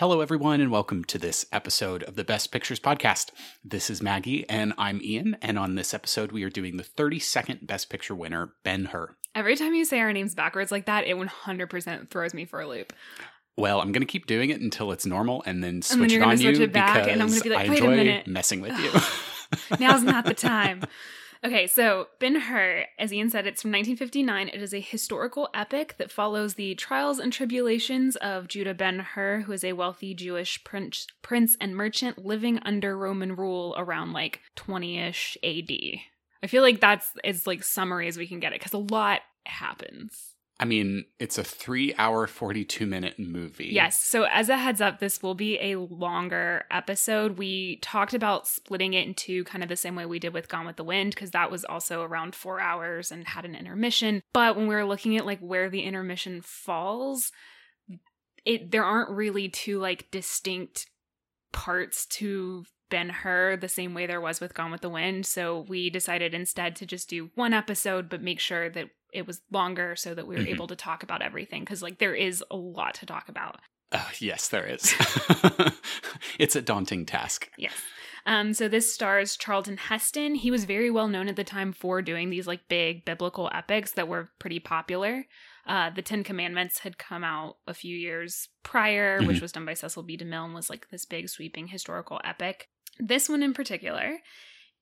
Hello, everyone, and welcome to this episode of the Best Pictures Podcast. This is Maggie, and I'm Ian, and on this episode, we are doing the 32nd Best Picture winner, Ben Hur. Every time you say our names backwards like that, it 100% throws me for a loop. Well, I'm going to keep doing it until it's normal and then And then switch you're it on switch you it back, because and I'm gonna be like, I "Wait a enjoy minute." messing with you. Now's not the time. Okay, so Ben Hur, as Ian said, it's from 1959. It is a historical epic that follows the trials and tribulations of Judah Ben Hur, who is a wealthy Jewish prince, prince and merchant living under Roman rule around like 20ish AD. I feel like that's as like summary as we can get it because a lot happens. I mean, it's a three hour, 42 minute movie. Yes. So, as a heads up, this will be a longer episode. We talked about splitting it into kind of the same way we did with Gone with the Wind, because that was also around four hours and had an intermission. But when we were looking at like where the intermission falls, it there aren't really two like distinct parts to Ben Hur the same way there was with Gone with the Wind. So we decided instead to just do one episode, but make sure that it was longer so that we were Mhm. able to talk about everything because like there is a lot to talk about. Uh, yes, there is. it's a daunting task. Yes. Um, so this stars Charlton Heston. He was very well known at the time for doing these like big biblical epics that were pretty popular. Uh, the Ten Commandments had come out a few years prior, which Mhm. was done by Cecil B. DeMille and was like this big sweeping historical epic. This one in particular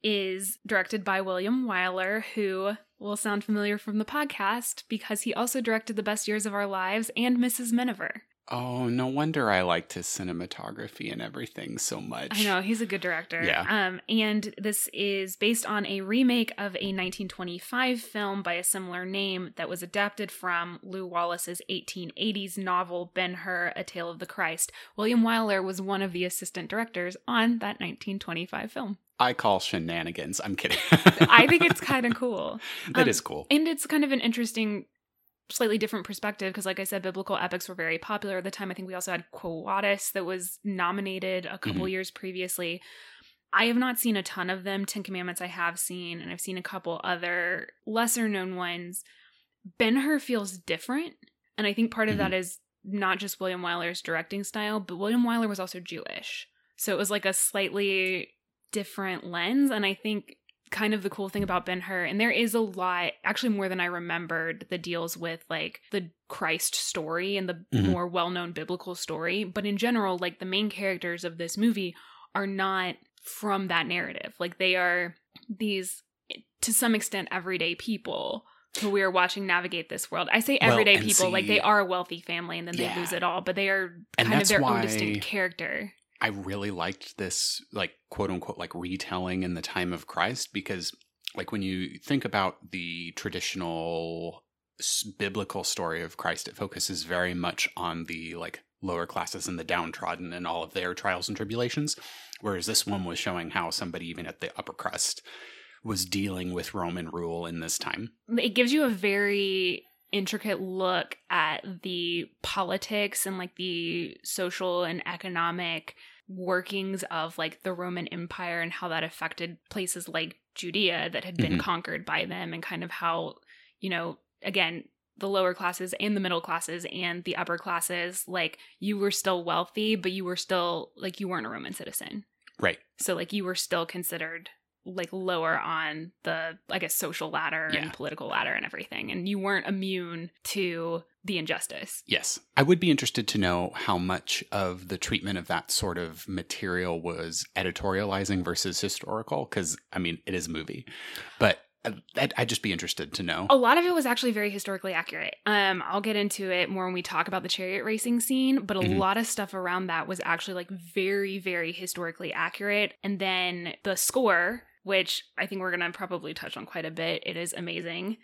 is directed by William Wyler, who will sound familiar from the podcast because he also directed The Best Years of Our Lives and Mrs. Miniver. Oh, no wonder I liked his cinematography and everything so much. I know he's a good director. Yeah. Um, and this is based on a remake of a 1925 film by a similar name that was adapted from Lew Wallace's 1880s novel Ben Hur: A Tale of the Christ. William Wyler was one of the assistant directors on that 1925 film. I call shenanigans. I'm kidding. I think it's kind of cool. That um, is cool. And it's kind of an interesting, slightly different perspective because, like I said, biblical epics were very popular at the time. I think we also had Quo Vadis that was nominated a couple Mhm. years previously. I have not seen a ton of them. Ten Commandments I have seen, and I've seen a couple other lesser known ones. Ben Hur feels different, and I think part of that is not just William Wyler's directing style, but William Wyler was also Jewish, so it was like a slightly different lens. And I think kind of the cool thing about Ben Hur, and there is a lot, actually more than I remembered, that deals with like the Christ story and the Mhm. more well known biblical story. But in general, like the main characters of this movie are not from that narrative. Like they are these, to some extent, everyday people who we are watching navigate this world. I say everyday and people, like they are a wealthy family and then Yeah. they lose it all, but they are kind of their why- own distinct character. I really liked this, like, quote unquote, like retelling in the time of Christ because, like, when you think about the traditional biblical story of Christ, it focuses very much on the, like, lower classes and the downtrodden and all of their trials and tribulations. Whereas this one was showing how somebody, even at the upper crust, was dealing with Roman rule in this time. it gives you a very intricate look at the politics and like the social and economic workings of like the Roman Empire and how that affected places like Judea that had been Mhm. conquered by them and kind of how, you know, again, the lower classes and the middle classes and the upper classes, like you were still wealthy, but you were still like you weren't a Roman citizen. Right. So like you were still considered like lower on the I guess social ladder Yeah. and political ladder and everything and you weren't immune to the injustice. Yes. I would be interested to know how much of the treatment of that sort of material was editorializing versus historical, because, I mean, it is a movie. But uh, I'd, just be interested to know. A lot of it was actually very historically accurate. Um I'll get into it more when we talk about the chariot racing scene, but a Mhm. lot of stuff around that was actually like very very historically accurate and then the score which I think we're going to probably touch on quite a bit. It is amazing.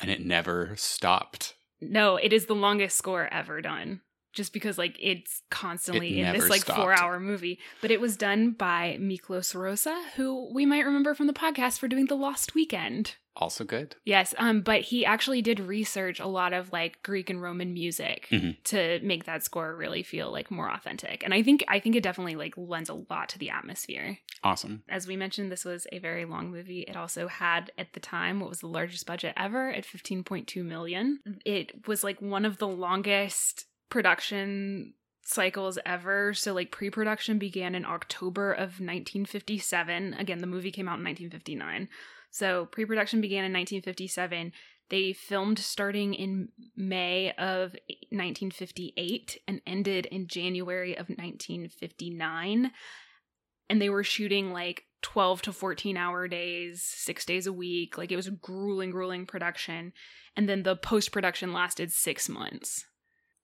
And it never stopped. No, it is the longest score ever done. Just because like it's constantly It in this like stopped. four hour movie. But it was done by Miklos Rozsa, who we might remember from the podcast for doing The Lost Weekend. Also good. Yes, um, but he actually did research a lot of like Greek and Roman music Mhm. to make that score really feel like more authentic. And I think I think it definitely like lends a lot to the atmosphere. Awesome. As we mentioned, this was a very long movie. It also had at the time what was the largest budget ever at 15.2 million. It was like one of the longest production cycles ever. So, like, pre production began in October of 1957. Again, the movie came out in 1959. So, pre production began in 1957. They filmed starting in May of 1958 and ended in January of 1959. And they were shooting like 12 to 14 hour days, six days a week. Like it was grueling, grueling production. And then the post production lasted six months.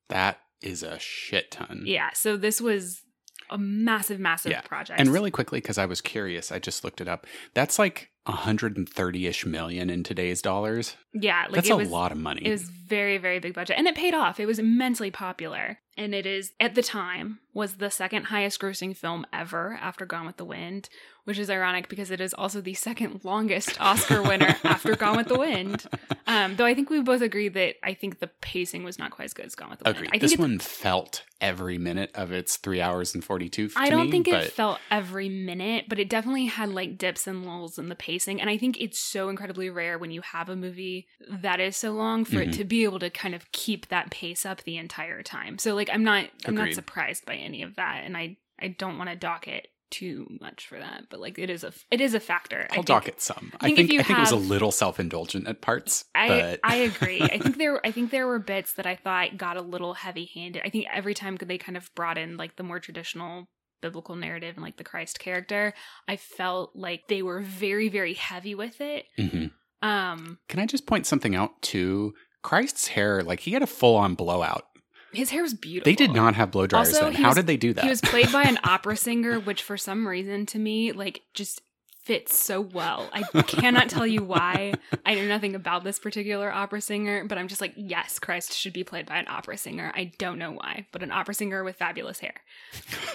That is a shit ton. Yeah. So this was a massive, massive Yeah. project. And really quickly, because I was curious, I just looked it up. That's like 130 ish million in today's dollars. yeah, like That's a was, lot of money. It was very, very big budget. And it paid off. It was immensely popular. And it is, at the time, was the second highest grossing film ever after Gone with the Wind, which is ironic because it is also the second longest Oscar winner after Gone with the Wind. Um, though I think we both agree that I think the pacing was not quite as good as Gone with the Wind. I think This one felt every minute of its three hours and 42 to I don't me, think but it felt every minute, but it definitely had like dips and lulls in the pacing. And I think it's so incredibly rare when you have a movie that is so long for it Mhm. to be able to kind of keep that pace up the entire time. So like I'm not I'm not surprised by any of that, and I I don't want to dock it too much for that. But like it is a it is a factor. I I'll think- dock it some. I think think, if you I think it was a little self indulgent at parts. I but I agree. I think there I think there were bits that I thought got a little heavy handed. I think every time they kind of brought in like the more traditional biblical narrative and like the Christ character, I felt like they were very very heavy with it. Mhm. Um Can I just point something out too? Christ's hair, like he had a full on blowout. His hair was beautiful. They did not have blow dryers Also, then. How was- did they do that? He was played by an opera singer, which for some reason to me like just fits so well. I cannot tell you why. I know nothing about this particular opera singer, but I'm just like, yes, Christ should be played by an opera singer. I don't know why, but an opera singer with fabulous hair.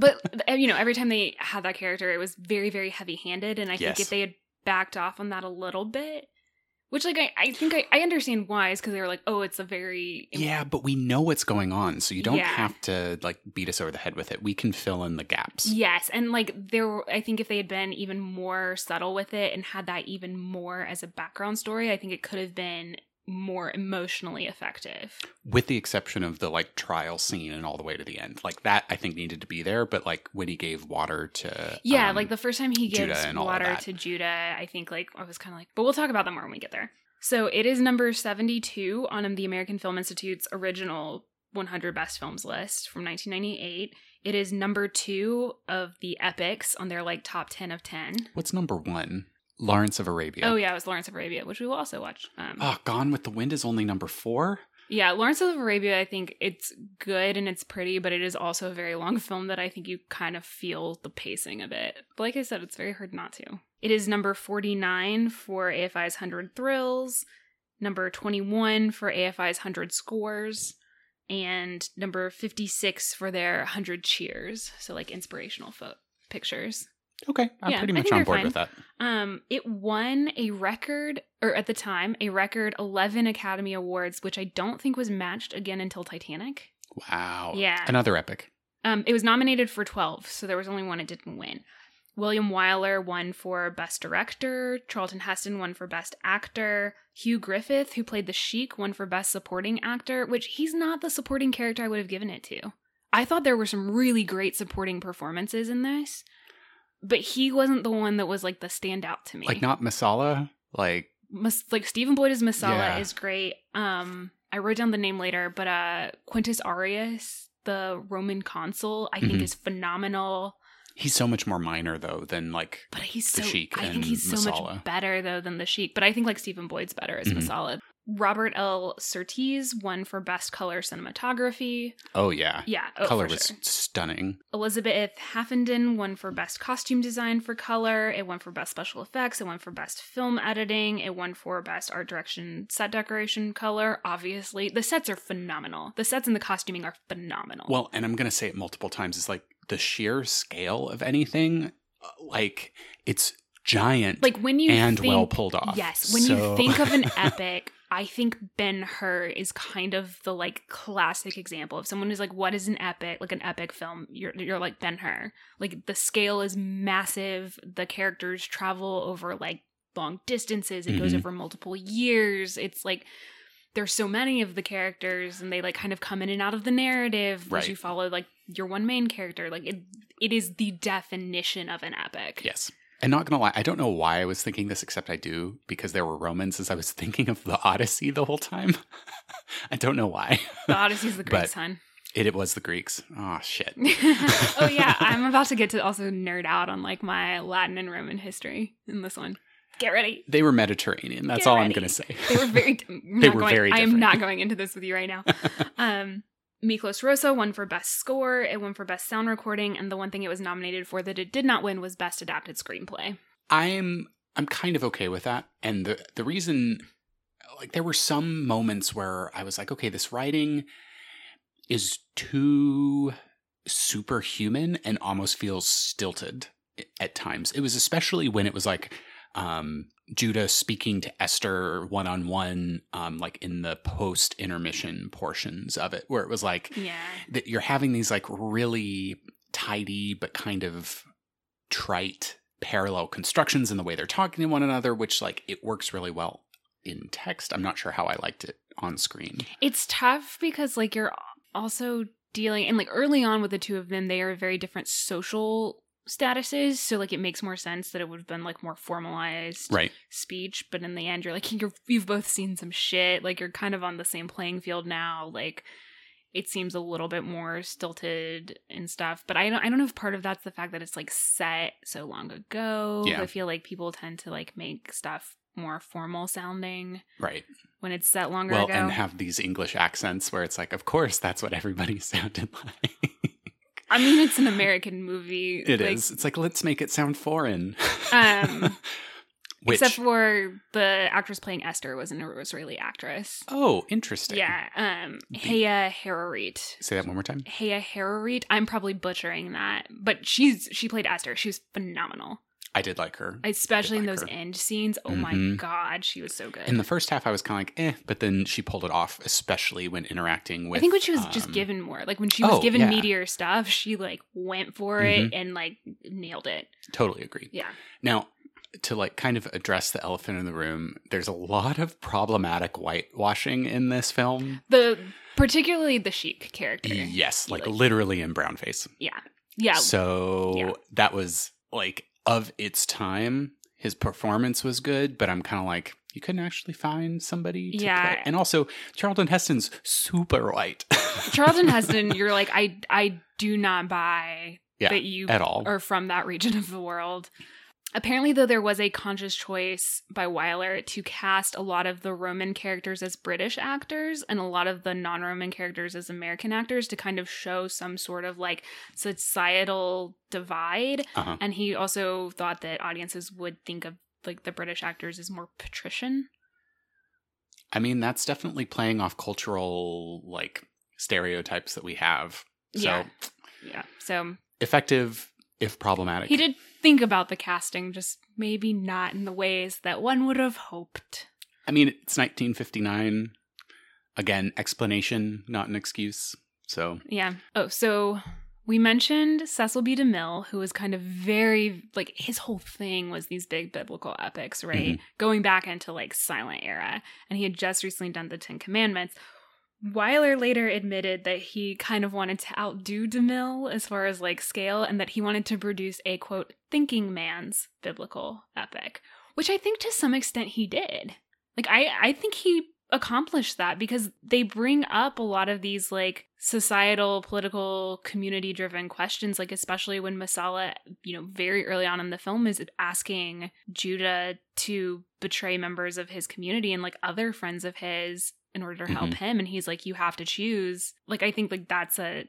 But uh, you know, every time they had that character, it was very, very heavy-handed, and I think if they had backed off on that a little bit, which like I, I think I, I understand why is because they were like, oh, it's a very yeah, but we know what's going on, so you don't Yeah. have to like beat us over the head with it. We can fill in the gaps. Yes, and like there, were, I think if they had been even more subtle with it and had that even more as a background story, I think it could have been more emotionally effective. With the exception of the like trial scene and all the way to the end. Like that I think needed to be there, but like when he gave water to Yeah, um, like the first time he gives and all of water to Judah, I think like I was kind of like, but we'll talk about that more when we get there. So it is number seventy-two on the American Film Institute's original 100 best films list from 1998. It is number two of the epics on their like top 10 of 10. What's number one? Lawrence of Arabia. Oh yeah, it was Lawrence of Arabia, which we will also watch. Um, Oh, Gone with the Wind is only number four. Yeah, Lawrence of Arabia, I think it's good and it's pretty, but it is also a very long film that I think you kind of feel the pacing of it. But like I said, it's very hard not to. It is number 49 for AFI's 100 Thrills, number 21 for AFI's 100 Scores, and number 56 for their 100 Cheers. So, like inspirational fo- pictures. Okay, I'm Yeah, pretty much on board fine. with that. Um, it won a record, or at the time, a record 11 Academy Awards, which I don't think was matched again until Titanic. Wow. Yeah. Another epic. Um, it was nominated for 12, so there was only one it didn't win. William Wyler won for Best Director. Charlton Heston won for Best Actor. Hugh Griffith, who played the Sheik, won for Best Supporting Actor, which he's not the supporting character I would have given it to. I thought there were some really great supporting performances in this, but he wasn't the one that was like the standout to me. Like not Messala. Like Mas- like Stephen Boyd as Messala Yeah. is great. Um, I wrote down the name later, but uh, Quintus Arrius, the Roman consul, I think Mhm. is phenomenal. he's so much more minor though than like But he's The so Sheik I think he's so much better though than the Sheik. But I think like Stephen Boyd's better as Mhm. Messala. Robert L. Surtees won for Best Color Cinematography. oh yeah. Yeah, oh, Color was sure. stunning. Elizabeth Haffenden won for Best Costume Design for Color. It won for Best Special Effects. It won for Best Film Editing. It won for Best Art Direction, Set Decoration, Color. Obviously, the sets are phenomenal. The sets and the costuming are phenomenal. Well, and I'm gonna say it multiple times. It's like the sheer scale of anything, uh, like it's giant, like when you and think, well pulled off. Yes, when So- you think of an epic, I think Ben Hur is kind of the like classic example. of someone who's like, "What is an epic?" Like an epic film, you're you're like Ben Hur. Like the scale is massive. The characters travel over like long distances. It goes Mhm. over multiple years. It's like there's so many of the characters and they like kind of come in and out of the narrative Right. as you follow like your one main character. Like it it is the definition of an epic. Yes. And not gonna lie, I don't know why I was thinking this, except I do because there were Romans as I was thinking of the Odyssey the whole time. I don't know why. The Odyssey's the But- Greek son. It, it was the Greeks. Oh shit. oh yeah, I'm about to get to also nerd out on like my Latin and Roman history in this one. Get ready. They were Mediterranean. That's Get all I'm gonna say. They were very. I'm They were going, very I am not going into this with you right now. um, Miklos Rozsa won for best score. It won for best sound recording, and the one thing it was nominated for that it did not win was best adapted screenplay. I'm I'm kind of okay with that. And the the reason like there were some moments where I was like, okay, this writing is too superhuman and almost feels stilted at times. It was especially when it was like um Judah speaking to Esther one on one, um, like in the post intermission portions of it, where it was like Yeah, that you're having these like really tidy but kind of trite parallel constructions in the way they're talking to one another, which like it works really well in text. I'm not sure how I liked it on screen. it's tough because like you're also dealing and like early on with the two of them, they are very different social statuses. So like it makes more sense that it would have been like more formalized Right. speech, but in the end, you're like you're you've both seen some shit. Like you're kind of on the same playing field now. Like it seems a little bit more stilted and stuff. But I don't I don't know if part of that's the fact that it's like set so long ago. Yeah. I feel like people tend to like make stuff more formal sounding Right. when it's set longer Well, ago. and have these English accents where it's like, of course, that's what everybody sounded like. I mean, it's an American movie. It is. like, It's like let's make it sound foreign. Um, Which Except for the actress playing Esther was an Israeli actress. oh, interesting. Yeah, um, The- Haya Harareet. Say that one more time. Haya Harareet. I'm probably butchering that, but she's she played Esther. She was phenomenal, I did like her. especially in like those her. end scenes. Oh my Mhm. god, she was so good. In the first half, I was kind of like, eh, but then she pulled it off, especially when interacting with. I think when she was just um, given more, like when she was oh, given yeah. meteor stuff, she like went for it and like nailed it. Totally agree. Yeah. Now, to like kind of address the elephant in the room, there's a lot of problematic whitewashing in this film. The particularly the Sheik character. Yes, like Like- literally in brown face. Yeah. Yeah. So Yeah. that was like of its time. His performance was good, but I'm kind of like, you couldn't actually find somebody to Yeah. play. And also, Charlton Heston's super white. Charlton Heston, you're like, I I do not buy Yeah, that you at all. are from that region of the world. Apparently, though, there was a conscious choice by Wyler to cast a lot of the Roman characters as British actors and a lot of the non Roman characters as American actors to kind of show some sort of like societal divide. Uh-huh. And he also thought that audiences would think of like the British actors as more patrician. I mean, that's definitely playing off cultural like stereotypes that we have. So Yeah. Yeah. So effective if problematic. he did think about the casting, just maybe not in the ways that one would have hoped. I mean, it's 1959. Again, explanation, not an excuse. So Yeah. Oh, so we mentioned Cecil B. DeMille, who was kind of very like his whole thing was these big biblical epics, right? Mhm. Going back into like silent era, and he had just recently done the Ten Commandments. Wyler later admitted that he kind of wanted to outdo DeMille as far as like scale, and that he wanted to produce a quote thinking man's biblical epic, which I think to some extent he did. Like I I think he accomplished that because they bring up a lot of these like societal, political, community driven questions, like especially when Messala, you know, very early on in the film is asking Judah to betray members of his community and like other friends of his in order to help mm-hmm. him. And he's like, you have to choose. Like I think like that's a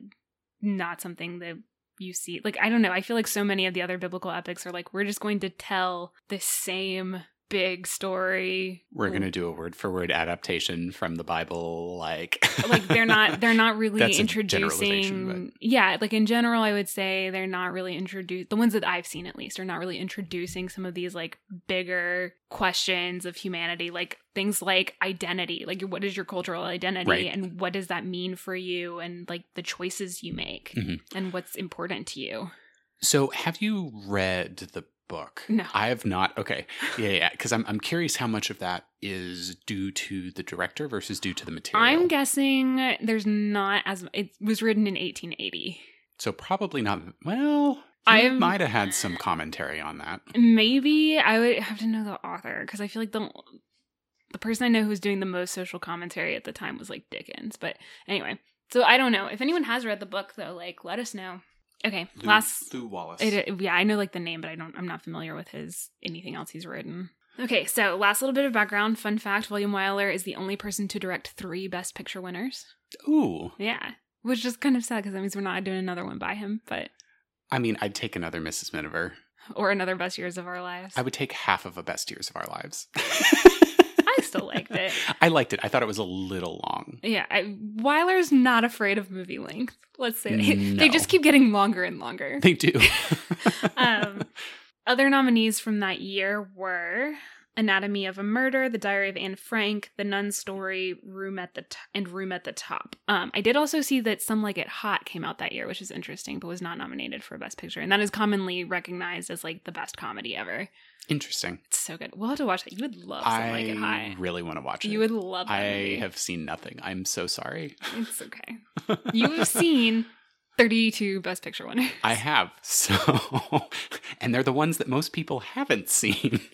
not something that you see like I don't know. I feel like so many of the other biblical epics are like we're just going to tell the same big story. we're gonna do a word for word adaptation from the Bible. Like, like they're not they're not really That's a generalization, introducing yeah like in general i would say they're not really introduced the ones that i've seen at least are not really introducing some of these like bigger questions of humanity like things like identity like what is your cultural identity Right. and what does that mean for you and like the choices you make Mhm. and what's important to you so have you read the book. No. I have not. Okay, yeah, yeah. Because I'm I'm curious how much of that is due to the director versus due to the material. I'm guessing there's not as it was written in 1880. so probably not. Well, I might have had some commentary on that. Maybe I would have to know the author because I feel like the the person I know who was doing the most social commentary at the time was like Dickens. But anyway, so I don't know if anyone has read the book though. Like, let us know. Okay, Lou, last. Lew Wallace. It, yeah, I know like the name, but I don't. I'm not familiar with his anything else he's written. Okay, so last little bit of background. Fun fact: William Wyler is the only person to direct three Best Picture winners. Ooh, Yeah, which is kind of sad because that means we're not doing another one by him, but I mean, I'd take another Mrs. Miniver. or another Best Years of Our Lives. I would take half of a Best Years of Our Lives. I still liked it. I liked it. I thought it was a little long. Yeah, I, Wyler's not afraid of movie length. Let's say they, No. they just keep getting longer and longer. They do. Um, other nominees from that year were Anatomy of a Murder, The Diary of Anne Frank, The Nun Story, Room at the T- and Room at the Top. Um, I did also see that Some Like It Hot came out that year, which is interesting, but was not nominated for Best Picture, and that is commonly recognized as like the best comedy ever. Interesting. It's so good. We'll have to watch that. You would love Some I Like It Hot. I really want to watch it. You would love that I movie. have seen nothing. I'm so sorry. It's okay. You have seen 32 Best Picture winners. I have. So, and they're the ones that most people haven't seen.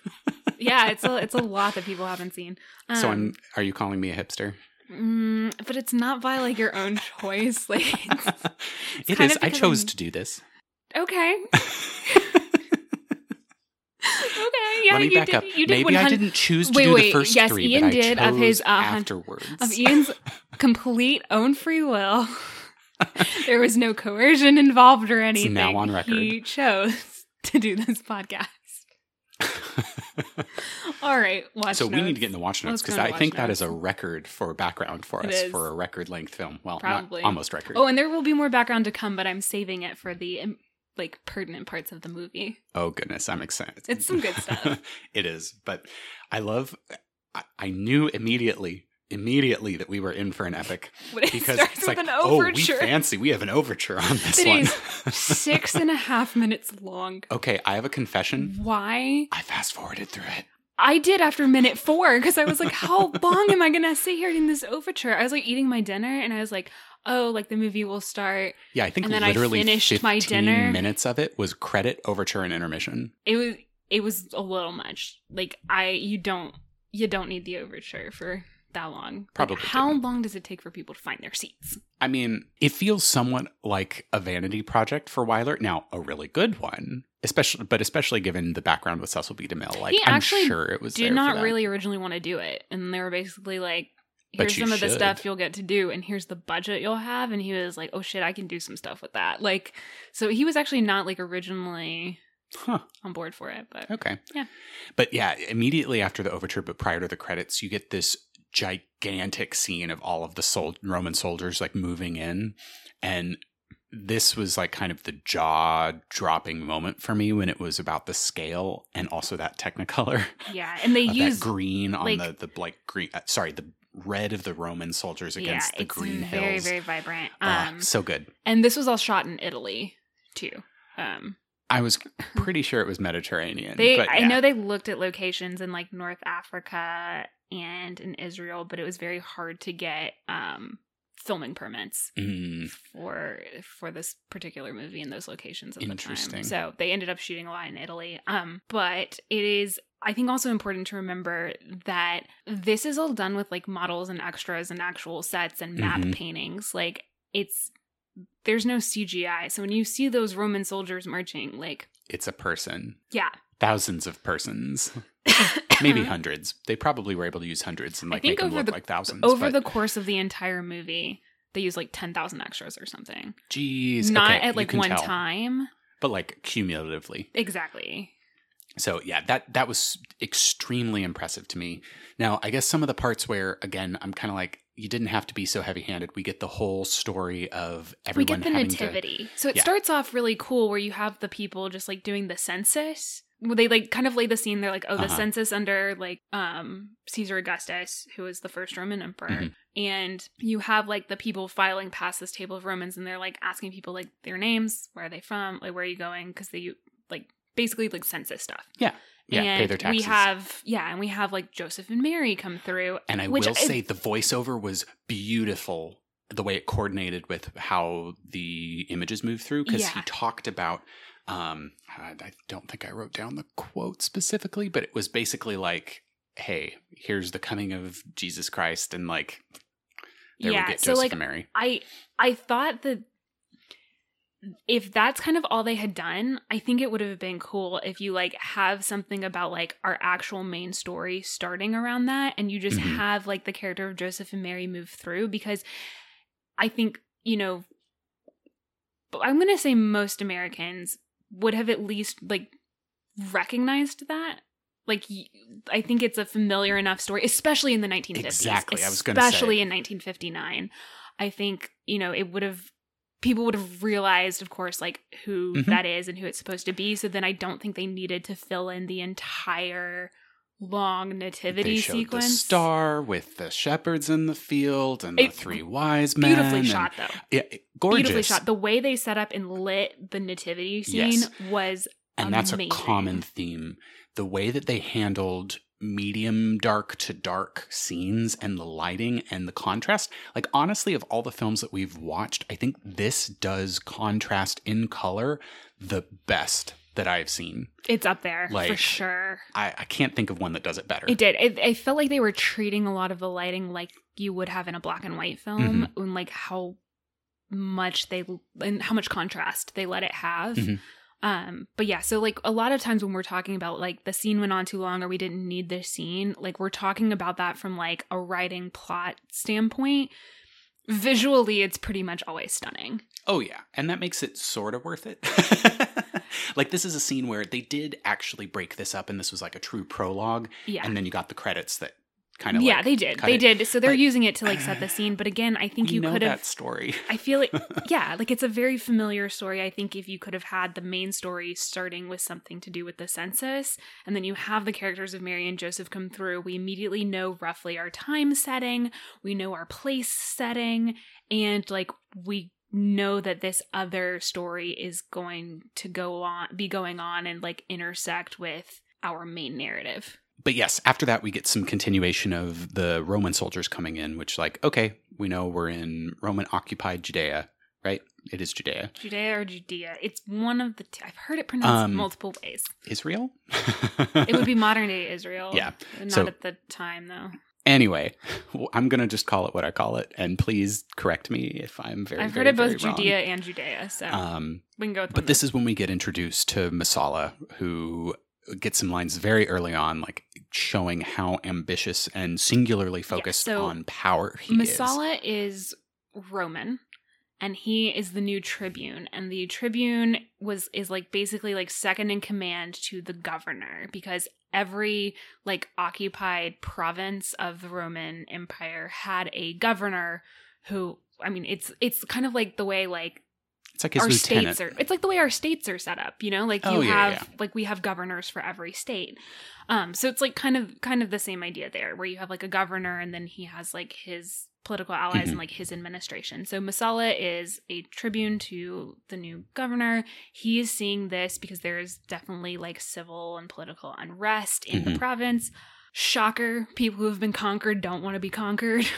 yeah, it's a it's a lot that people haven't seen. Um, so, I'm. Are you calling me a hipster? mm, but it's not by like your own choice. Like, it's, it kind is. I chose I'm- to do this. okay, okay, yeah, you did. You did. Maybe I 100 didn't choose to Wait, do wait, the first yes, three, Ian I did of his, uh, afterwards. of Ian's complete own free will. there was no coercion involved or anything. now on record. He chose to do this podcast. All right, watch. so we need to get in the watch notes because I think that is a record for background for It us is. for a record length film. Well, Probably. not almost record. Oh, and there will be more background to come, but I'm saving it for the like pertinent parts of the movie. Oh goodness, I'm excited. It's some good stuff. it is, but I love. I, I knew immediately, immediately that we were in for an epic it because starts it's with like, an oh, we fancy. We have an overture on this It one. is Six and a half minutes long. okay, I have a confession. Why? I fast forwarded through it. I did after minute four because I was like, how long am I gonna sit here in this overture? I was like eating my dinner and I was like, oh, like the movie will start. Yeah, I think And then I finished 15 my dinner. minutes of it was credit, overture, and intermission. It was it was a little much. Like I you don't you don't need the overture for that long. Like, how didn't. long does it take for people to find their seats? I mean, it feels somewhat like a vanity project for Wyler. Now, a really good one, especially, but especially given the background with Cecil B. DeMille. Like, He I'm sure it was did not really originally want to do it and they were basically like here's some of the stuff you'll get to do and here's the budget you'll have and he was like oh shit i can do some stuff with that like so he was actually not like originally Huh. on board for it but Okay. Yeah. But yeah, immediately after the overture, but prior to the credits, you get this gigantic scene of all of the sol- Roman soldiers like moving in. And this was like kind of the jaw dropping moment for me when it was about the scale and also that technicolor yeah and they use green on like- the, the like green, uh, sorry, the red of the Roman soldiers yeah against the it's green very hills. very very vibrant Ah, um so good. and this was all shot in italy too um I was pretty sure it was Mediterranean. they but i know they looked at locations in like north africa and in israel but it was very hard to get um filming permits Mm, for for this particular movie in those locations at the time. Interesting. So they ended up shooting a lot in Italy. Um, but it is I think also important to remember that this is all done with like models and extras and actual sets and map Mhm. paintings. Like it's there's no CGI. So when you see those Roman soldiers marching, like it's a person. yeah. Thousands of persons. maybe uh-huh. hundreds. They probably were able to use hundreds and like make them look the- like thousands. Over but, the course of the entire movie, they use like 10,000 extras or something. Jeez, Not okay, at like one tell, time. but like cumulatively. Exactly. So yeah, that that was extremely impressive to me. Now, I guess some of the parts where again, I'm kind of like, you didn't have to be so heavy-handed. We get the whole story of everything. we everyone get the nativity. So it Yeah. starts off really cool where you have the people just like doing the census. Well, they like kind of lay the scene. They're like, oh, the Uh-huh. census under like um Caesar Augustus, who was the first Roman emperor, Mhm. and you have like the people filing past this table of Romans, and they're like asking people like their names, where are they from, like where are you going, because they like basically like census stuff. Yeah, and pay their taxes. we have yeah, and we have like Joseph and Mary come through. and I will is- say the voiceover was beautiful. The way it coordinated with how the images move through, because he talked about. Um, I, I don't think I wrote down the quote specifically, but it was basically like, "Hey, here's the coming of Jesus Christ," and like, there yeah, we get so Joseph like and Mary. I I thought that if that's kind of all they had done, I think it would have been cool if you like have something about like our actual main story starting around that and you just Mhm. have like the character of Joseph and Mary move through because I think, you know, I'm going to say most Americans would have at least like recognized that. Like I think it's a familiar enough story, especially in the 1950s. Exactly, I was gonna say. especially in 1959. I think you know it would have people would have realized, of course, like who Mhm. that is and who it's supposed to be. So then I don't think they needed to fill in the entire long nativity they showed sequence. the star with the shepherds in the field and the three wise men. Beautifully shot though. Yeah, gorgeous. Beautifully shot. The way they set up and lit the nativity scene Yes. was and that's a common theme. The way that they handled medium dark to dark scenes and the lighting and the contrast. Like honestly, of all the films that we've watched, I think this does contrast in color the best that I've seen. It's up there for sure. I, I can't think of one that does it better. It did. It, I felt like they were treating a lot of the lighting like you would have in a black and white film, Mm-hmm. and like how much they and how much contrast they let it have. Mhm. Um, but yeah, so like a lot of times when we're talking about like the scene went on too long or we didn't need this scene, like we're talking about that from like a writing plot standpoint. Visually, it's pretty much always stunning. Oh yeah, and that makes it sort of worth it. like this is a scene where they did actually break this up, and this was like a true prologue, Yeah. and then you got the credits that kind of yeah, like, they did. They it. did. So they're But- using it to like set the scene. But again, I think you could have that story. I feel like, yeah, like it's a very familiar story. I think if you could have had the main story starting with something to do with the census, and then you have the characters of Mary and Joseph come through, we immediately know roughly our time setting, we know our place setting, and like we know that this other story is going to go on, be going on, and like intersect with our main narrative. But yes, after that we get some continuation of the Roman soldiers coming in, which like okay, we know we're in Roman occupied Judea, right? It is Judea, Judea or Judea? It's one of the. T- I've heard it pronounced Um, multiple ways. Israel. It would be modern day Israel. Yeah. Not So- at the time, though. anyway. I'm gonna just call it what I call it, and please correct me if I'm very. I've very, heard it both very wrong. Judea and Judea, so Um, we can go with But this is when we get introduced to Messala, who gets some lines very early on, like showing how ambitious and singularly focused so on power he is. Messala is Roman and he is the new tribune and the tribune was is like basically like second in command to the governor because every like occupied province of the Roman Empire had a governor who I mean it's it's kind of like the way like It's like his our lieutenant. states are it's like the way our states are set up you know like you Oh, yeah, have yeah. like we have governors for every state um so it's like kind of kind of the same idea there where you have like a governor and then he has like his political allies Mhm. and like his administration so Messala is a tribune to the new governor he is seeing this because there is definitely like civil and political unrest in the Mhm. province shocker people who have been conquered don't want to be conquered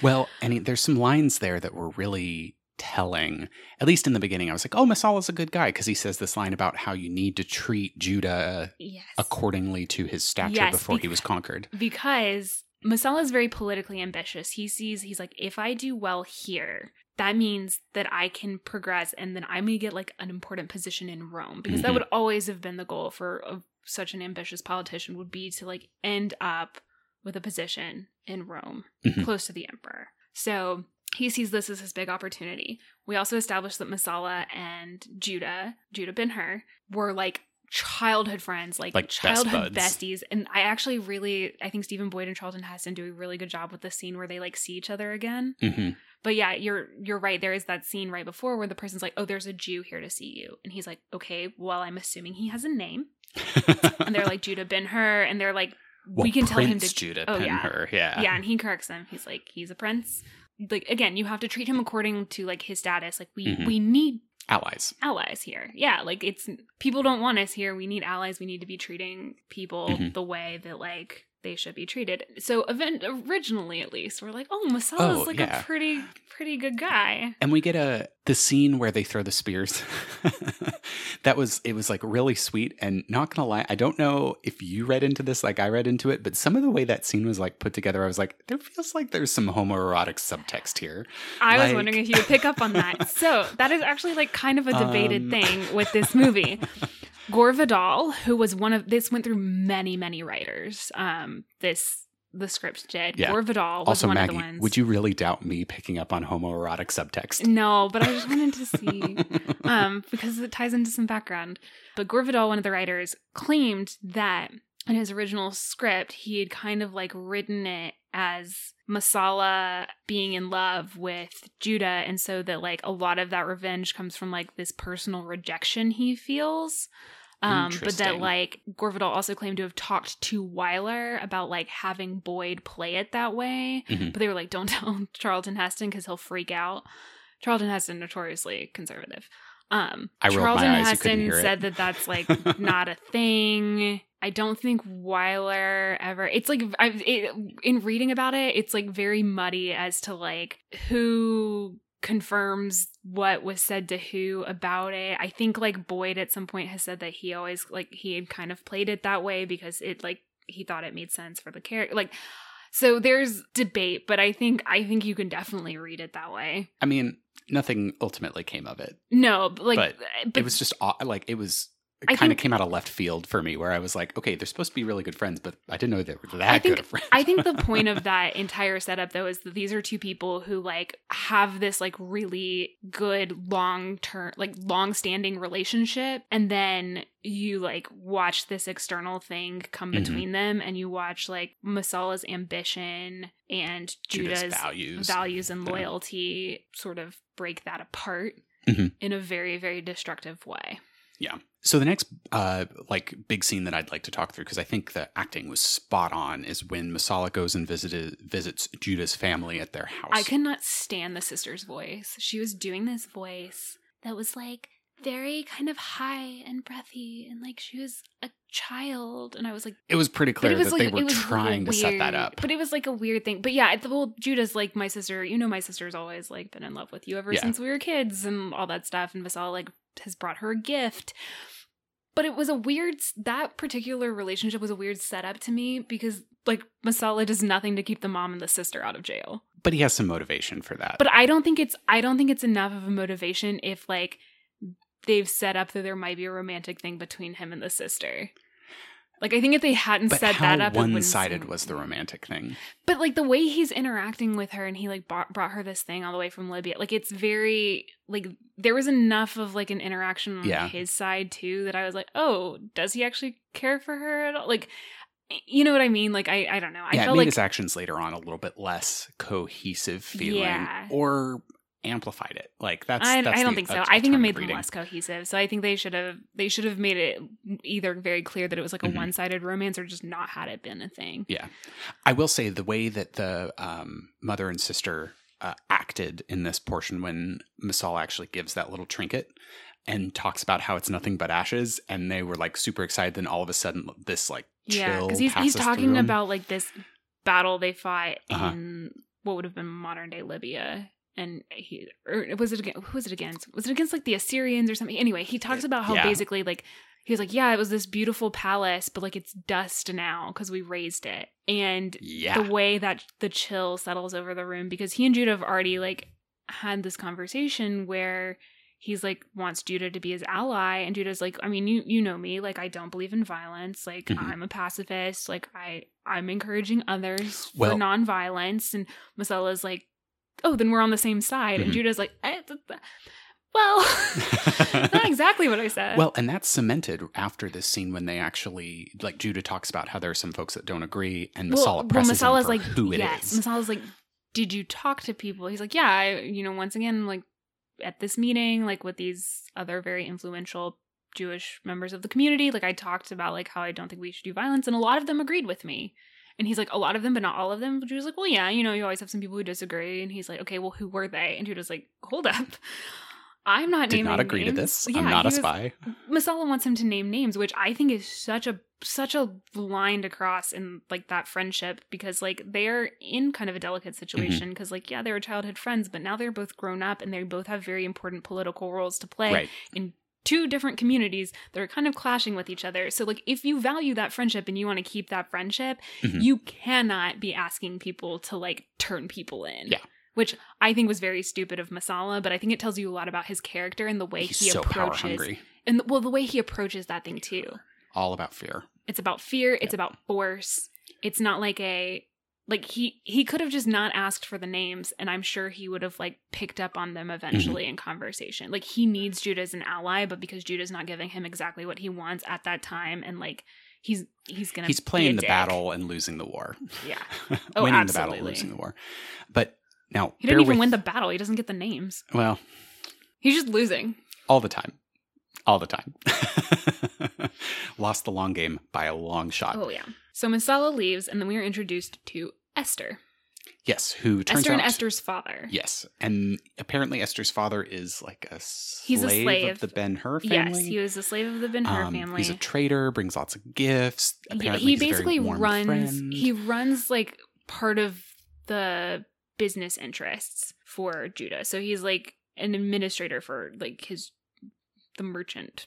Well, and he- there's some lines there that were really telling. At least in the beginning, I was like, "Oh, Messala's a good guy," because he says this line about how you need to treat Judah yes accordingly to his stature Yes, before he was conquered. because Messala is very politically ambitious. He sees he's like, if I do well here, that means that I can progress, and then I'm gonna get like an important position in Rome because that Mhm. would always have been the goal for a, such an ambitious politician would be to like end up with a position in Rome, Mhm. close to the emperor. So he sees this as his big opportunity. We also established that Messala and Judah, Judah Ben Hur, were like childhood friends, like, Like childhood buds. besties. And I actually really, I think Stephen Boyd and Charlton Heston do a really good job with the scene where they like see each other again. hmm But yeah, you're you're right. There is that scene right before where the person's like, "Oh, there's a Jew here to see you," and he's like, "Okay, well, I'm assuming he has a name." And they're like Judah Ben Hur, and they're like, well, "We can tell him to Judah Oh, yeah. Yeah, yeah and he corrects them he's like he's a prince like again you have to treat him according to like his status like we Mhm. we need allies. allies here. Yeah, like it's people don't want us here. We need allies. We need to be treating people Mhm. the way that like they should be treated. So event originally at least we're like, oh, Messala's Oh, like yeah. a pretty pretty good guy. And we get a the scene where they throw the spears. that was it was like really sweet and not gonna lie, I don't know if you read into this like I read into it, but some of the way that scene was like put together, I was like, there feels like there's some homoerotic subtext here. I was wondering if you would pick up on that. So that is actually like kind of a debated Um. thing with this movie. Gore Vidal, who was one of this went through many, many writers. Um, this the script did. Yeah. Gore Vidal was also, one Maggie, of the ones. would you really doubt me picking up on homoerotic subtext? No, but I just wanted to see um, because it ties into some background. But Gore Vidal, one of the writers, claimed that in his original script, he had kind of like written it as Messala being in love with Judah, and so that like a lot of that revenge comes from like this personal rejection he feels. Um, but that like Gore Vidal also claimed to have talked to Wyler about like having Boyd play it that way, Mhm. but they were like, "Don't tell Charlton Heston because he'll freak out." Charlton Heston notoriously conservative. Um, I Charlton eyes, Heston said that that's like not a thing. I don't think Wyler ever. It's like I've it, in reading about it, it's like very muddy as to like who confirms what was said to who about it. I think like Boyd at some point has said that he always like he had kind of played it that way because it like he thought it made sense for the character. Like so there's debate, but I think I think you can definitely read it that way. I mean, nothing ultimately came of it. No, but, like But but, it was just like it was it kind of came out of left field for me where I was like, okay, they're supposed to be really good friends, but I didn't know they were that I think- good of friends. I think the point of that entire setup though is that these are two people who like have this like really good long term like long standing relationship and then you like watch this external thing come Mhm. between them and you watch like Messala's ambition and Judah's Judah's values. values and Yeah. loyalty sort of break that apart Mhm. in a very very destructive way. Yeah. So the next uh like big scene that I'd like to talk through because I think the acting was spot on is when Messala goes and visited visits Judah's family at their house. I could not stand the sister's voice. She was doing this voice that was like very kind of high and breathy, and like she was a child. And I was like, it was pretty clear was that like they were was like a trying to set that up. But it was like a weird thing. But yeah, the whole Judah's like my sister. You know, my sister's always like been in love with you ever Yeah. since we were kids, and all that stuff. And Vasal like has brought her a gift. But it was a weird that particular relationship was a weird setup to me because like Messala does nothing to keep the mom and the sister out of jail. But he has some motivation for that. But I don't think it's I don't think it's enough of a motivation if like they've set up that there might be a romantic thing between him and the sister. Like I think if they hadn't But set how that up, one-sided was the romantic thing? But like the way he's interacting with her, and he like brought, brought her this thing all the way from Libya. Like it's very like there was enough of like an interaction on Yeah. his side too that I was like, oh, does he actually care for her at all? Like, you know what I mean? Like I I don't know. I yeah, it made like his actions later on a little bit less cohesive feeling, Yeah. or amplified it. Like that's. I, that's I don't the think so. I think it made them reading. less cohesive. So I think they should have they should have made it either very clear that it was like a Mhm. one sided romance or just not had it been a thing. Yeah, I will say the way that the um, mother and sister uh, acted in this portion when Masal actually gives that little trinket and talks about how it's nothing but ashes, and they were like super excited. Then all of a sudden, this like Yeah, chill because he's he's talking about like this battle they fought Uh-huh. in what would have been modern day Libya. And he, or was it against? Who was it against? Was it against like the Assyrians or something? Anyway, he talks about how Yeah. basically like he was like, yeah, it was this beautiful palace, but like it's dust now because we razed it. And yeah, the way that the chill settles over the room because he and Judah have already like had this conversation where he's like wants Judah to be his ally and Judah's like I mean you you know me like I don't believe in violence like Mhm. I'm a pacifist like I I'm encouraging others Well- for nonviolence and Messala's like oh then we're on the same side Mhm. and Judah's like eh, th- th- well not exactly what I said Well, and that's cemented after this scene when they actually like Judah talks about how there are some folks that don't agree, and Messala presses him Messala's for like, who it is. yes. Messala's like, did you talk to people? He's like, yeah, I, you know, once again, like at this meeting, like with these other very influential Jewish members of the community, like I talked about like how I don't think we should do violence, and a lot of them agreed with me. And he's like, a lot of them, but not all of them. But Judah's like, well, yeah, you know, you always have some people who disagree. And he's like, okay, well, who were they? And Judah's like, hold up. I'm not Did not agree to this. Yeah, I'm not a was- spy. Messala wants him to name names, which I think is such a such a line to cross in like that friendship because like they're in kind of a delicate Mm-hmm. situation because like yeah they were childhood friends but now they're both grown up and they both have very important political roles to play Right. in two different communities that are kind of clashing with each other. So like if you value that friendship and you want to keep that friendship, Mhm. you cannot be asking people to like turn people in. Yeah. Which I think was very stupid of Messala, but I think it tells you a lot about his character and the way He's he so power approaches hungry. and well the way he approaches that thing too. All about fear. It's about fear, it's about force. It's not like a like he he could have just not asked for the names and I'm sure he would have like picked up on them eventually Mm-hmm. in conversation. Like he needs Judah as an ally, but because Judah's not giving him exactly what he wants at that time and like he's he's gonna He's be playing the dick. battle and losing the war. Yeah. Oh, Winning the battle, losing the war. But now He didn't even with- win the battle. He doesn't get the names. Well, He's just losing. all the time. All the time. Lost the long game by a long shot. Oh yeah. So Messala leaves and then we are introduced to Esther. Yes, who turns Esther out and Esther's father. Yes, and apparently Esther's father is like a slave, He's a slave. of the Ben Hur family. Yes, he was a slave of the Ben Hur Um, family. He's a trader, brings lots of gifts. Yeah, Apparently, he he's a very basically runs friend. he runs like part of the business interests for Judah. So he's like an administrator for like his the merchant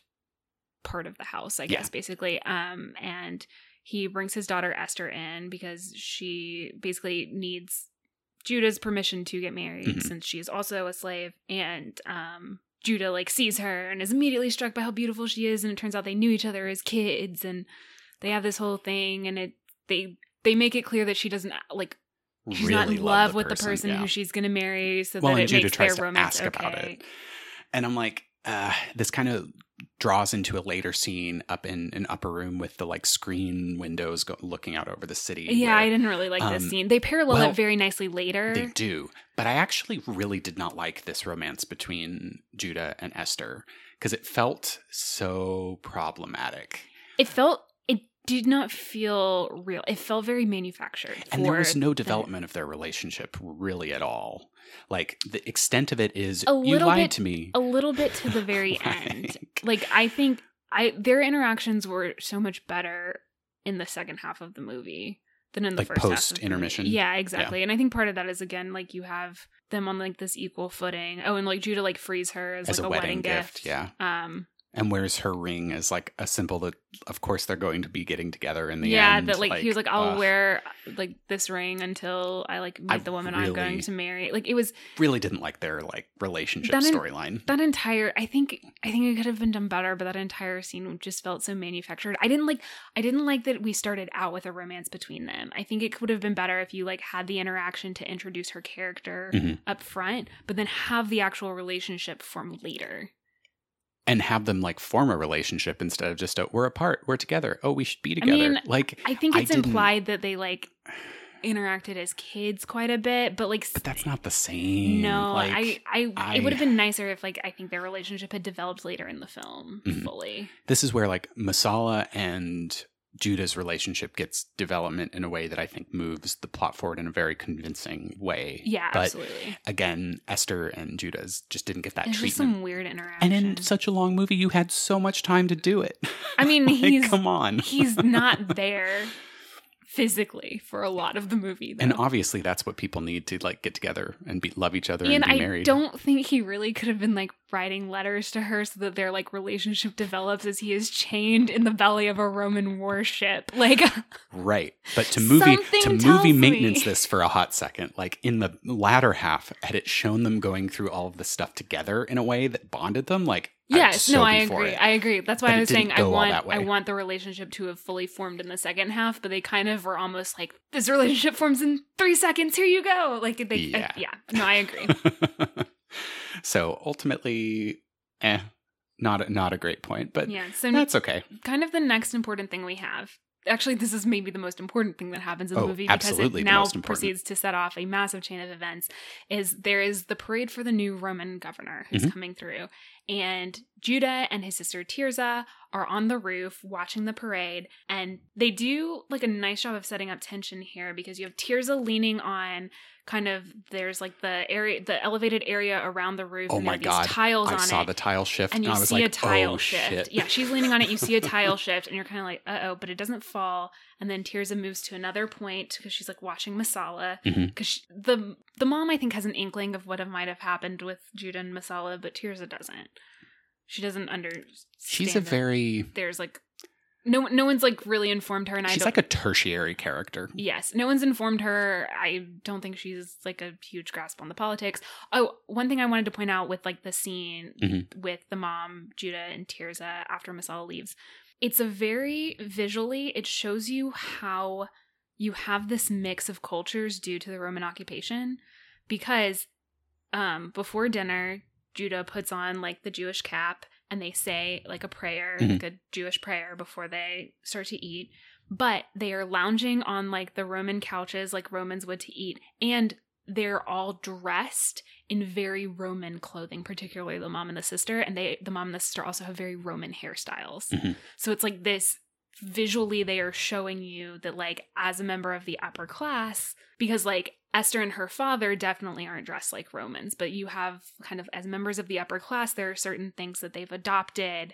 part of the house, I Yeah. guess basically. Um and he brings his daughter Esther in because she basically needs Judah's permission to get married Mhm. since she is also a slave and um Judah like sees her and is immediately struck by how beautiful she is and it turns out they knew each other as kids and they have this whole thing and it they they make it clear that she doesn't like she's not in love the with the person yeah. who she's going to marry so Well, that it Judah makes tries their to romance ask about okay. it. And I'm like, uh, this kind of draws into a later scene up in an upper room with the like screen windows go- looking out over the city. Yeah, where I didn't really like this um, scene. They parallel well, it very nicely later. They do. But I actually really did not like this romance between Judah and Esther because it felt so problematic. It felt did not feel real. It felt very manufactured. And there was no the- development of their relationship really at all. Like the extent of it is A you little lied bit- to me. a little bit to the very end. Like- Like I think I their interactions were so much better in the second half of the movie than in the Like first half post intermission? Yeah, exactly. And I think part of that is again like you have them on like this equal footing. Oh, and like Judah like frees her as, As like a a, wedding wedding, gift, yeah. Um and wears her ring as like a symbol that of course they're going to be getting together in the yeah, end. Yeah, that like, he was like, I'll ugh, wear like this ring until I like meet I the woman I'm going to marry. Like it was really didn't like their like relationship storyline. that entire I think I think it could have been done better, but that entire scene just felt so manufactured. I didn't like I didn't like that we started out with a romance between them. I think it could have been better if you like had the interaction to introduce her character Mhm. up front, but then have the actual relationship form later. And have them like form a relationship instead of just a, we're apart, we're together. Oh, we should be together. I mean, like I think it's didn't- implied that they like interacted as kids quite a bit, but like but that's not the same. no, like, I, I, I- it would have been nicer if like I think their relationship had developed later in the film Mhm. fully. this is where like Messala and Judah's relationship gets development in a way that I think moves the plot forward in a very convincing way. Yeah, but absolutely. again, Esther and Judah's just didn't get that There's just treatment. some weird interaction. And in such a long movie, you had so much time to do it. I mean, Like, he's come on. he's not there physically for a lot of the movie. Though. and obviously, that's what people need to like get together and be love each other and and be I married. don't think he really could have been like writing letters to her so that their like relationship develops as he is chained in the belly of a Roman warship. Like, Right. But to movie to movie me. maintenance this for a hot second, like in the latter half, had it shown them going through all of this stuff together in a way that bonded them, like yes, so no, I agree. it. I agree. That's why But I was saying I want. I want the relationship to have fully formed in the second half, but they kind of were almost like this relationship forms in three seconds. Here you go. Like they, Yeah. yeah. No, I agree. so ultimately, eh, not a, not a great point, but yeah. So that's okay. kind of the next important thing we have. Actually, this is maybe the most important thing that happens in the Oh, movie because it now proceeds to set off a massive chain of events. Is there is the parade for the new Roman governor who's Mhm. coming through, and Judah and his sister Tirza are on the roof watching the parade and they do like a nice job of setting up tension here because you have Tirza leaning on kind of there's like the area the elevated area around the roof Oh and my these god! tiles I on saw it the tile shift, and you I was see like, a tile oh, shift. Shit. Yeah, she's leaning on it. You see a tile shift, and you're kind of like, uh oh, but it doesn't fall. And then Tirza moves to another point because she's like watching Messala. Because the the mom, I think, has an inkling of what might have happened with Judah and Messala, but Tirza doesn't. She doesn't understand. She's a very There's like no no one's like really informed her, and I she's like a tertiary character. Yes, no one's informed her. I don't think she's like a huge grasp on the politics. Oh, one thing I wanted to point out with like the scene Mhm. with the mom, Judah, and Tirza after Messala leaves, it's a very visually, it shows you how you have this mix of cultures due to the Roman occupation. Because um, before dinner, Judah puts on like the Jewish cap and they say like a prayer, Mhm. like a Jewish prayer before they start to eat. But they are lounging on like the Roman couches like Romans would to eat. And they're all dressed in very Roman clothing, particularly the mom and the sister. And they the mom and the sister also have very Roman hairstyles. Mhm. So it's like this visually they are showing you that like as a member of the upper class because like Esther and her father definitely aren't dressed like Romans but you have kind of as members of the upper class there are certain things that they've adopted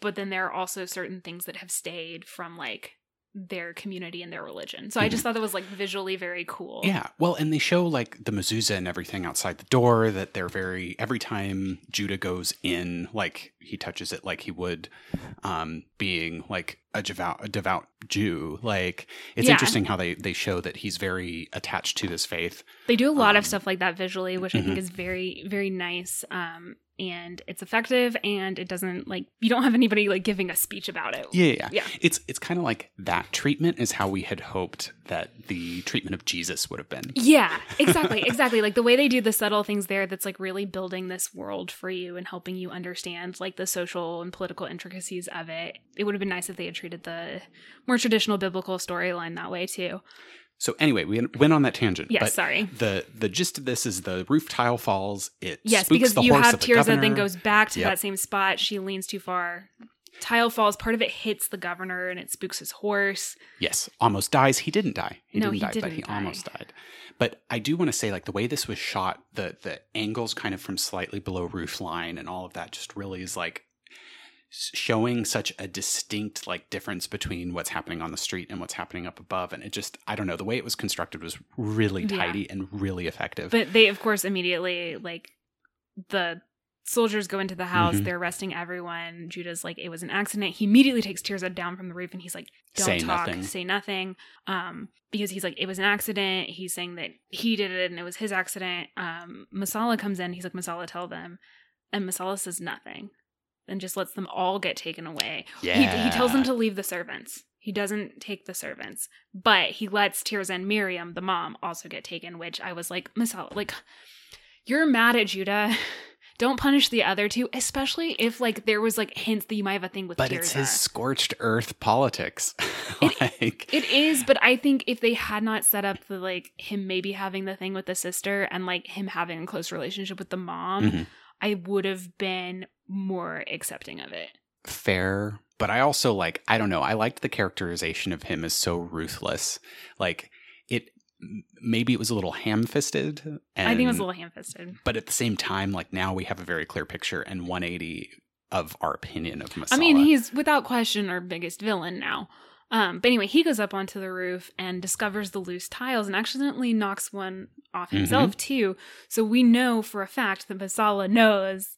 but then there are also certain things that have stayed from like their community and their religion. So I just thought that was like visually very cool. Yeah. Well, and they show like the mezuzah and everything outside the door that they're very every time Judah goes in, like he touches it like he would um being like a devout a devout Jew. Like it's Yeah. interesting how they they show that he's very attached to this faith. They do a lot of Um, stuff like that visually, which I think mhm. is very, very nice. Um, and it's effective, and it doesn't like you don't have anybody like giving a speech about it. Yeah, yeah. Yeah. It's it's kind of like that treatment is how we had hoped that the treatment of Jesus would have been. Yeah, exactly, exactly. Like the way they do the subtle things there that's like really building this world for you and helping you understand like the social and political intricacies of it. It would have been nice if they had treated the more traditional biblical storyline that way too. So anyway, we went on that tangent. Yes, but sorry. The the gist of this is the roof tile falls. It Yes, spooks because the you have Tirza then goes back to Yep. that same spot. She leans too far. Tile falls. Part of it hits the governor and it spooks his horse. Yes, almost dies. He didn't die. He No, didn't he die, but didn't he die. almost died. But I do want to say, like the way this was shot, the the angles kind of from slightly below roof line and all of that, just really is like showing such a distinct like difference between what's happening on the street and what's happening up above. And it just, I don't know, the way it was constructed was really Yeah. tidy and really effective. But they, of course, immediately like the soldiers go into the house. Mhm. They're arresting everyone. Judah's like, it was an accident. He immediately takes Tirza down from the roof and he's like, don't Say talk, nothing. say nothing. Um, because he's like, it was an accident. He's saying that he did it and it was his accident. Um, Messala comes in. He's like, Messala, tell them. And Messala says nothing and just lets them all get taken away. He, he tells them to leave the servants. He doesn't take the servants, but he lets Tirza and Miriam, the mom, also get taken. Which I was like, Messala, like, you're mad at Judah. Don't punish the other two, especially if like there was like hints that you might have a thing with but it's his scorched earth politics. It- like, It is, but I think if they had not set up the like him maybe having the thing with the sister and like him having a close relationship with the mom, Mhm. I would have been more accepting of it. fair but i also like i don't know i liked the characterization of him as so ruthless like it maybe it was a little ham-fisted I think it was a little ham fisted. but at the same time like now we have a very clear picture and 180 of our opinion of Messala. I mean, he's without question our biggest villain now. Um, but anyway, he goes up onto the roof and discovers the loose tiles and accidentally knocks one off Mm-hmm. himself too. So we know for a fact that Messala knows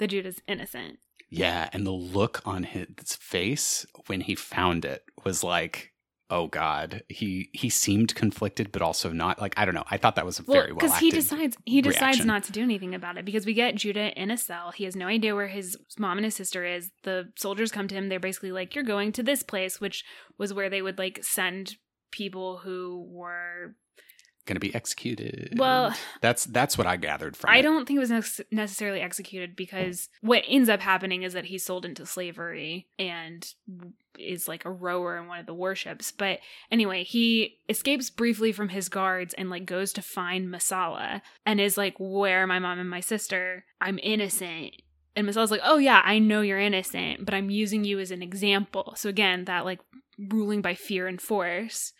that Judah's innocent. yeah and the look on his face when he found it was like oh god he he seemed conflicted but also not like i don't know i thought that was a Well, very well because he decides he decides reaction. not to do anything about it because we get Judah in a cell. He has no idea where his mom and his sister is. The soldiers come to him. They're basically like, "You're going to this place," which was where they would like send people who were gonna be executed well that's that's what i gathered from I it. don't think it was nec- necessarily executed because what ends up happening is that he's sold into slavery and is like a rower in one of the warships. But anyway, he escapes briefly from his guards and like goes to find Messala and is like, "Where are my mom and my sister? I'm innocent." And Messala's like, oh yeah, I know you're innocent, but I'm using you as an example. So again, that like ruling by fear and force.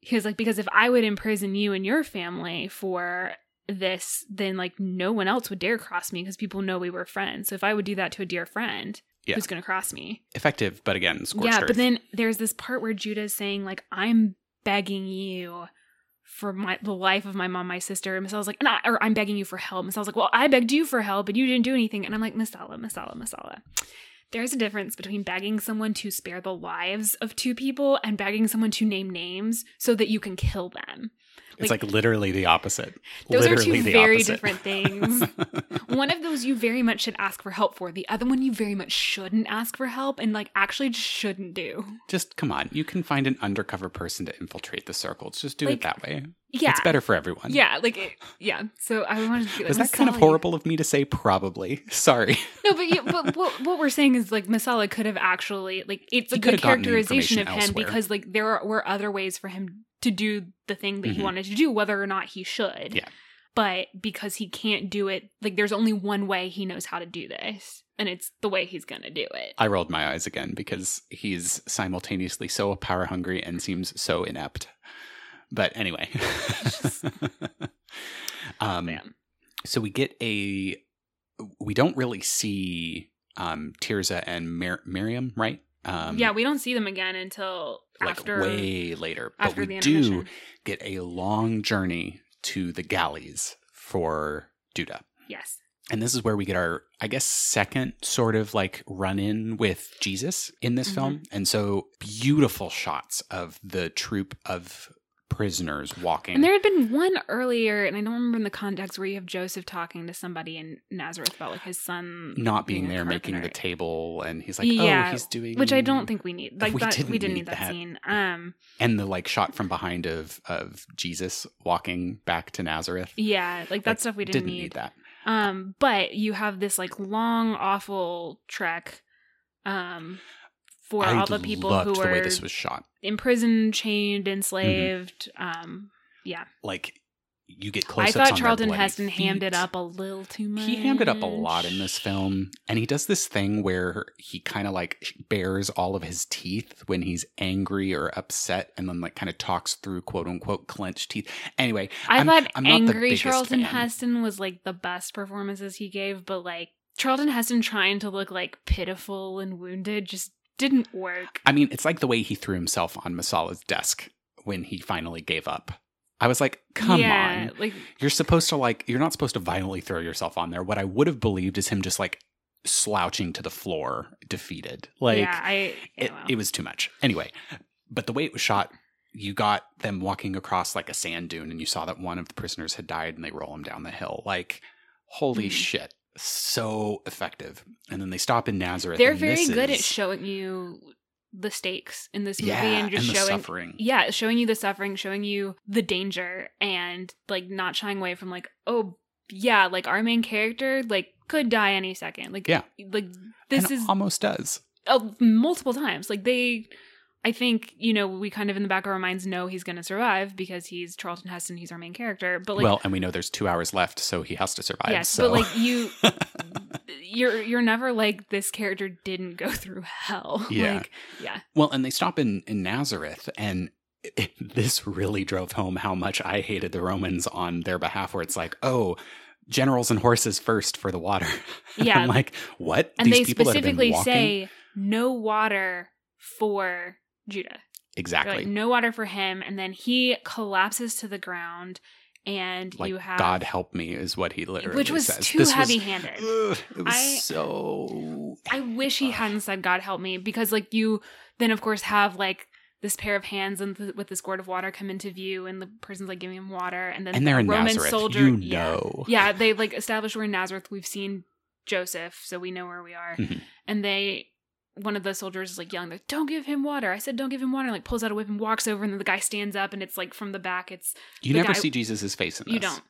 He was like, because if I would imprison you and your family for this, then like no one else would dare cross me because people know we were friends. So if I would do that to a dear friend, Yeah. who's going to cross me? Effective, but again, scorched yeah, earth. but then there's this part where Judah is saying like, I'm begging you for my the life of my mom, my sister. And Messala's like, and I, or I'm begging you for help. Messala's like, well, I begged you for help, but you didn't do anything. And I'm like, Messala, Messala, Messala. There's a difference between begging someone to spare the lives of two people and begging someone to name names so that you can kill them. It's like, literally the opposite. Those are literally two the very opposite. different things. one of those you very much should ask for help for. The other one you very much shouldn't ask for help and like actually shouldn't do. Just come on. You can find an undercover person to infiltrate the circles. Just do Like, it that way. Yeah. It's better for everyone. Yeah, like it, yeah. So I wanted to be like, Was that kind of horrible of me to say? Probably. Sorry. No, but you, but what, what we're saying is like Messala could have actually like it's a He good could have gotten the characterization of him elsewhere. because like there were other ways for him to do the thing that he Mhm. wanted to do, whether or not he should. Yeah. But because he can't do it, like there's only one way he knows how to do this, and it's the way he's gonna do it. I rolled my eyes again because he's simultaneously so power hungry and seems so inept. But anyway. um, Man. so we get a. We don't really see um, Tirza and Mir- Miriam, right? Um, yeah, we don't see them again until like after way later. But we do get a long journey to the galleys for Judah. Yes. And this is where we get our, I guess, second sort of like run in with Jesus in this Mhm. film. And so beautiful shots of the troop of prisoners walking. And there had been one earlier, and I don't remember in the context where you have Joseph talking to somebody in Nazareth about like his son not being a there, making the table, and he's like, Yeah, "Oh, he's doing," which I don't think we need. Like We that, didn't we didn't need need that, that. scene. Um, And the like shot from behind of of Jesus walking back to Nazareth. yeah, like that Like, stuff we didn't, didn't, need that. Um, but you have this like long, awful trek. Um, for I all the people who the way were this was shot. imprisoned, chained, Mm-hmm. enslaved. Um, yeah, Like you get close. I thought Charlton Heston hammed it up a little too much. He hammed it up a lot in this film, and he does this thing where he kind of like bares all of his teeth when he's angry or upset, and then like kind of talks through quote unquote clenched teeth. Anyway, I I'm- thought I'm angry Charlton fan. Heston was like the best performances he gave, but like Charlton Heston trying to look like pitiful and wounded just didn't work. I mean, it's like the way he threw himself on Messala's desk when he finally gave up. I was like, come yeah, on. like You're supposed to like, you're not supposed to violently throw yourself on there. What I would have believed is him just like slouching to the floor, defeated. Like, yeah, I it, well. it was too much. Anyway, but the way it was shot, you got them walking across like a sand dune, and you saw that one of the prisoners had died, and they roll him down the hill. Like, holy Mhm. shit, so effective. And then they stop in Nazareth. they're and very good at showing you the stakes in this movie yeah, and just the showing suffering. yeah showing you the suffering showing you the danger and like not shying away from like oh yeah like our main character like could die any second like Yeah. like this And is almost does. uh, multiple times like they i think you know we kind of in the back of our minds know he's gonna survive because he's charlton heston he's our main character but like well, and we know there's two hours left, so he has to survive. yes so. but like you you're you're never like this character didn't go through hell Yeah. like yeah Well, and they stop in, in Nazareth, and it, this really drove home how much I hated the Romans on their behalf, where it's like, oh, generals and horses first for the water. Yeah. I'm like, what? and These they people that have been specifically say no water for Judah. Exactly. Like no water for him, and then he collapses to the ground, and Like, you have God help me is what he literally which was says. too heavy-handed. It was I- so. I wish he hadn't said God help me because like you then of course have like this pair of hands and th- with this gourd of water come into view, and the person's like giving him water, and then And they're the in Roman Nazareth. soldier, you know. yeah, they like established we're in Nazareth. We've seen Joseph, so we know where we are. Mhm. And they, one of the soldiers is like yelling, like, "Don't give him water!" I said, "Don't give him water!" Like pulls out a whip and walks over, and then the guy stands up, and it's like from the back. It's You never guy- see Jesus' face in this. you don't,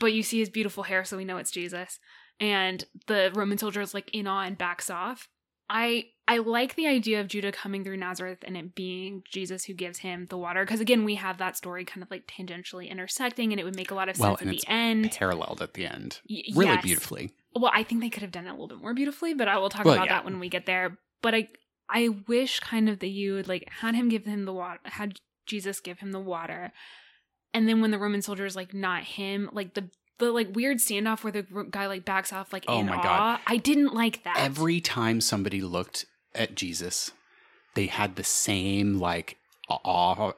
but you see his beautiful hair, so we know it's Jesus. And the Roman soldier is like in awe and backs off. I I like the idea of Judah coming through Nazareth and it being Jesus who gives him the water because again we have that story kind of like tangentially intersecting and it would make a lot of Well, sense and at the end. Paralleled at the end. Really yes. beautifully. well, I think they could have done it a little bit more beautifully, but I will talk Well, about yeah. that when we get there. But I I wish kind of that you would like had him give him the water, had Jesus give him the water, and then when the Roman soldiers like not him, like the the like weird standoff where the guy like backs off like Oh in my awe. God. I didn't like that. Every time somebody looked at Jesus, they had the same like awe,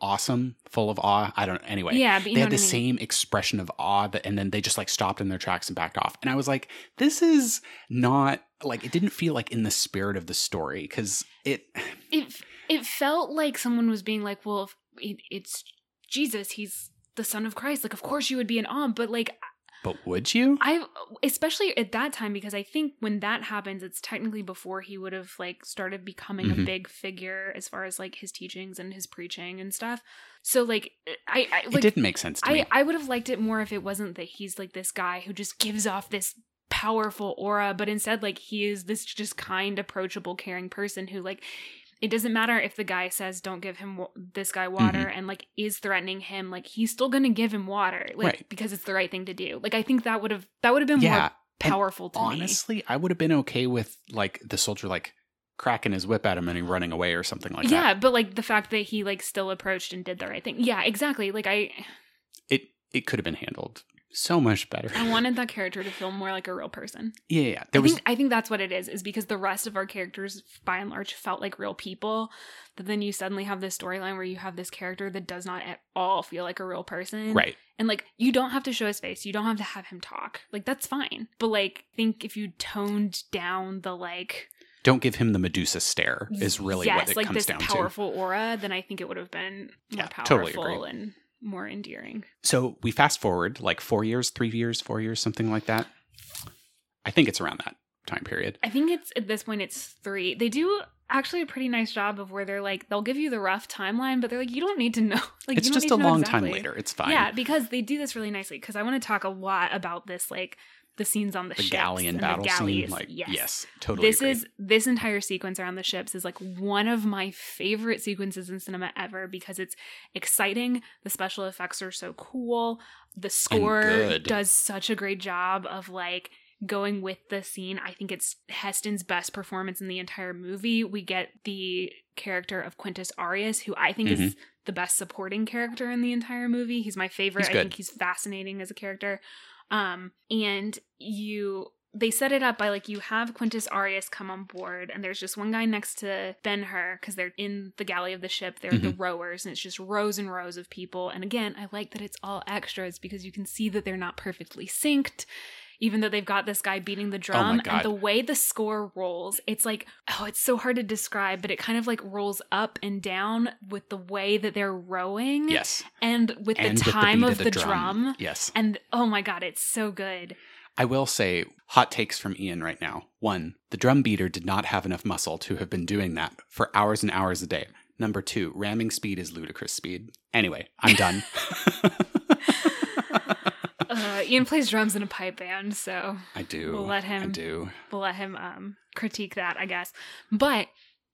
awesome, full of awe. I don't. Anyway, yeah, they had the I mean? same expression of awe that and then they just like stopped in their tracks and backed off and i was like this is not like it didn't feel like in the spirit of the story because it It it felt like someone was being like, well, it, it's Jesus, he's the son of Christ. Like, of course you would be in awe, but like but would you I especially at that time because I think when that happens, it's technically before he would have like started becoming a Mhm. big figure as far as like his teachings and his preaching and stuff. So like I, I it didn't make sense to I me I would have liked it more if it wasn't that he's like this guy who just gives off this powerful aura, but instead like he is this just kind, approachable, caring person who like it doesn't matter if the guy says don't give him wa- this guy water Mm-hmm. and like is threatening him like he's still going to give him water like Right. because it's the right thing to do like i think that would have that would have been yeah more and powerful to me honestly i would have been okay with like the soldier like cracking his whip at him and he running away or something like that. yeah but like the fact that he like still approached and did the right thing yeah exactly like i it it could have been handled so much better i wanted that character to feel more like a real person yeah yeah there I was think I think that's what it is, is because the rest of our characters, by and large, felt like real people. That then you suddenly have this storyline where you have this character that does not at all feel like a real person, right And like, you don't have to show his face, you don't have to have him talk. Like that's fine. But like, think if you toned down the like, don't give him the medusa stare is really yes, what it like comes this down to powerful aura, then I think it would have been more Yeah, totally powerful agree. and more endearing. So we fast forward like four years, three years, four years, something like that. I think it's around that time period. I think it's at this point it's three. They do actually a pretty nice job of where they're like they'll give you the rough timeline, but they're like you don't need to know. Like it's just a long time later. It's fine. Yeah, because they do this really nicely. Because I want to talk a lot about this, like the scenes on the, ship. the ships galleon and battle the galleys. scene. Like yes. yes, totally. This agree. is this entire sequence around the ships is like one of my favorite sequences in cinema ever because it's exciting. The special effects are so cool. The score does such a great job of like going with the scene. I think it's Heston's best performance in the entire movie. We get the character of Quintus Arrius, who I think is mm-hmm. the best supporting character in the entire movie. He's my favorite. He's I think he's fascinating as a character. Um, and you they set it up by like you have Quintus Arrius come on board, and there's just one guy next to Ben Hur because they're in the galley of the ship. They're the rowers, and it's just rows and rows of people. And again, I like that it's all extras because you can see that they're not perfectly synced. Even though they've got this guy beating the oh drum, God. and the way the score rolls, it's like, oh, it's so hard to describe, but it kind of like rolls up and down with the way that they're rowing yes, and with and the with time beat of the, drum. Yes, And oh my god, it's so good. I will say hot takes from Ian right now. One, the drum beater did not have enough muscle to have been doing that for hours and hours a day. Number two, ramming speed is ludicrous speed. Anyway, I'm done. Uh, Ian plays drums in a pipe band, so I do. We'll let him. I do. we'll let him um, critique that, I guess. But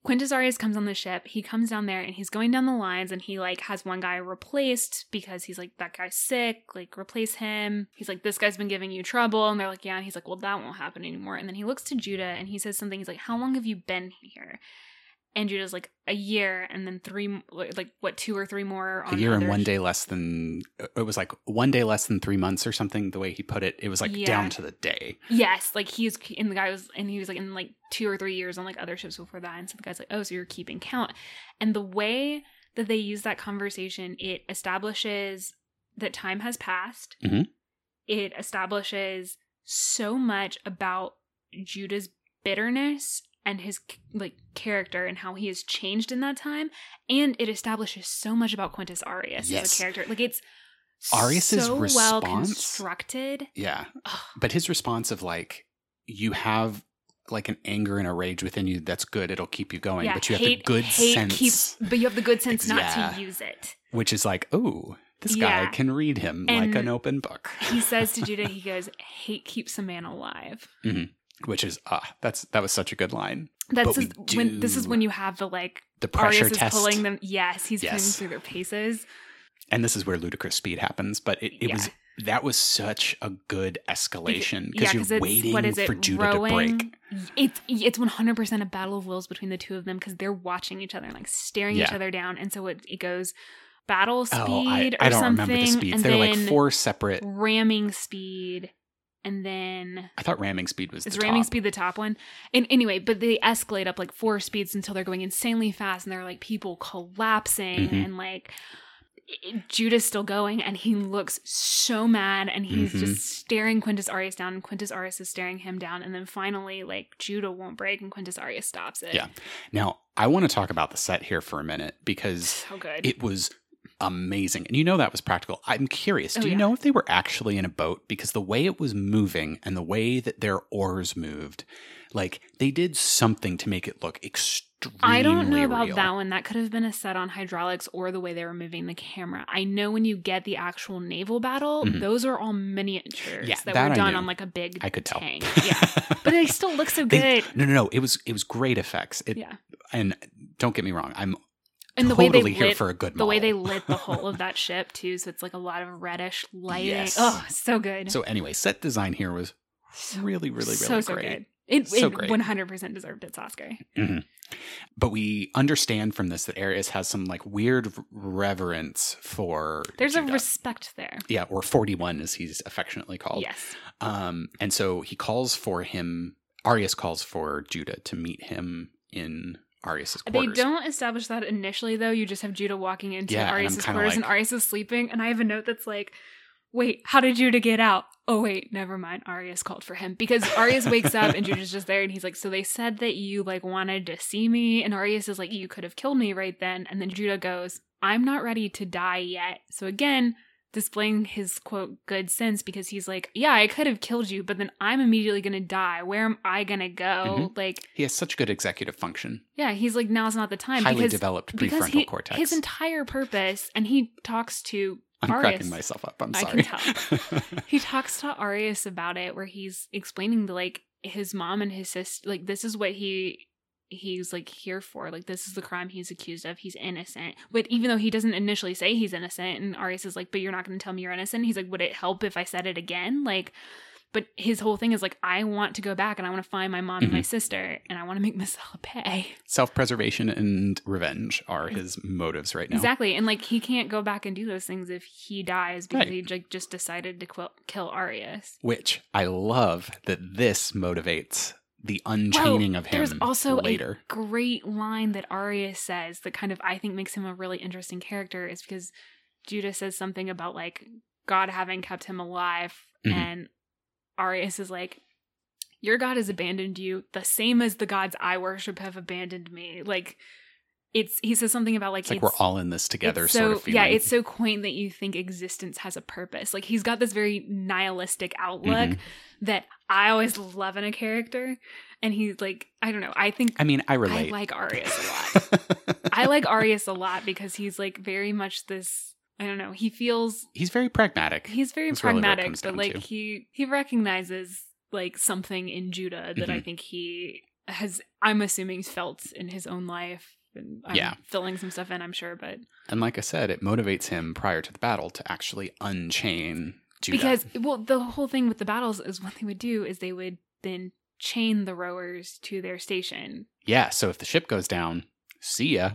Quintus Arrius comes on the ship. He comes down there and he's going down the lines and he like has one guy replaced because he's like that guy's sick. Like replace him. He's like this guy's been giving you trouble and they're like yeah. And he's like well that won't happen anymore. And then he looks to Judah and he says something. He's like how long have you been here? And Judah's like a year and then three like what two or three more A year and one day less than it was like one day less than three months or something. The way he put it, it was like Yeah. down to the day. Yes, like he's and the guy was and he was like in like two or three years on like other ships before that, and so the guy's like, oh, so you're keeping count, and the way that they use that conversation, it establishes that time has passed. Mhm. It establishes so much about Judah's bitterness and his like character and how he has changed in that time, and it establishes so much about Quintus Arrius as Yes. a character. Like it's Arrius's so well response- constructed. Yeah, Ugh. but his response of like you have like an anger and a rage within you that's good it'll keep you going but you have the good hate sense keeps- but you have the good sense not yeah. to use it. which is like oh this guy can read him like an open book He says to Judah, he goes, "Hate keeps a man alive." Mm-hmm. Which is ah that's that was such a good line That's when this is when you have the like the pressure Arrius is test pulling them. Yes, he's putting them through their paces. and this is where ludicrous speed happens but it, it was that was such a good escalation yeah, you're waiting what is it, for Judah rowing? to break. It's it's one hundred percent a battle of wills between the two of them because they're watching each other and like staring each other down, and so it, it goes battle speed Oh, I, or I don't something, remember the speeds. They're like four separate. ramming speed, and then I thought ramming speed was is the ramming top. speed the top one? And anyway, but they escalate up like four speeds until they're going insanely fast, and they're like people collapsing, Mhm. and like Judah's still going, and he looks so mad, and he's Mhm. just staring Quintus Arrius down, and Quintus Arrius is staring him down, and then finally, like Judah won't break, and Quintus Arrius stops it. Yeah. Now, I want to talk about the set here for a minute because so good. it was amazing. And you know that was practical. I'm curious, Oh, do you yeah. know if they were actually in a boat? Because the way it was moving and the way that their oars moved, like they did something to make it look extremely I don't know about that one. That could have been a set on hydraulics or the way they were moving the camera. I know when you get the actual naval battle, Mhm. those are all miniatures Yeah, that, that were I done knew. on like a big I could tell. tank. Yeah. but they still look so They- good. No, no, no. It was it was great effects. It, Yeah. And don't get me wrong, I'm And the totally way they here lit for a good the way they lit the whole of that ship too, so it's like a lot of reddish lighting. Yes. Oh, so good. So anyway, set design here was really, really, really so so great. good. It, So it great. 100% deserved its Oscar. Mhm. But we understand from this that Arrius has some like weird reverence for There's Judah. a respect there. yeah, or 41 as he's affectionately called. Yes. Um, and so he calls for him. Arrius calls for Judah to meet him in Arrius's They don't establish that initially, though. You just have Judah walking into Yeah, and I'm quarters, and like- Arrius is sleeping. And I have a note that's like, "Wait, how did Judah get out?" Oh wait, never mind. Arrius called for him because Arrius wakes up and Judah's just there, and he's like, "So they said that you like wanted to see me," and Arrius is like, "You could have killed me right then." And then Judah goes, "I'm not ready to die yet." So again. Displaying his quote good sense because he's like, Yeah, I could have killed you, but then I'm immediately gonna die. Where am I gonna go? Mm-hmm. Like, He has such good executive function. yeah, he's like, now's not the time Highly because developed prefrontal he, cortex. his entire purpose, and he talks to I'm Arrius. cracking myself up. I'm sorry. he talks to Arrius about it, where he's explaining to like his mom and his sister, like this is what he he's like here for, like this is the crime he's accused of. He's innocent, but even though he doesn't initially say he's innocent, and Arrius is like, but you're not going to tell me you're innocent. He's like, would it help if I said it again? Like. But his whole thing is like, I want to go back and I want to find my mom and my Mhm. sister and I want to make Messala pay. Self preservation and revenge are his motives right now. Exactly. And like he can't go back and do those things if he dies because Right. he like just decided to quil- kill Arrius. Which I love that this motivates the unchaining of him There's also later. a great line that Arrius says that kind of I think makes him a really interesting character is because Judah says something about like God having kept him alive Mhm. and Arrius is like your God has abandoned you the same as the gods I worship have abandoned me. Like it's he says something about like it's like we're all in this together, it's sort so of feeling. yeah it's so quaint that you think existence has a purpose like he's got this very nihilistic outlook Mhm. that i always love in a character and he's like i don't know i think I mean, I i relate. like arrius a lot i like arrius a lot because he's like very much this i don't know he feels He's very pragmatic. he's very That's really pragmatic comes but like to. he he recognizes like something in judah that i Mhm. think he has i'm assuming felt in his own life and I'm Yeah. filling some stuff in i'm sure but and like I said, it motivates him prior to the battle to actually unchain Judah. Because well, the whole thing with the battles is what they would do is they would then chain the rowers to their station. yeah, so if the ship goes down, see ya.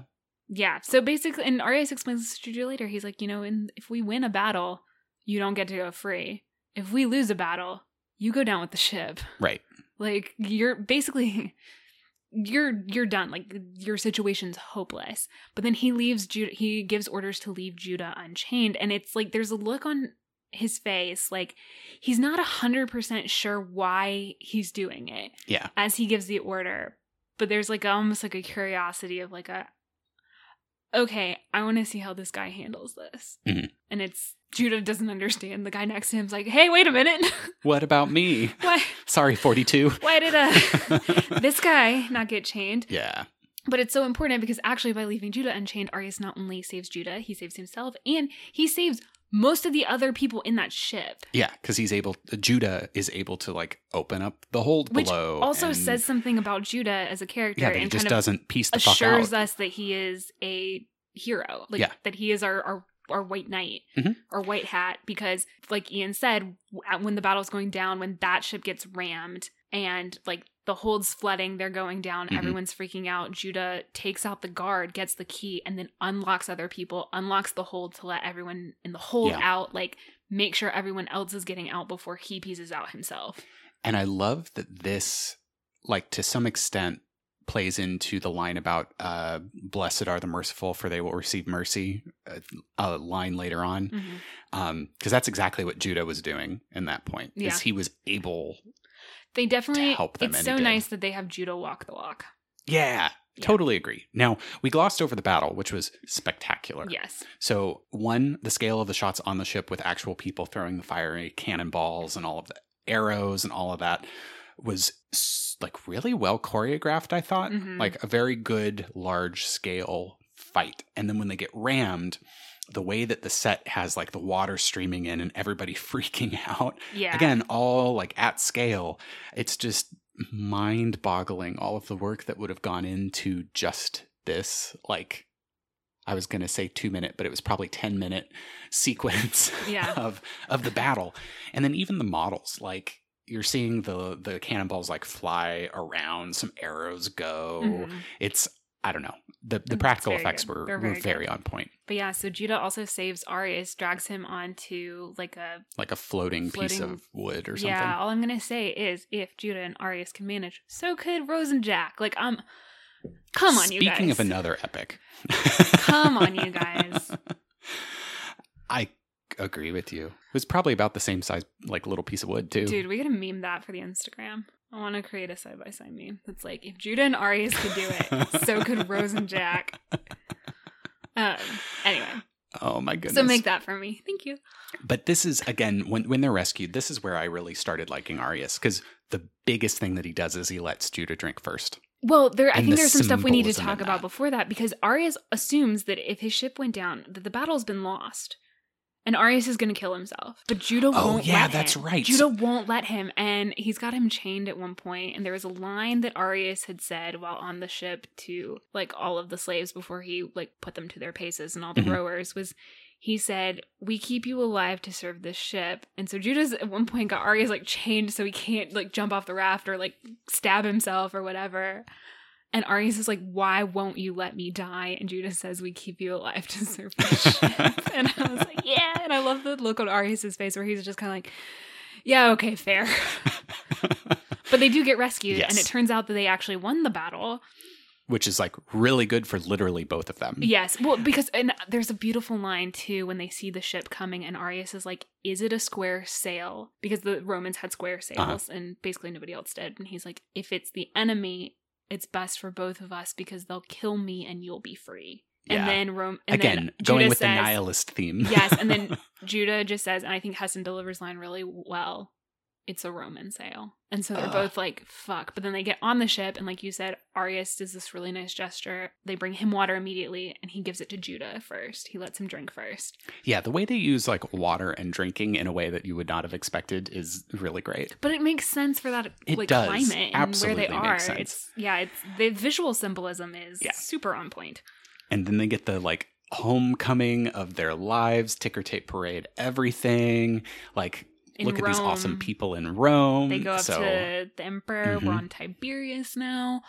Yeah. So basically, and Arrius explains this to Judah later. He's like, you know, in, if we win a battle, you don't get to go free. If we lose a battle, you go down with the ship. Right. Like you're basically you're you're done. Like your situation's hopeless. But then he leaves Judah he gives orders to leave Judah unchained and it's like there's a look on his face like he's not a hundred percent sure why he's doing it Yeah. as he gives the order. But there's like almost like a curiosity of like a okay, I want to see how this guy handles this. Mhm. And it's Judah doesn't understand. The guy next to him's like, hey, wait a minute. What about me? why Sorry, 42. why did uh this guy not get chained? yeah. But it's so important because actually, by leaving Judah unchained, Arrius not only saves Judah, he saves himself, and he saves most of the other people in that ship. Yeah, because he's able, Judah is able to like open up the hold Which below. also and- says something about Judah as a character yeah, and just kind of doesn't piece the fuck assures out. us that he is a hero. Like Yeah. that he is our, our our white knight Mhm. or white hat because like Ian said when the battle's going down when that ship gets rammed and like the hold's flooding they're going down Mhm. everyone's freaking out Judah takes out the guard gets the key and then unlocks other people unlocks the hold to let everyone in the hold Yeah. out like make sure everyone else is getting out before he pieces out himself And I love that this, like to some extent, plays into the line about uh, "Blessed are the merciful, for they will receive mercy." A, a line later on, because that's exactly what Judah was doing in that point. Yeah. Is he was able, they definitely help them, it's so nice that they have Judah walk the walk yeah, Yeah. totally agree. Now we glossed over the battle, which was spectacular. yes So one, the scale of the shots on the ship with actual people throwing the fiery cannonballs and all of the arrows and all of that was like really well choreographed. I thought Mhm. like a very good large scale fight. And then when they get rammed, the way that the set has like the water streaming in and everybody freaking out yeah again all like at scale it's just mind boggling all of the work that would have gone into just this like i was going to say 2 minute but it was probably 10 minute sequence Yeah. of of the battle and then even the models like you're seeing the the cannonballs like fly around some arrows go Mhm. it's i don't know the the It's practical effects good. were They're were very very on point But yeah, so Judah also saves Arrius, drags him onto like a like a floating, piece of wood or something yeah. All I'm gonna say is, if Judah and Arrius can manage, so could Rose and Jack. Like, um, come on, you guys. Speaking of another epic. Come on, you guys. I agree with you. It was probably about the same size, like little piece of wood too. dude, we gotta meme that for the Instagram. I want to create a side by side meme. That's like, if Judah and Arrius could do it, so could Rose and Jack. Um. Anyway, Oh my goodness. so make that for me. Thank you. But this is again when when they're rescued. This is where I really started liking Arrius because the biggest thing that he does is he lets Judah drink first. Well, there. I And think the there's some stuff we need to talk about before that because Arrius assumes that if his ship went down, that the battle's been lost, and Arrius is going to kill himself. But Judah Oh, won't. yeah, let that's him. right. Judah won't let him, and he's got him chained at one point. And there was a line that Arrius had said while on the ship to like all of the slaves before he like put them to their paces and all the Mhm. rowers was. He said, "We keep you alive to serve this ship." And so Judah's at one point got Arrius like chained so he can't like jump off the raft or like stab himself or whatever. And Arrius is like, "Why won't you let me die?" And Judah says, "We keep you alive to serve ship." and I was like, "Yeah!" And I love the look on Arrius's face where he's just kind of like, "Yeah, okay, fair." but they do get rescued, and it turns out that they actually won the battle. Which is like really good for literally both of them. Yes, well, because and there's a beautiful line too when they see the ship coming, and Arrius is like, "Is it a square sail?" Because the Romans had square sails, Uh-huh. and basically nobody else did. And he's like, "If it's the enemy." It's best for both of us because they'll kill me and you'll be free. Yeah. And then Rome and Again, then going Judah with the nihilist theme. Yes, and then Judah just says, and I think Heston delivers line really well. It's a Roman sail, and so they're Ugh. both like, "Fuck!" But then they get on the ship, and like you said, Arrius does this really nice gesture. They bring him water immediately, and he gives it to Judah first. He lets him drink first. Yeah, the way they use like water and drinking in a way that you would not have expected is really great. But it makes sense for that It like does. climate and Absolutely where they makes are. sense. It's yeah, it's the visual symbolism is Yeah. super on point. And then they get the like homecoming of their lives, ticker tape parade, everything. Like In look at these awesome people in Rome. They go up so, to the emperor. Mhm. We're on Tiberius now,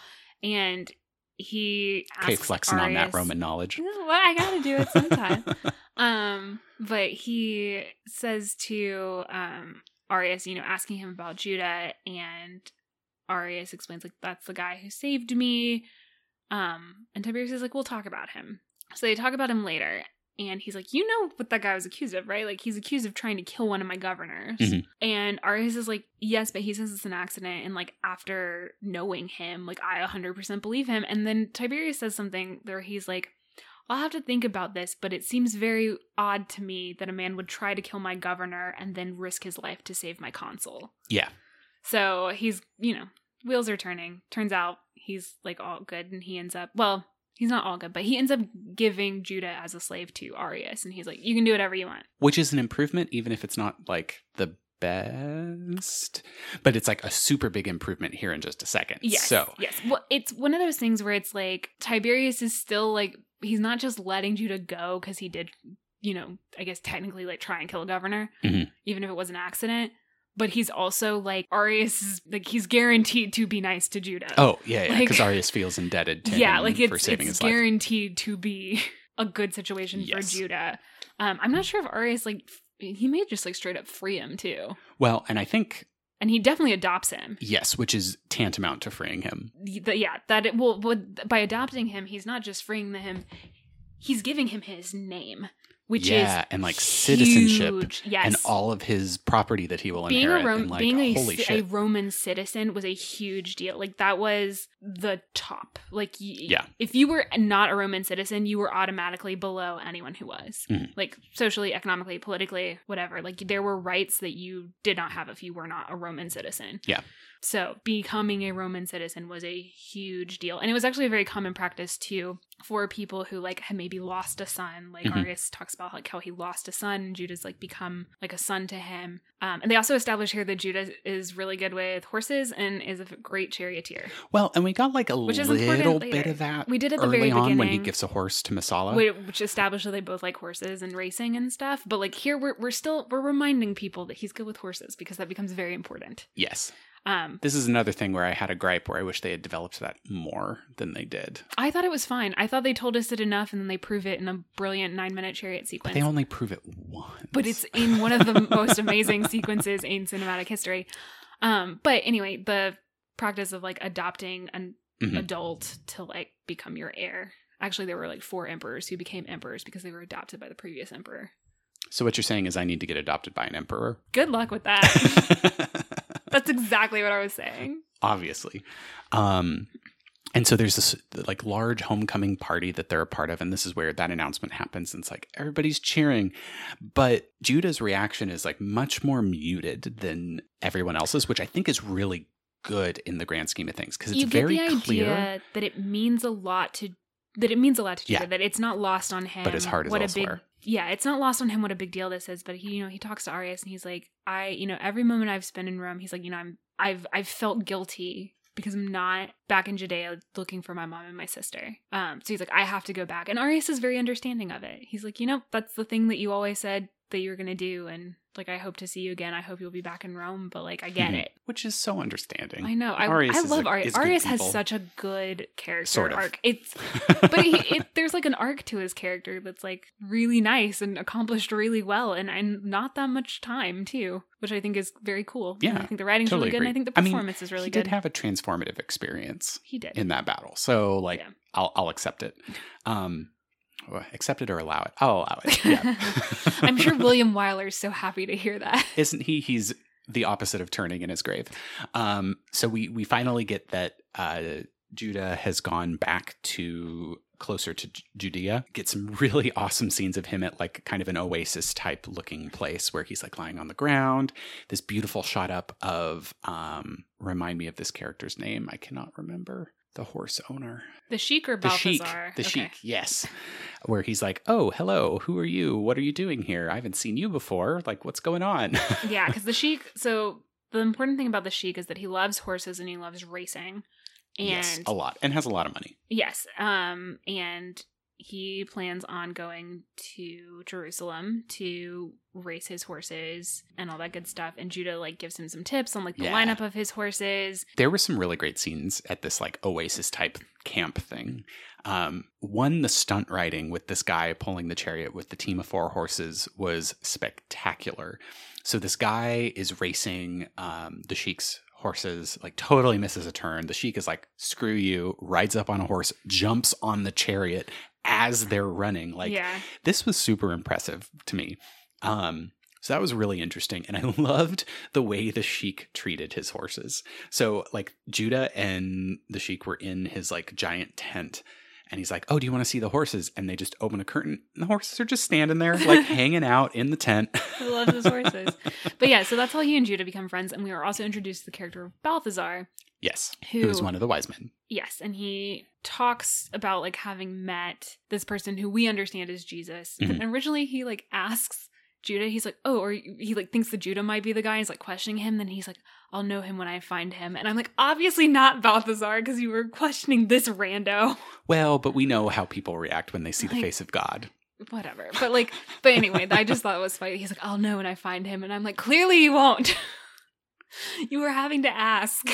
and he okay, asks flexing on that Roman knowledge. Well, I gotta do it sometime. um, but he says to um Arrius, you know, asking him about Judah, and Arrius explains like that's the guy who saved me. Um, and Tiberius is like, we'll talk about him. So they talk about him later, and he's like, you know what that guy was accused of, right? Like he's accused of trying to kill one of my governors. Mhm. And Arrius is like, yes, but he says it's an accident. And like after knowing him, like I 100% believe him. And then Tiberius says something where he's like, I'll have to think about this, but it seems very odd to me that a man would try to kill my governor and then risk his life to save my consul. Yeah. So he's, you know, wheels are turning. Turns out he's like all good and he ends up, well, he's not all good, but he ends up giving Judah as a slave to Arrius. And he's like, you can do whatever you want. Which is an improvement, even if it's not like the best. But it's like a super big improvement here in just a second. Yes. So yes. Well, it's one of those things where it's like Tiberius is still like he's not just letting Judah go because he did you know, I guess technically like try and kill a governor, Mhm. even if it was an accident. But he's also like Arrius is like he's guaranteed to be nice to Judah. Oh yeah, yeah, Like- because Arrius feels indebted to yeah, him like for it's saving it's his life. guaranteed to be a good situation Yes. for Judah. Um, I'm not sure if Arrius like he may just like straight up free him too, Well, and I think and he definitely adopts him. yes, which is tantamount to freeing him. The- yeah, that it will would by adopting him, he's not just freeing him, he's giving him his name, which is yeah, is and like citizenship huge. Yes, and all of his property that he will being inherit. a Ro- and like, being a, holy ci- a. Roman citizen was a huge deal. Like that was the top. Like Yeah. if you were not a Roman citizen, you were automatically below anyone who was. Mhm. Like socially, economically, politically, whatever. Like there were rights that you did not have if you were not a Roman citizen. Yeah. So becoming a Roman citizen was a huge deal. And it was actually a very common practice too for people who like had maybe lost a son. Like Mhm. Arrius talks about like how he lost a son and Judah's like become like a son to him. Um, and they also establish here that Judah is really good with horses and is a great charioteer. well, and we got like a Which is little bit later. of that We did at the early very on when he gives a horse to Messala. Which established that they both like horses and racing and stuff. But like here we're we're still we're reminding people that he's good with horses because that becomes very important. yes. Um This is another thing where I had a gripe where I wish they had developed that more than they did. I thought it was fine. I thought they told us it enough and then they prove it in a brilliant nine minute chariot But sequence. they only prove it once. but it's in one of the most amazing sequences in cinematic history. Um, but anyway, the practice of like adopting an Mhm. adult to like become your heir. Actually, there were like four emperors who became emperors because they were adopted by the previous emperor. So what you're saying is I need to get adopted by an emperor? Good luck with that. That's exactly what I was saying. Obviously. Um and so there's this like large homecoming party that they're a part of, and this is where that announcement happens. And it's like everybody's cheering, but Judah's reaction is like much more muted than everyone else's, which I think is really good in the grand scheme of things because it's you get very the clear. idea that it means a lot to that it means a lot to Judah. Yeah. That it's not lost on him. But his heart is what a elsewhere. big yeah, it's not lost on him what a big deal this is. But he, you know, he talks to Arrius and he's like, I, you know, every moment I've spent in Rome, he's like, you know, I'm, I've, I've felt guilty because I'm not back in Judea looking for my mom and my sister. Um, so he's like, I have to go back. And Arrius is very understanding of it. He's like, you know, that's the thing that you always said that you were gonna do, and like, I hope to see you again. I hope you'll be back in Rome. But like, I get Mhm. it. which is so understanding. I know. I, Arrius I love a- Arrius. Arrius has such a good character Sort of. arc. It's but he, it, there's like an arc to his character that's like really nice and accomplished really well, and and not that much time too, which I think is very cool. Yeah, And I think the writing's totally really good, and I think the I mean, performance is really he good. He did have a transformative experience he did. in that battle, so like Yeah. I'll I'll accept it. Um, accept it or allow it. I'll allow it. Yeah. I'm sure William Wyler's so happy to hear that. isn't he? He's the opposite of turning in his grave. Um, so we we finally get that uh, Judah has gone back to closer to Ju- Judea. Get some really awesome scenes of him at like kind of an oasis type looking place where he's like lying on the ground. This beautiful shot up of um, remind me of this character's name. I cannot remember the horse owner. The Sheik or The Sheik. The Okay. Sheik, yes. Where he's like, Oh, hello, who are you? What are you doing here? I haven't seen you before. Like, what's going on? yeah, because the Sheik. So the important thing about the Sheik is that he loves horses and he loves racing, and yes, a lot. And has a lot of money. Yes. Um, and he plans on going to Jerusalem to race his horses and all that good stuff. And Judah like gives him some tips on like the Yeah. lineup of his horses. There were some really great scenes at this like oasis type camp thing. Um, one, the stunt riding with this guy pulling the chariot with the team of four horses was spectacular. So this guy is racing um, the sheik's horses, like totally misses a turn. The sheik is like, screw you, rides up on a horse, jumps on the chariot as they're running. Like yeah. this was super impressive to me. Um, so that was really interesting. And I loved the way the Sheik treated his horses. So, like, Judah and the Sheik were in his, like, giant tent. And he's like, Oh, do you want to see the horses? And they just open a curtain. And the horses are just standing there, like, hanging out in the tent. I love his horses. But yeah, so that's how he and Judah become friends. And we were also introduced to the character of Balthazar. Yes. Who- Who is one of the wise men. Yes, and he talks about like having met this person who we understand is Jesus. Mhm. And originally he like asks Judah, he's like, "Oh," or he like thinks that Judah might be the guy. He's like questioning him. Then he's like, "I'll know him when I find him." And I'm like, obviously not Balthazar because you were questioning this rando. Well, but we know how people react when they see the face of God. whatever. But like, but anyway, I just thought it was funny. He's like, I'll know when I find him, and I'm like, clearly you won't. you were having to ask.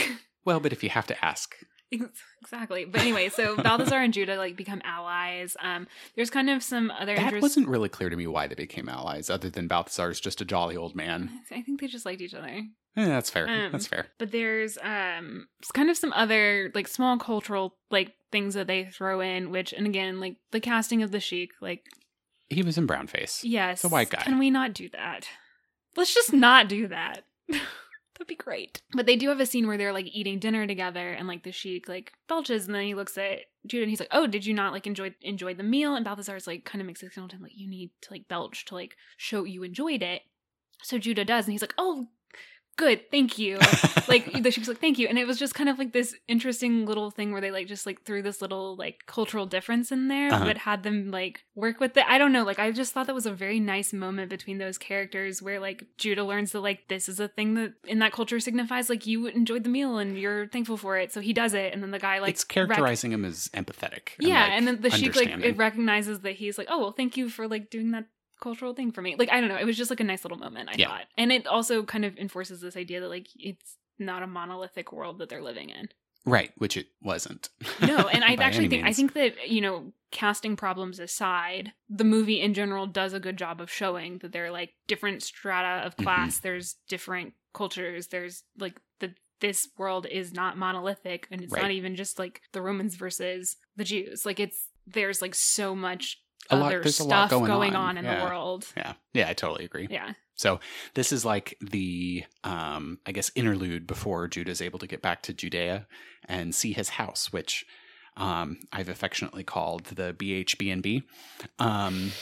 Well, but if you have to ask, exactly. But anyway, so Balthazar and Judah like become allies. Um, there's kind of some other that interest- wasn't really clear to me why they became allies, other than Balthazar's just a jolly old man. I think they just liked each other. Eh, that's fair. Um, that's fair. But there's um kind of some other like small cultural like things that they throw in, which and again like the casting of the Sheik, like He was in brownface. yes, a white guy. Can we not do that? Let's just not do that. That'd be great. But they do have a scene where they're like eating dinner together, and like the Sheik like belches, and then he looks at Judah and he's like, "Oh, did you not like enjoy enjoy the meal?" And Balthazar's like kind of makes a signal to like, "You need to like belch to like show you enjoyed it." So Judah does, and he's like, "Oh, good, thank you." like the was like thank you and it was just kind of like this interesting little thing where they like just like threw this little like cultural difference in there Uh-huh. but had them like work with it i don't know like i just thought that was a very nice moment between those characters where like judah learns that like this is a thing that in that culture signifies like you enjoyed the meal and you're thankful for it so he does it and then the guy like it's characterizing him as empathetic. yeah, like, and then the sheik like it recognizes that he's like, oh well, thank you for like doing that cultural thing for me. Like I don't know, it was just like a nice little moment. I Yeah. thought, and it also kind of enforces this idea that like it's not a monolithic world that they're living in. right, which it wasn't. No, and I actually think I think that you know casting problems aside, the movie in general does a good job of showing that there are like different strata of Mhm. class. There's different cultures. There's like the this world is not monolithic, and it's not even just like the Romans versus the Jews. Like it's there's like so much A lot- other there's a lot stuff going on, on, in yeah. the world. yeah, yeah, I totally agree. Yeah, So this is like the, um, I guess, interlude before Judah's able to get back to Judea and see his house, which um, I've affectionately called the BHBNB, um,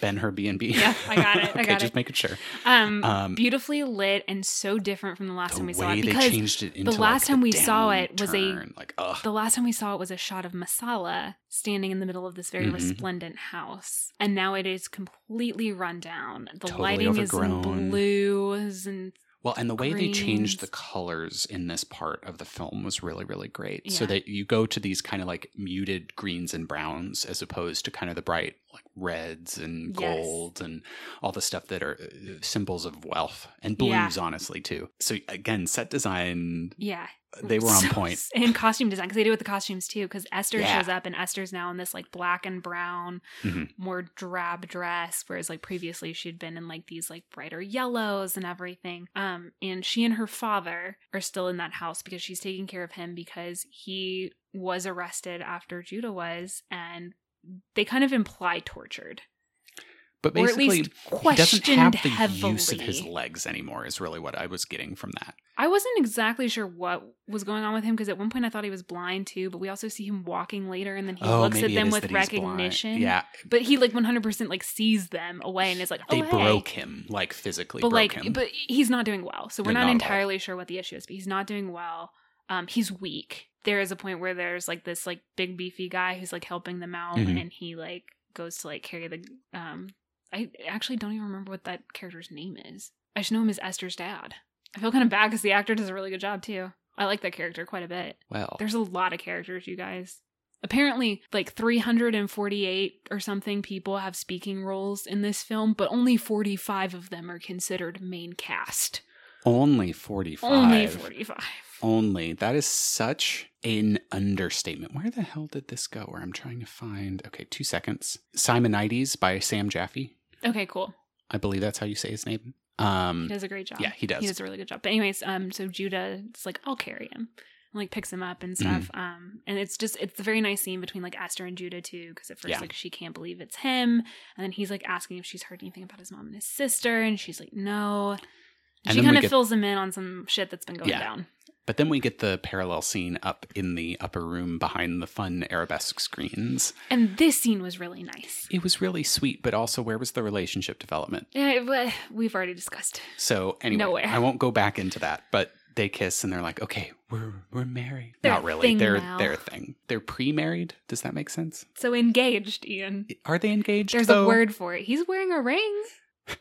Ben Hur B&B. Yeah, I got it, I okay, got just it. making sure. um, Um, beautifully lit and so different from the last the time we saw it they because changed it into last like, time the we saw it was a- like ugh. The last time we saw it was a shot of Messala standing in the middle of this very Mhm. resplendent house. And now it is completely run down. The Totally lighting is in overgrown. blues and Well, and the way they changed the colors in this part of the film was really, really great. So that you go to these kind of like muted greens and browns as opposed to kind of the bright like reds and Yes. golds and all the stuff that are uh, symbols of wealth and Yeah. blues, honestly, too. So again, set design, yeah. They were on So- point. And costume design, because they do it with the costumes too, because Esther Yeah. shows up and Esther's now in this like black and brown, Mhm. more drab dress, whereas like previously she'd been in like these like brighter yellows and everything. Um, and she and her father are still in that house because she's taking care of him because he was arrested after Judah was, and they kind of imply tortured. But or at basically, least he doesn't have the heavily. use of his legs anymore, is really what I was getting from that. I wasn't exactly sure what was going on with him because at one point I thought he was blind too, but we also see him walking later and then he looks at Oh, maybe it them with recognition. Yeah, But he like 100% like sees them away and is like, oh, they hey. broke him, like physically But broke like, him. but he's not doing well. So we're not, not at entirely sure what the issue is, but he's not doing well. Um, he's weak. There is a point where there's like this like big beefy guy who's like helping them out Mhm. and he like goes to like carry the um I actually don't even remember what that character's name is. I just know him as Esther's dad. I feel kind of bad because the actor does a really good job too. I like that character quite a bit. well, There's a lot of characters, you guys. Apparently, like 348 or something people have speaking roles in this film, but only 45 of them are considered main cast. only 45. Only 45. Only. That is such an understatement. Where the hell did this go? Where I'm trying to find. Okay, two seconds. Simonides by Sam Jaffe. Okay, cool. I believe that's how you say his name. He Um, does a great job. yeah, he does. He does a really good job. But anyways, um, so Judah is like, I'll carry him. And, like picks him up and stuff. Mm-hmm. Um, and it's just it's a very nice scene between like Esther and Judah too, because at first Yeah. like she can't believe it's him, and then he's like asking if she's heard anything about his mom and his sister, and she's like, no. And And she kind of get- fills him in on some shit that's been going Yeah. down. But then we get the parallel scene up in the upper room behind the fun arabesque screens. And this scene was really nice. It was really sweet, but also where was the relationship development? Yeah, we've already discussed. So anyway, Nowhere. I won't go back into that, but they kiss and they're like, "Okay, we're we're married." They're Not really. they're now. they're a thing. They're pre-married. Does that make sense? So engaged, Ian. Are they engaged? There's though? a word for it. He's wearing a ring.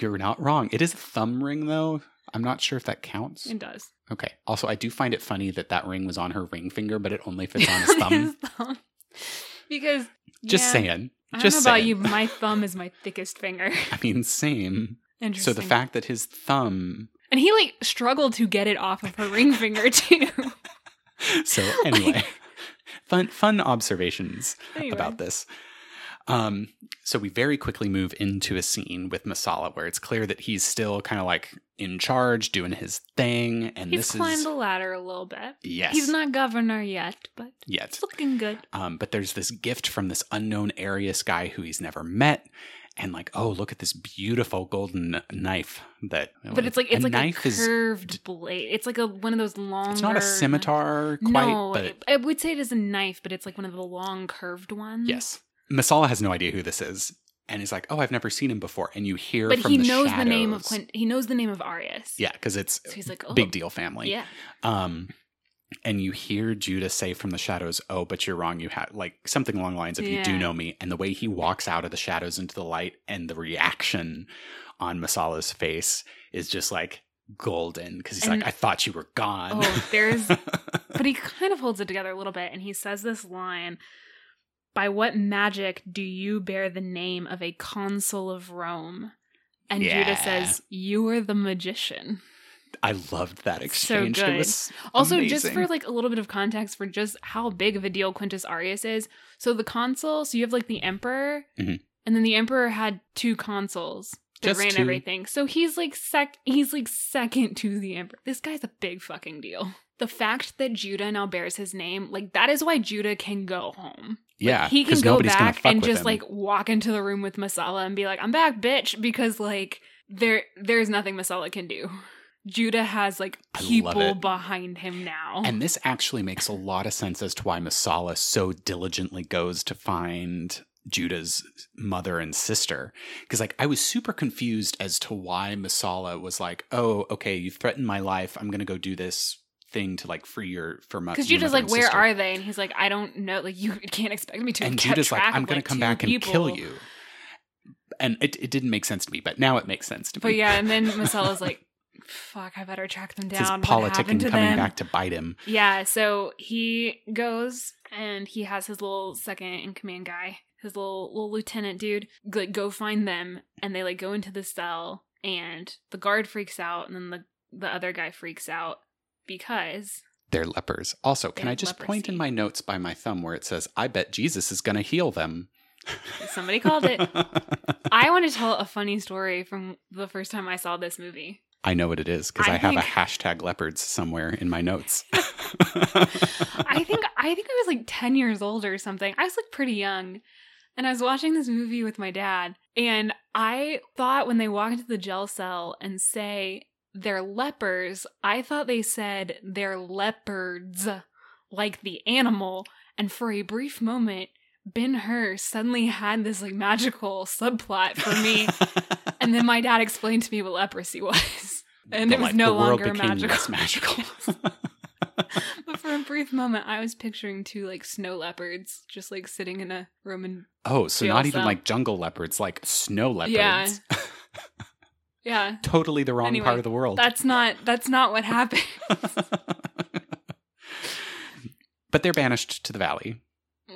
You're not wrong. It is a thumb ring, though. I'm not sure if that counts. It does. Okay. Also, I do find it funny that that ring was on her ring finger, but it only fits on his thumb. thumb. because Just yeah, saying. I don't Just know about you. My thumb is my thickest finger. I mean, same. Interesting. So the fact that his thumb. and he like struggled to get it off of her ring finger too. So anyway, fun fun observations Anyway. about this. Um, so we very quickly move into a scene with Messala where it's clear that he's still kind of like in charge, doing his thing, and He's this climbed is the ladder a little bit. yes, He's not governor yet, but yet. it's looking good. Um, but there's this gift from this unknown Arrius guy who he's never met. And like, oh, look at this beautiful golden knife that. But it's like it's like knife a is. curved blade. It's like a one of those long. It's not a scimitar quite, no, but I would say it is a knife, but it's like one of the long curved ones. yes, Messala has no idea who this is, and he's like, oh, I've never seen him before. And you hear, but from he the knows the name of Quint. He knows the name of Arrius. Yeah, because it's So he's like, oh, big deal family. Yeah, Um, and you hear Judah say from the shadows, "Oh, but you're wrong. You have like something along the lines of you do know me." And the way he walks out of the shadows into the light, and the reaction on Messala's face is just like golden because he's And- like, "I thought you were gone." Oh, there's- but he kind of holds it together a little bit, and he says this line. By what magic do you bear the name of a consul of Rome? And Yeah. Judah says, You are the magician. I loved that So exchange. good. It was Also, just for like a little bit of context for just how big of a deal Quintus Arrius is. So the consul, so you have like the emperor, Mhm. and then the emperor had two consuls that Just ran two? everything. So he's like sec he's like second to the emperor. This guy's a big fucking deal. The fact that Judah now bears his name, like that is why Judah can go home. Like, yeah, he can go back and just him. like walk into the room with Messala and be like, "I'm back, bitch," because like there there's nothing Messala can do. Judah has like people behind him now. And this actually makes a lot of sense as to why Messala so diligently goes to find Judah's mother and sister. Because like I was super confused as to why Messala was like, "Oh, okay, you threatened my life. I'm gonna go do this thing to like free your for my." Because Judah's like, where sister." are they? And he's like, I don't know. Like, you can't expect me to. And Judah's like, "I'm gonna like, come two back and people." kill you." And it, it didn't make sense to me, but now it makes sense to But me. But yeah, and then Messala's like, fuck, I better track them his down. Happened politicking coming them? back to bite him. Yeah, so he goes and he has his little second in command guy, his little little lieutenant dude, like go find them, and they like go into the cell, and the guard freaks out, and then the the other guy freaks out because They're lepers. Also, can I just point in my notes by my thumb where it says, "I bet Jesus is gonna heal them." somebody called it. I want to tell a funny story from the first time I saw this movie. I know what it is because I, I have a hashtag leopards somewhere in my notes. I think I think I was like 10 years old or something. I was like pretty young. And I was watching this movie with my dad, and I thought when they walk into the jail cell and say they're lepers, I thought they said they're leopards, like the animal. And for a brief moment, Ben Hur suddenly had this like magical subplot for me. and then my dad explained to me what leprosy was. And The it was li- no longer magical. magical. But for a brief moment, I was picturing two like snow leopards just like sitting in a Roman. oh, so not even cell. like jungle leopards, like snow leopards. Yeah. Yeah, totally the wrong Anyway, part of the world. that's not that's not what happened. but they're banished to the valley.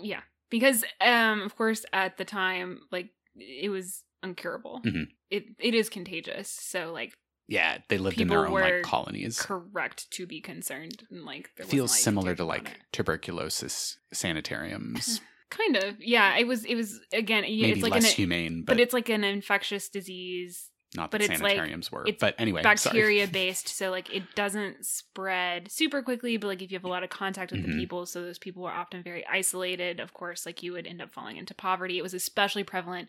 yeah, because um, of course, at the time, like it was uncurable. Mhm. It it is contagious, so like Yeah, they lived in their own like colonies. correct to be concerned and like Feels similar to like tuberculosis sanitariums. kind of yeah. It was it was again Maybe it's like less an, humane, but, but it's like an infectious disease not but that it's like- sanitariums were. it's but anyway, bacteria sorry. based so like it doesn't spread super quickly but like if you have a lot of contact with Mhm. the people so those people were often very isolated of course like you would end up falling into poverty it was especially prevalent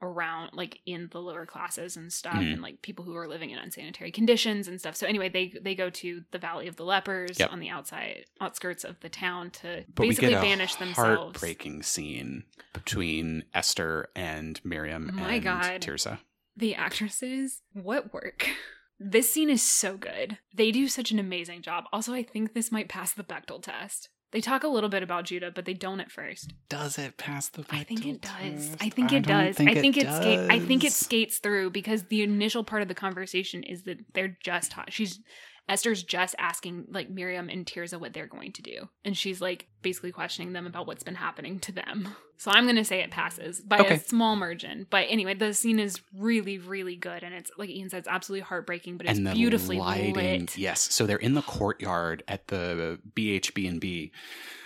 around like in the lower classes and stuff Mhm. and like people who are living in unsanitary conditions and stuff so anyway they they go to the valley of the lepers Yep. on the outside outskirts of the town to But basically we get a banish themselves heartbreaking scene between Esther and Miriam Oh my and God. Tirzah. The actresses what work? This scene is so good. They do such an amazing job. Also i think this might pass the Bechdel test. They talk a little bit about judah but they don't at first. Does it pass the? i think it does. Test? i think it does. I think it it skate i think it skates through because the initial part of the conversation is that they're just hot. She's Esther's just asking like Miriam and Tirzah what they're going to do. And she's like basically questioning them about what's been happening to them. So I'm going to say it passes by Okay. a small margin. But anyway, the scene is really, really good. And it's like Ian said, it's absolutely heartbreaking, but it's beautifully lighting, lit. yes. So they're in the courtyard at the BHB and B.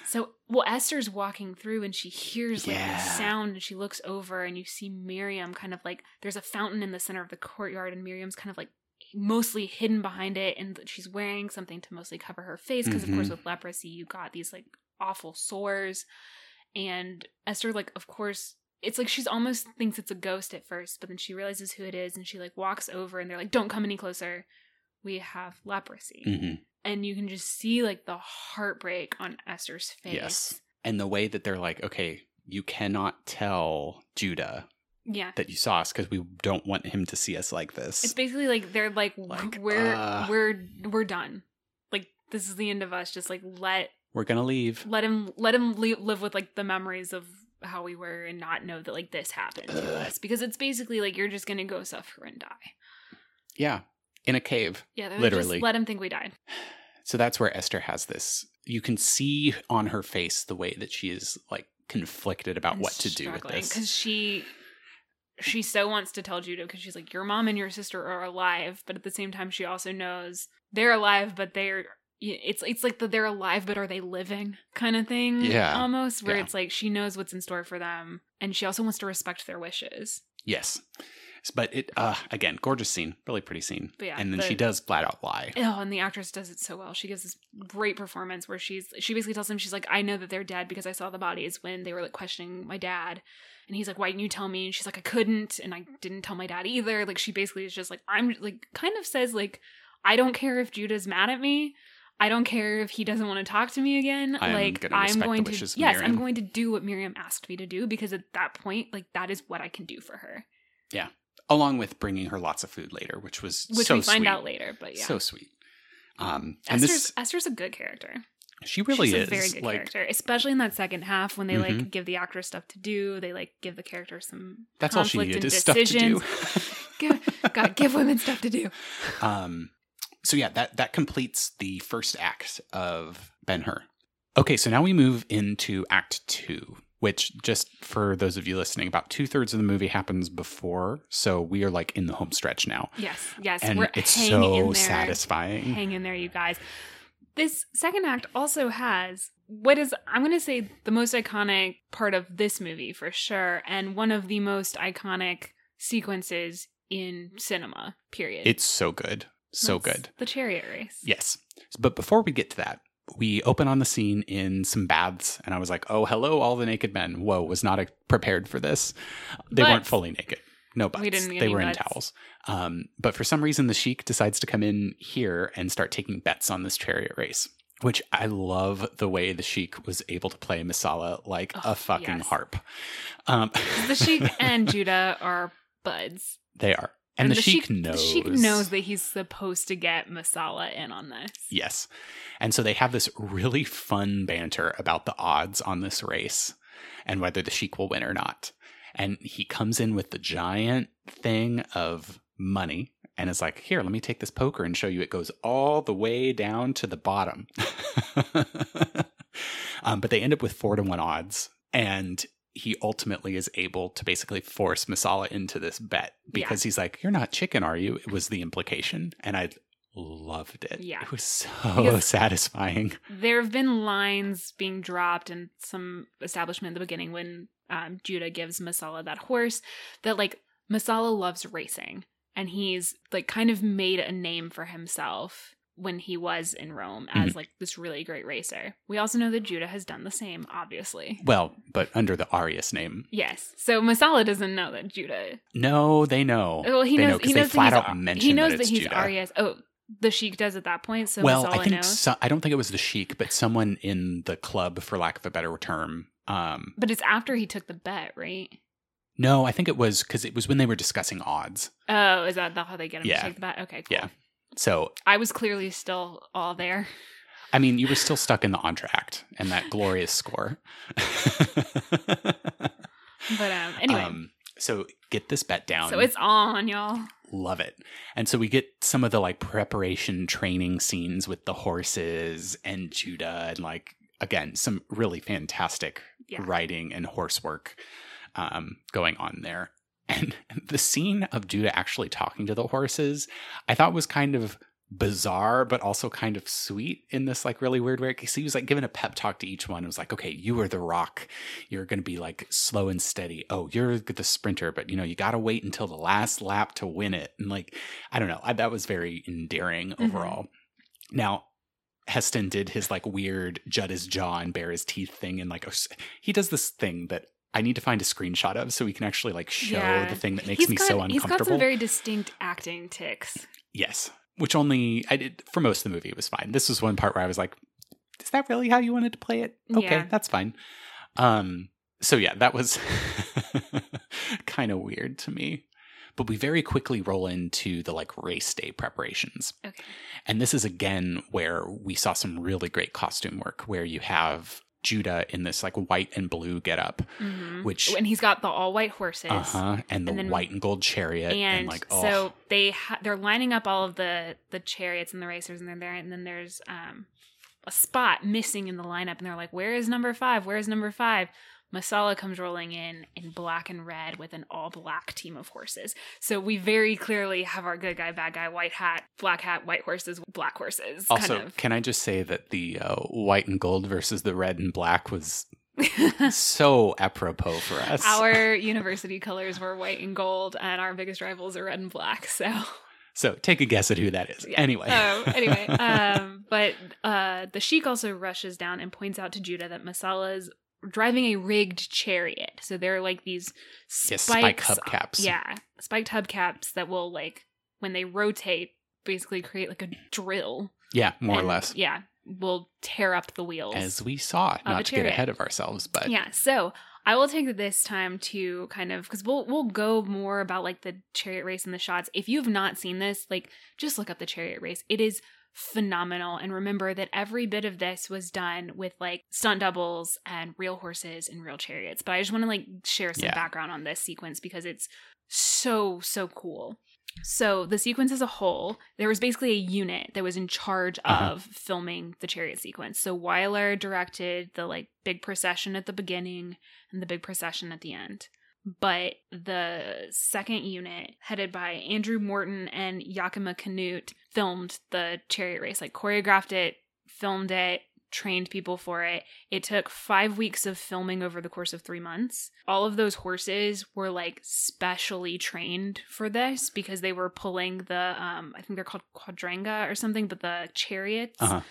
So, well, Esther's walking through and she hears like Yeah. the sound and she looks over and you see Miriam kind of like there's a fountain in the center of the courtyard and Miriam's kind of like mostly hidden behind it and she's wearing something to mostly cover her face because of course Mhm. with leprosy you got these like awful sores and Esther like of course it's like she's almost thinks it's a ghost at first but then she realizes who it is and she like walks over and they're like don't come any closer we have leprosy hmm and you can just see like the heartbreak on Esther's face. Yes. And the way that they're like, okay, you cannot tell Judah Yeah. that you saw us because we don't want him to see us like this. It's basically like they're like, Like, we're uh. we're we're done. Like this is the end of us. Just like let We're gonna leave. let him let him li- live with like the memories of how we were and not know that like this happened to us because it's basically like you're just gonna go suffer and die. Yeah, in a cave. Yeah, Literally. Just let him think we died. So that's where Esther has this. You can see on her face the way that she is like conflicted about what to do with this. because she she so wants to tell Judah because she's like your mom and your sister are alive, but at the same time she also knows they're alive, but they're it's it's like the they're alive, but are they living kind of thing? Yeah. almost where Yeah. it's like she knows what's in store for them, and she also wants to respect their wishes. Yes. But it uh again, gorgeous scene, really pretty scene. But yeah, and then the- she does flat out lie. Oh, and the actress does it so well. She gives this great performance where she's she basically tells him she's like, I know that they're dead because I saw the bodies when they were like questioning my dad. And he's like, Why didn't you tell me? And she's like, I couldn't, and I didn't tell my dad either. Like she basically is just like, I'm like kind of says like, I don't care if Judah's mad at me. I don't care if he doesn't want to talk to me again. I like I'm going to yes, I'm going to do what Miriam asked me to do because at that point, like that is what I can do for her, Yeah, Along with bringing her lots of food later, which was which so we find sweet. out later. But yeah, So sweet. Um and Esther's this Esther's a good character. She really She's is a very good like character, especially in that second half when they like Mhm. give the actor stuff to do. They like give the character some that's all she needed is stuff to do. decisions. give, God, give women stuff to do. Um, so yeah, that that completes the first act of Ben Hur. Okay, so now we move into Act Two, which just for those of you listening, about two thirds of the movie happens before, so we are like in the home stretch now, Yes, yes, and we're it's so satisfying. Hang in there, you guys. This second act also has what is I'm going to say the most iconic part of this movie for sure, and one of the most iconic sequences in cinema. Period. It's so good, so That's good. The chariot race. Yes, but before we get to that. We open on the scene in some baths, and I was like, "Oh, hello, all the naked men!" Whoa, was not uh, prepared for this. They weren't fully naked. No butts. We didn't they were in towels. Um, but for some reason, the sheik decides to come in here and start taking bets on this chariot race. Which I love the way the sheik was able to play Messala like Oh, a fucking yes. harp. Um, The Sheik and Judah are buds. they are, and, the, sheik, knows. The Sheik knows that he's supposed to get Messala in on this. Yes. And so they have this really fun banter about the odds on this race and whether the Sheik will win or not. And he comes in with the giant thing of money and is like, Here, let me take this poker and show you it goes all the way down to the bottom. um, but they end up with four to one odds. And he ultimately is able to basically force Messala into this bet because he's like, You're not chicken, are you? It was the implication. And I loved it. Yeah. It was so Because- satisfying. There have been lines being dropped in some establishment in the beginning when um, Judah gives Messala that horse that like Messala loves racing and he's like kind of made a name for himself when he was in Rome as Mm-hmm. like this really great racer. We also know that Judah has done the same, obviously. Well, but under the Arrius name. Yes. So Messala doesn't know that Judah No, they know. Well, he They knows. know he they knows flat that he's, out mention He knows that that, he's Judah. Arrius. Oh, the sheik does at that point. So well, Messala I think knows. so, I don't think it was the sheik, but someone in the club, for lack of a better term. Um, but it's after he took the bet, right? no, I think it was because it was when they were discussing odds. Oh, is that how they get him Yeah. to take the bet? Okay, cool. Yeah. So, I was clearly still all there. I mean, you were still stuck in the entr'acte and that glorious score. But um, anyway, Um, So get this bet down. So it's on, y'all. love it. And so we get some of the like preparation training scenes with the horses and Judah and like again some really fantastic Yeah. writing and horse work um, going on there. And the scene of Judah actually talking to the horses, I thought was kind of bizarre, but also kind of sweet in this like really weird way. Because he was like giving a pep talk to each one. It was like, okay, you are the rock. You're going to be like slow and steady. Oh, you're the sprinter, but you know, you got to wait until the last lap to win it. And like, I don't know. I, that was very endearing Mhm. overall. Now, Heston did his like weird jut his jaw and bare his teeth thing, and like he does this thing that I need to find a screenshot of so we can actually like show Yeah. the thing that makes He's me got, so He's got uncomfortable. some very distinct acting ticks. yes, which only I did for most of the movie. It was fine. This was one part where I was like, "Is that really how you wanted to play it?" Okay, Yeah. that's fine. Um, so yeah, that was kind of weird to me. But we very quickly roll into the like race day preparations. Okay. And this is again where we saw some really great costume work where you have Judah in this like white and blue getup, Mhm. which and he's got the all white horses. uh huh, and the And then- white and gold chariot, and, and like oh, so they ha- they're lining up all of the the chariots and the racers and they're there and then there's um a spot missing in the lineup and they're like where is number five where is number five messala comes rolling in in black and red with an all black team of horses so we very clearly have our good guy bad guy white hat black hat white horses black horses also, kind can I just say that the uh, white and gold versus the red and black was so apropos for us. our university colors were white and gold and our biggest rivals are red and black so so take a guess at who that is. Yeah. Anyway, Oh, anyway. Um, but uh, the sheik also rushes down and points out to Judah that Messala is driving a rigged chariot. So they're like these spikes. spike hubcaps. Yeah, spiked hubcaps that will like when they rotate, basically create like a drill. yeah, more or less, Yeah, will tear up the wheels. as we saw. Not to get ahead of ourselves, but yeah so i will take this time to kind of because we'll we'll go more about like the chariot race and the shots if you have not seen this like just look up the chariot race it is phenomenal and remember that every bit of this was done with like stunt doubles and real horses and real chariots but i just want to like share some Yeah. background on this sequence because it's so so cool so the sequence as a whole, there was basically a unit that was in charge Uh-huh. of filming the chariot sequence. So Wyler directed the like big procession at the beginning and the big procession at the end. But the second unit, headed by Andrew Marton and Yakima Canutt, filmed the chariot race, like choreographed it, filmed it, trained people for it. It took five weeks of filming over the course of three months. All of those horses were like specially trained for this because they were pulling the, um, I think they're called quadranga or something, but the chariots. Uh-huh.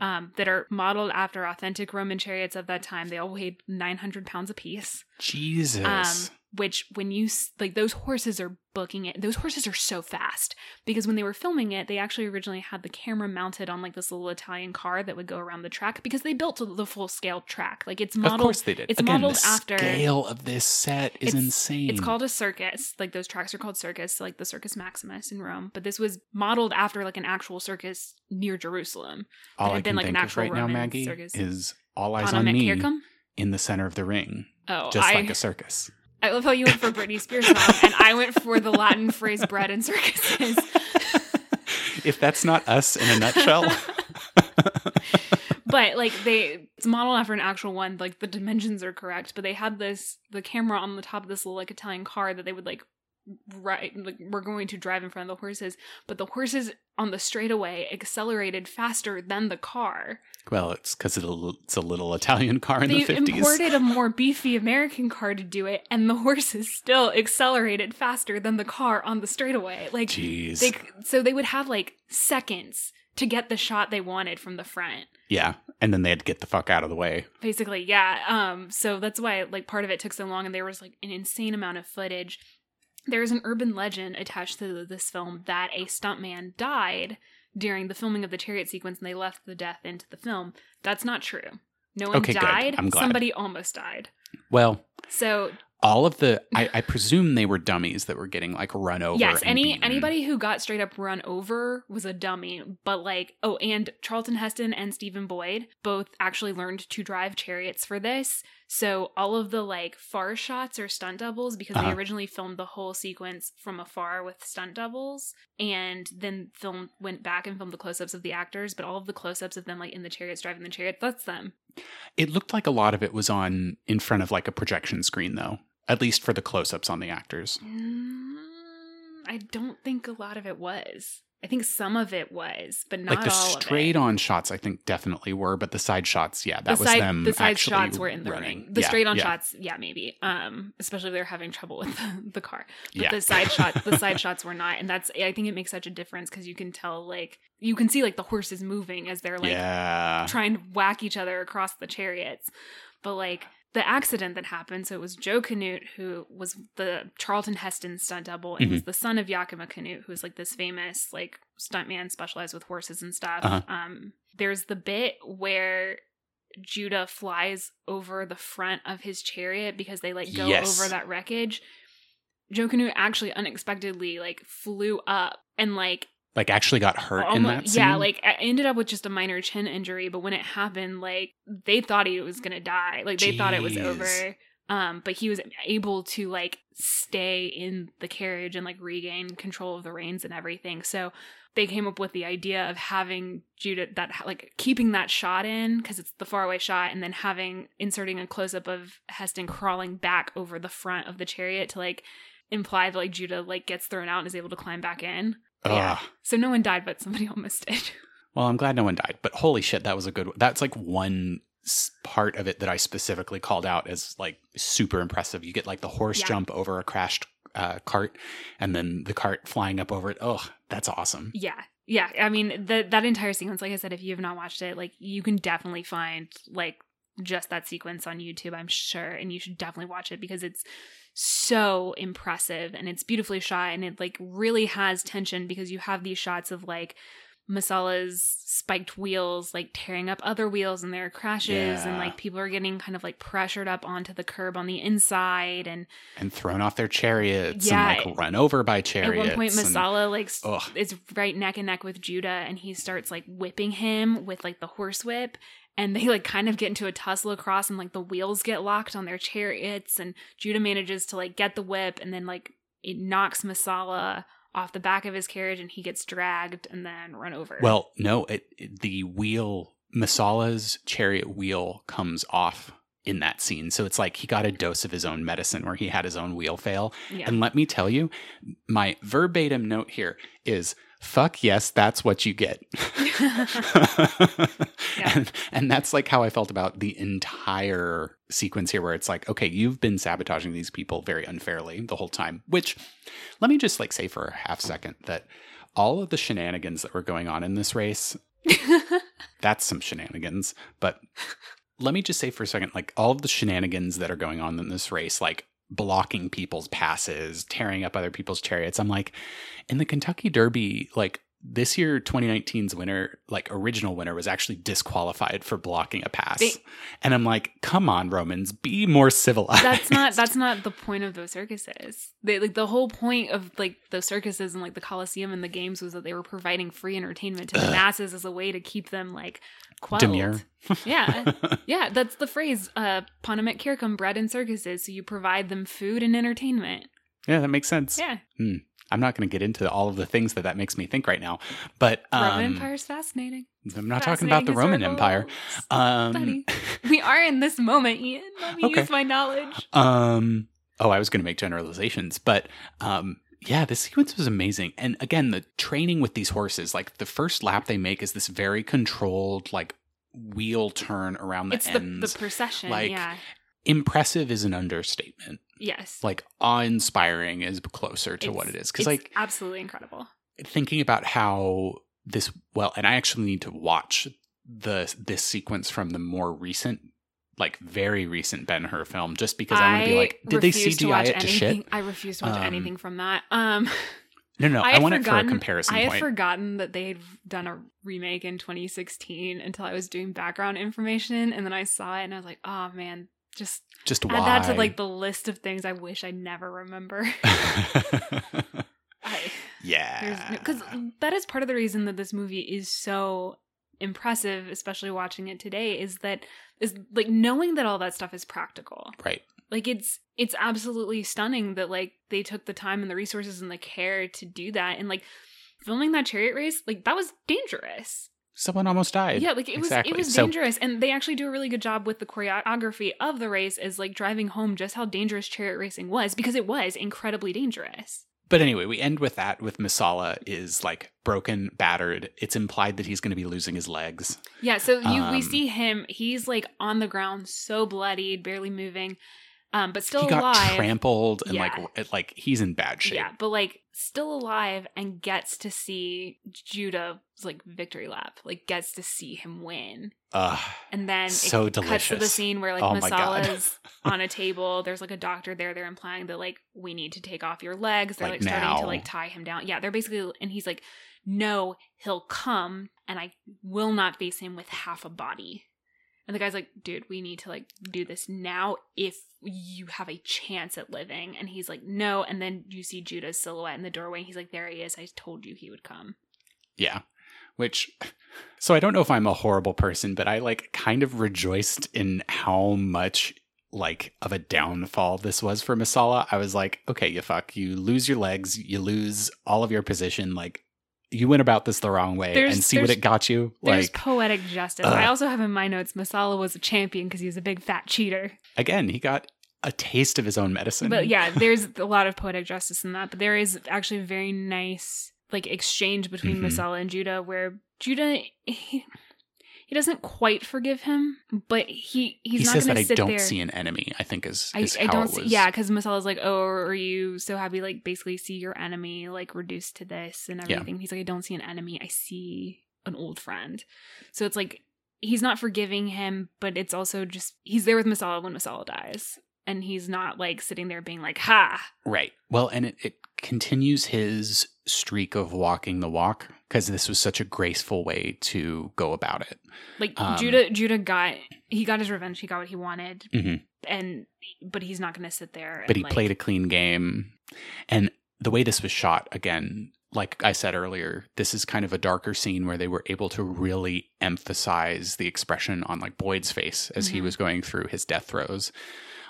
Um, that are modeled after authentic Roman chariots of that time. They all weighed 900 pounds apiece. Jesus. Um, which when you like those horses are booking it those horses are so fast because when they were filming it they actually originally had the camera mounted on like this little italian car that would go around the track because they built the full scale track like it's modeled of course they did. it's Again, modeled the after- scale of this set is It's- insane. it's called a circus like those tracks are called circus like the circus maximus in rome but this was modeled after like an actual circus near jerusalem all I been can like an think of actual right now, Roman Maggie, circus. is all eyes Pana on me in the center of the ring, oh just I, like a circus. I love how you went for Britney Spears song and I went for the Latin phrase bread and circuses. if that's not us in a nutshell, but like they it's modeled after an actual one like the dimensions are correct but they had this the camera on the top of this little like italian car that they would like right like we're going to drive in front of the horses but the horses on the straightaway accelerated faster than the car. Well, it's because it's a little Italian car in they the fifties. imported a more beefy american car to do it and the horses still accelerated faster than the car on the straightaway. Like Jeez, they so they would have like seconds to get the shot they wanted from the front. Yeah, and then they had to get the fuck out of the way. basically yeah um so that's why like part of it took so long and there was like an insane amount of footage there's an urban legend attached to this film that a stuntman died during the filming of the chariot sequence and they left the death into the film that's not true no one Okay, good. died I'm glad. somebody almost died Well, so all of the I, I presume they were dummies that were getting like run over. yes, any beaten. anybody who got straight up run over was a dummy. But like, oh, and Charlton Heston and Stephen Boyd both actually learned to drive chariots for this. So all of the like far shots are stunt doubles because Uh-huh. they originally filmed the whole sequence from afar with stunt doubles, and then film went back and filmed the close ups of the actors. But all of the close ups of them like in the chariots driving the chariot, that's them. It looked like a lot of it was on in front of like a projection screen though. At least for the close-ups on the actors. Mm, I don't think a lot of it was. I think some of it was, but not like the all of it. straight on shots I think definitely were, but the side shots, yeah, that the was side, them the side shots were in the running. ring. The Yeah, straight on yeah, shots, yeah, maybe. Um, especially if they're having trouble with the, the car. But Yeah. the side shots, the side shots were not, and that's. I think it makes such a difference because you can tell, like, you can see like the horses moving as they're like yeah. trying to whack each other across the chariots. But like the accident that happened, so it was Joe Canutt who was the Charlton Heston stunt double and was Mm-hmm. the son of Yakima Canutt, who's like this famous like stuntman specialized with horses and stuff. Uh-huh. Um, there's the bit where Judah flies over the front of his chariot because they like go Yes. over that wreckage. Joe Canutt actually unexpectedly like flew up and like like actually got hurt in that scene. Yeah, like I ended up with just a minor chin injury, but when it happened, like they thought he was gonna die. Like they thought it was over. Um, but he was able to like stay in the carriage and like regain control of the reins and everything. So they came up with the idea of having Judah that like keeping that shot in because it's the faraway shot, and then having inserting a close up of Heston crawling back over the front of the chariot to like imply that like Judah like gets thrown out and is able to climb back in. Yeah. Ugh. So no one died, but somebody almost did. Well, I'm glad no one died, but holy shit, that was a good. That's like one part of it that I specifically called out as like super impressive. You get like the horse Yeah. jump over a crashed uh, cart, and then the cart flying up over it. Oh, that's awesome. Yeah. Yeah. I mean, the, that entire sequence, like I said, if you have not watched it, like you can definitely find like just that sequence on YouTube, I'm sure. And you should definitely watch it because it's so impressive and it's beautifully shot and it like really has tension because you have these shots of like Messala's spiked wheels like tearing up other wheels and there are crashes and like people are getting kind of like pressured up onto the curb on the inside and And thrown off their chariots Yeah. and like run over by chariots. At one point, Messala like s- Ugh. is right neck and neck with Judah, and he starts like whipping him with like the horse whip, and they like kind of get into a tussle across, and like the wheels get locked on their chariots, and Judah manages to like get the whip, and then like it knocks Messala off the back of his carriage, and he gets dragged and then run over. Well, no, it, it- the wheel, Messala's chariot wheel comes off in that scene. So it's like he got a dose of his own medicine where he had his own wheel fail. yeah, And let me tell you, my verbatim note here is fuck yes, that's what you get. and, and that's like how I felt about the entire sequence here, where it's like, okay, you've been sabotaging these people very unfairly the whole time. Which, let me just like say for a half second that all of the shenanigans that were going on in this race, that's some shenanigans. But let me just say for a second, like all of the shenanigans that are going on in this race, like blocking people's passes, tearing up other people's chariots. I'm like, in the Kentucky Derby, like this year 2019's winner, like original winner, was actually disqualified for blocking a pass. They- and I'm like, come on, Romans, be more civilized. that's not that's not the point of those circuses. They like the whole point of like the circuses and like the Coliseum and the games was that they were providing free entertainment to the masses as a way to keep them like quelled. demure. Yeah. Yeah, that's the phrase. Uh Panem et circenses bred in circuses, so you provide them food and entertainment. yeah, that makes sense. Yeah. I'm not going to get into all of the things that that makes me think right now, but um, Roman Empire is fascinating. I'm not talking about the Roman Empire. Um, we are in this moment, Ian. Let me Okay. use my knowledge. Um. Oh, I was going to make generalizations, but um. Yeah, this sequence was amazing, and again, the training with these horses, like the first lap they make, is this very controlled, like wheel turn around the It's the, ends. the procession, like, yeah. Impressive is an understatement. Yes. Like awe-inspiring is closer to what It's- Because it's like absolutely incredible. thinking about how this well, and I actually need to watch the this sequence from the more recent, like very recent Ben Hur film, just because I, want to be like, did they refuse to CGI it to shit? I refuse to watch Um, anything from that. Um No, no, I, had want it for a comparison I had point. forgotten that they had done a remake in 2016 until I was doing background information, and then I saw it and I was like, "Oh man, Just Just add why? that to like the list of things I wish I never remember. I, yeah. because that is part of the reason that this movie is so impressive, especially watching it today, is that is like knowing that all that stuff is practical. Right. Like it's it's absolutely stunning that like they took the time and the resources and the care to do that and like filming that chariot race, like that was dangerous. Someone almost died. Yeah, like it was it was So- dangerous and they actually do a really good job with the choreography of the race as like driving home just how dangerous chariot racing was because it was incredibly dangerous. But anyway, we end with that with Messala is like broken, battered. It's implied that he's going to be losing his legs. Yeah, so you Um, we see him, he's like on the ground, so bloodied, barely moving. Um, but still he got trampled and Yeah. like like he's in bad shape. Yeah, but like still alive and gets to see Judah's like victory lap, like gets to see him win. Ugh. And then So it cuts to the delicious. scene where like Oh. Messala's on a table. There's like a doctor there. They're implying that like we need to take off your legs. They're Like, like, starting to like tie him down. Yeah, they're basically and he's like, no, he'll come, and I will not face him with half a body. And the guy's like, dude, we need to like do this now if you have a chance at living. And he's like, no. And then you see Judah's silhouette in the doorway. He's like, there he is. I told you he would come. Yeah. Which, so I don't know if I'm a horrible person, but I like kind of rejoiced in how much like of a downfall this was for Messala. I was like, okay, you fuck, you lose your legs, you lose all of your position. Like, you went about this the wrong way There's- and see what it got you. There's Like, poetic justice. Ugh. I also have in my notes Messala was a champion because he was a big fat cheater. again, he got a taste of his own medicine. But yeah, there's a lot of poetic justice in that. But there is actually a very nice like exchange between Mhm. Messala and Judah where Judah he, he doesn't quite forgive him, but he he's he not says going that to I don't there. see an enemy. I think is, I, is I how don't it see, yeah, because Messala's like, oh, are you so happy? Like, basically, see your enemy like reduced to this and Yeah. everything. He's like, I don't see an enemy. I see an old friend. So it's like he's not forgiving him, but it's also just he's there with Messala when Messala dies, and he's not like sitting there being like, ha, Right. Well, and it, it continues his streak of walking the walk because this was such a graceful way to go about it. like Um, Judah. Judah got he got his revenge. He got what he wanted, Mhm. and but he's not going to sit there. But he like, played a clean game. And the way this was shot, again, like I said earlier, this is kind of a darker scene where they were able to really emphasize the expression on like Boyd's face as he Mhm. was going through his death throes.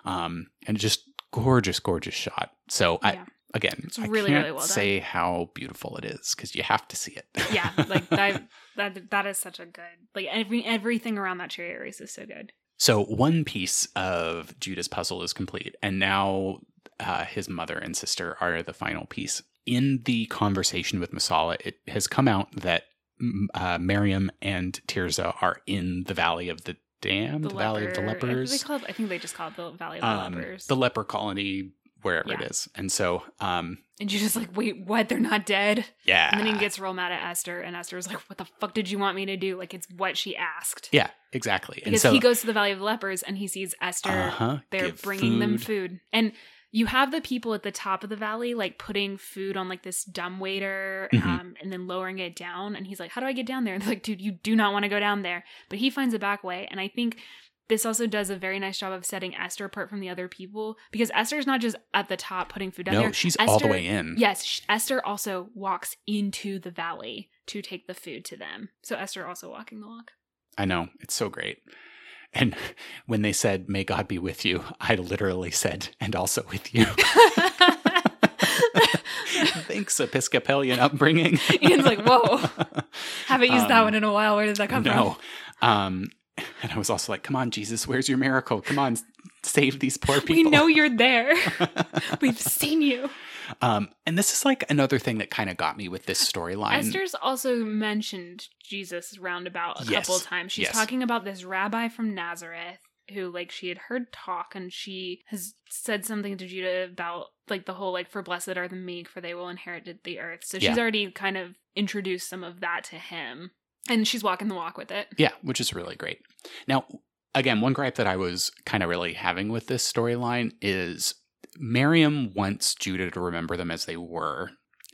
Um, and just gorgeous, gorgeous shot. So I, Yeah. Again, It's I really, can't really well done. say how beautiful it is because you have to see it. yeah, like that. That that is such a good like every everything around that chariot race is so good. So one piece of Judah's puzzle is complete, and now uh, his mother and sister are the final piece. In the conversation with Messala, it has come out that mm, uh, Miriam and Tirzah are in the Valley of the Damned, the, Valley of the leper- I think, Lepers, they call it, I think they just call it the Valley of the um, Lepers. the leper colony, wherever it Yeah. is. And so, um, and you're just like, wait, what? They're not dead. yeah, And then he gets real mad at Esther, and Esther Esther's like, what the fuck did you want me to do? Like it's what she asked. yeah, exactly. and Because so he goes to the Valley of the Lepers and he sees Esther. uh-huh, they're bringing them food. food. And you have the people at the top of the valley like putting food on like this dumb waiter Mhm. um, and then lowering it down. And he's like, How do I get down there? And they're like, Dude, you do not want to go down there. But he finds a back way. And I think this also does a very nice job of setting Esther apart from the other people because Esther's not just at the top putting food down No, there. she's all the Esther- way in. Yes, sh- Esther also walks into the valley to take the food to them. So Esther also walking the walk. I know. It's so great. And when they said, May God be with you, I literally said, and also with you. Thanks, Episcopalian upbringing. Ian's like, "Whoa, Haven't used that Um, one in a while. Where did that come no. from? Um, and I was also like, come on, Jesus, where's your miracle? Come on, save these poor people. We know you're there. We've seen you. um, and this is like another thing that kind of got me with this storyline. Esther's also mentioned Jesus roundabout a Yes. couple of times. She's Yes. talking about this rabbi from Nazareth who like she had heard talk and she has said something to Judah about like the whole like for blessed are the meek for they will inherit the earth. So she's Yeah. already kind of introduced some of that to him. And she's walking the walk with it. Yeah, which is really great. Now, again, one gripe that I was kind of really having with this storyline is Miriam wants Judah to remember them as they were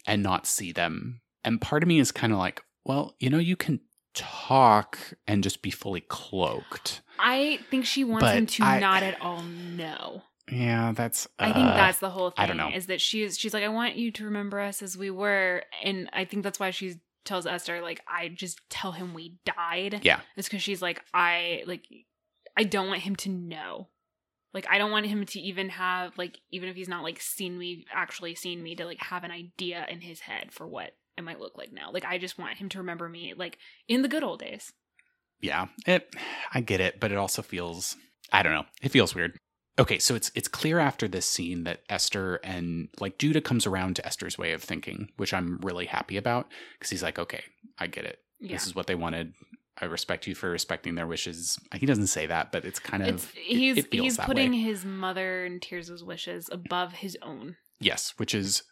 and not see them. And part of me is kind of like, well, you know, you can talk and just be fully cloaked. I think she wants But him to I- not at all know. Yeah, that's. I think uh, that's the whole thing. I don't know. Is that she's she's like, I want you to remember us as we were, and I think that's why she tells Esther like, I just tell him we died. Yeah. it's because she's like, I like, I don't want him to know. Like, I don't want him to even have like, even if he's not like seen me, actually seen me, to like have an idea in his head for what it might look like now. Like, I just want him to remember me like in the good old days. Yeah, it. I get it, but it also feels. I don't know. It feels weird. Okay, so it's it's clear after this scene that Esther and like Judah comes around to Esther's way of thinking, which I'm really happy about because he's like, okay, I get it. Yeah. This is what they wanted. I respect you for respecting their wishes. He doesn't say that, but it's kind It's of he's it feels he's putting way. his mother and Tirzah's wishes above his own. yes, which is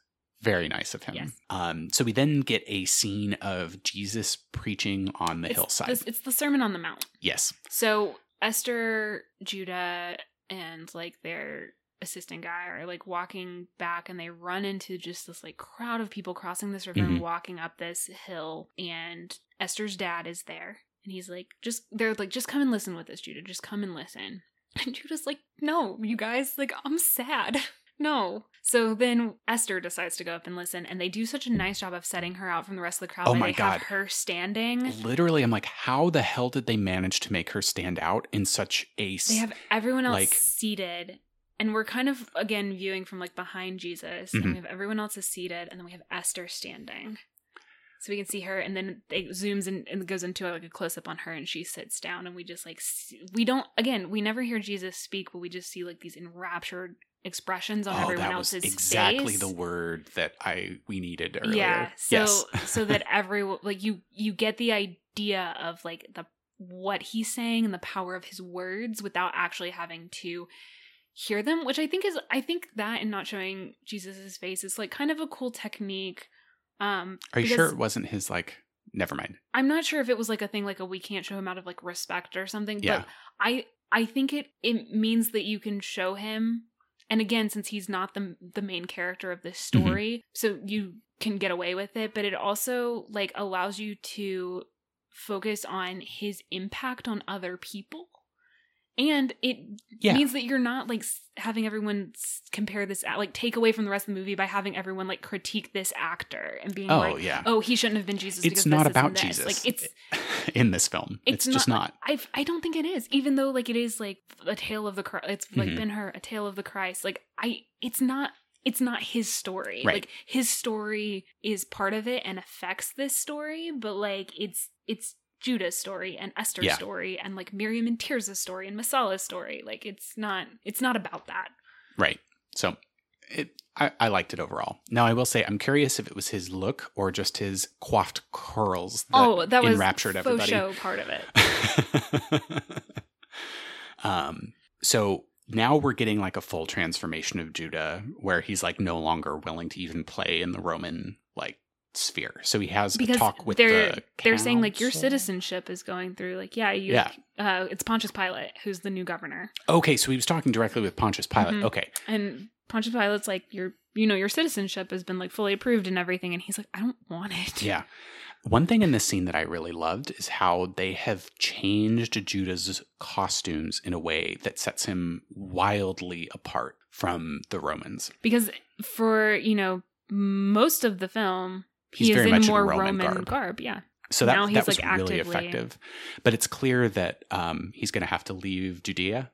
very nice of him. Yes. Um, so we then get a scene of Jesus preaching on the it's hillside. this- it's the Sermon on the Mount. yes, So Esther, Judah, and like their assistant guy are like walking back and they run into just this like crowd of people crossing this river Mhm. and walking up this hill and Esther's dad is there and he's like just they're like just come and listen with us Judah just come and listen and Judah's like no you guys like I'm sad no so then Esther decides to go up and listen and they do such a nice job of setting her out from the rest of the crowd Oh my they God. have her standing literally, I'm like, how the hell did they manage to make her stand out in such a They have everyone else like- seated, and we're kind of again viewing from like behind Jesus, Mhm. and we have everyone else is seated, and then we have Esther standing, so we can see her, and then it zooms in and goes into like a close up on her, and she sits down, and we just like see, we don't again we never hear Jesus speak, but we just see like these enraptured expressions on oh, everyone else's exactly face. the word that I we needed earlier. Yeah. So yes. so that everyone like you you get the idea of like the what he's saying and the power of his words without actually having to hear them, which I think is I think that and not showing jesus's face is like kind of a cool technique. Um Are you sure it wasn't his like? Never mind. I'm not sure if it was like a thing like a we can't show him out of like respect or something, Yeah. but I I think it it means that you can show him and again since he's not the the main character of this Mm-hmm. story, so you can get away with it, but it also like allows you to focus on his impact on other people. And it Yeah. means that you're not like having everyone compare this like take away from the rest of the movie by having everyone like critique this actor and being Oh like yeah. oh he shouldn't have been Jesus it's because not about. Jesus. like it's in this film. It's, just not. I I don't think it is. Even though like it is like a tale of the Christ. It's like Mhm. Ben Hur a tale of the Christ. Like I, it's not. It's not his story. Right. Like his story is part of it and affects this story, but like it's it's Judah's story and Esther's Yeah. story and like Miriam and Tirzah's story and Messala's story. Like it's not. It's not about that. Right. So it I, I liked it overall. Now I will say I'm curious if it was his look or just his coiffed curls that oh, that was enraptured everybody. show part of it. um so now we're getting like a full transformation of Judah where he's like no longer willing to even play in the Roman like sphere. So he has a because talk with they're the they're saying like your citizenship is going through like yeah you Yeah. uh it's Pontius Pilate who's the new governor Okay, so he was talking directly with Pontius Pilate. Mhm. Okay. and Pontius Pilate's like your you know your citizenship has been like fully approved and everything and he's like I don't want it Yeah. One thing in this scene that I really loved is how they have changed Judah's costumes in a way that sets him wildly apart from the Romans. because for you know most of the film He's he very in much in more Roman Roman, garb. garb. yeah So that, Now he's, that was like, really actively- effective. But it's clear that um, he's going to have to leave Judea.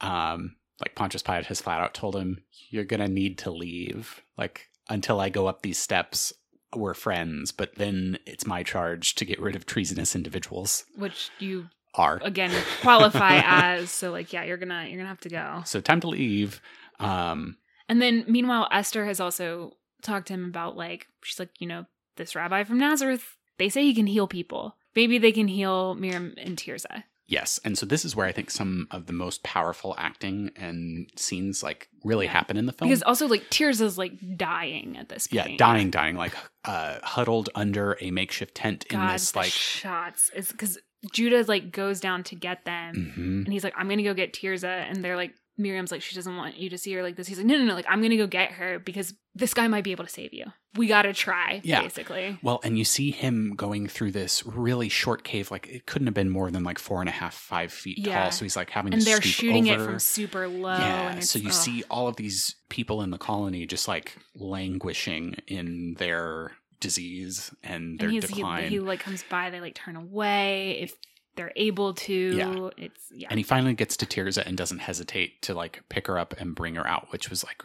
Um, like Pontius Pilate has flat out told him, "You're going to need to leave. Like until I go up these steps, we're friends. But then it's my charge to get rid of treasonous individuals." which you Are again qualify as so like yeah you're gonna you're gonna have to go so time to leave. Um, And then meanwhile, Esther has also talked to him about like she's like, you know, this rabbi from Nazareth, they say he can heal people. Maybe they can heal Miriam and Tirzah. Yes, and so this is where I think some of the most powerful acting and scenes like really Yeah. happen in the film. Because also like Tirzah's like dying at this point. yeah, dying, dying, like uh, huddled under a makeshift tent in God, this the like. shots is because Judah like goes down to get them, Mhm. and he's like, "I'm gonna go get Tirzah," and they're like, Miriam's like, she doesn't want you to see her like this. He's like, no, no, no, like I'm gonna go get her because this guy might be able to save you. We gotta try, Yeah. basically. Well, and you see him going through this really short cave, like it couldn't have been more than like four and a half, five feet Yeah. tall. So he's like having And to they're shooting it over. from super low. yeah, so you ugh. see all of these people in the colony just like languishing in their disease and their and decline. he, he like comes by, they like turn away if they're able to. Yeah. It's yeah. And he finally gets to Tirzah and doesn't hesitate to like pick her up and bring her out, which was like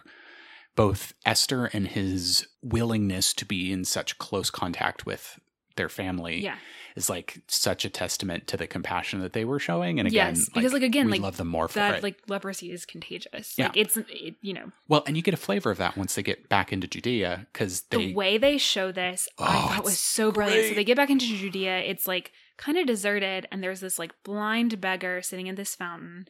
both Esther and his willingness to be in such close contact with their family yeah. is like such a testament to the compassion that they were showing. And again, Yes, because, like, again, we like, love them more for That it. like leprosy is contagious. Yeah. Like it's it, you know well, and you get a flavor of that once they get back into Judea because the way they show this Oh, I thought was so brilliant. So they get back into Judea. It's like kind of deserted, and there's this like blind beggar sitting at this fountain.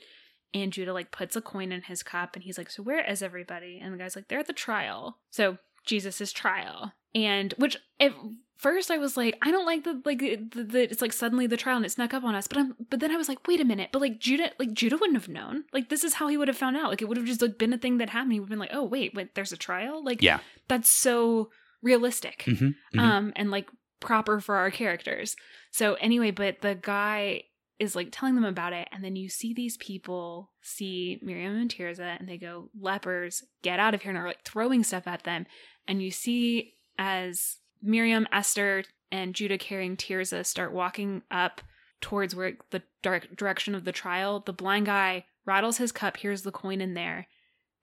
And Judah like puts a coin in his cup, and he's like, "So where is everybody?" And the guy's like, "They're at the trial." So Jesus' trial, and which at first I was like, I don't like the like the, the it's like suddenly the trial and it snuck up on us. But I'm but then I was like, wait a minute, but like Judah like Judah wouldn't have known. Like this is how he would have found out. Like it would have just like been a thing that happened. He would have been like, oh wait, wait, there's a trial. Like yeah, that's so realistic Mhm, mhm. um and like proper for our characters. So anyway but the guy is like telling them about it and then you see these people see miriam and tirzah and they go lepers get out of here and are like throwing stuff at them. And you see as miriam esther and judah carrying tirzah start walking up towards where the direct direction of the trial the blind guy rattles his cup hears the coin in there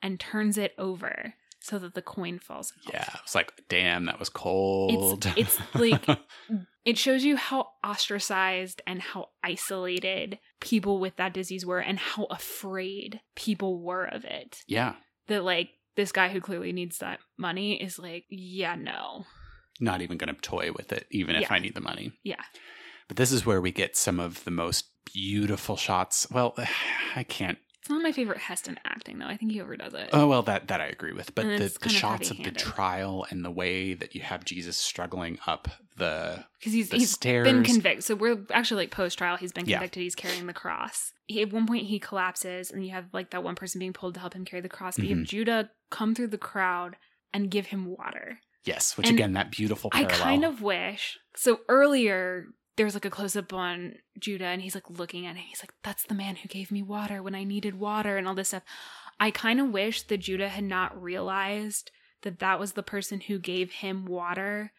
and turns it over so that the coin falls out. yeah, it's like, damn, that was cold. it's like it shows you how ostracized and how isolated people with that disease were and how afraid people were of it yeah, that like this guy who clearly needs that money is like yeah no not even going to toy with it, even if Yeah. I need the money. yeah But this is where we get some of the most beautiful shots. Well, I can't. It's not my favorite heston acting though i think he overdoes it Oh well, that that I agree with. But the, the of shots of the trial and the way that you have Jesus struggling up the because he's the he's stairs. been convicted so we're actually like post trial he's been Yeah. convicted he's carrying the cross he, at one point he collapses and you have like that one person being pulled to help him carry the cross but you have mm-hmm. judah come through the crowd and give him water yes, which And again, that beautiful I kind of wish. So earlier, there's like a close up on Judah, and he's like looking at it. He's like, "That's the man who gave me water when I needed water," and all this stuff. I kind of wish that Judah had not realized that that was the person who gave him water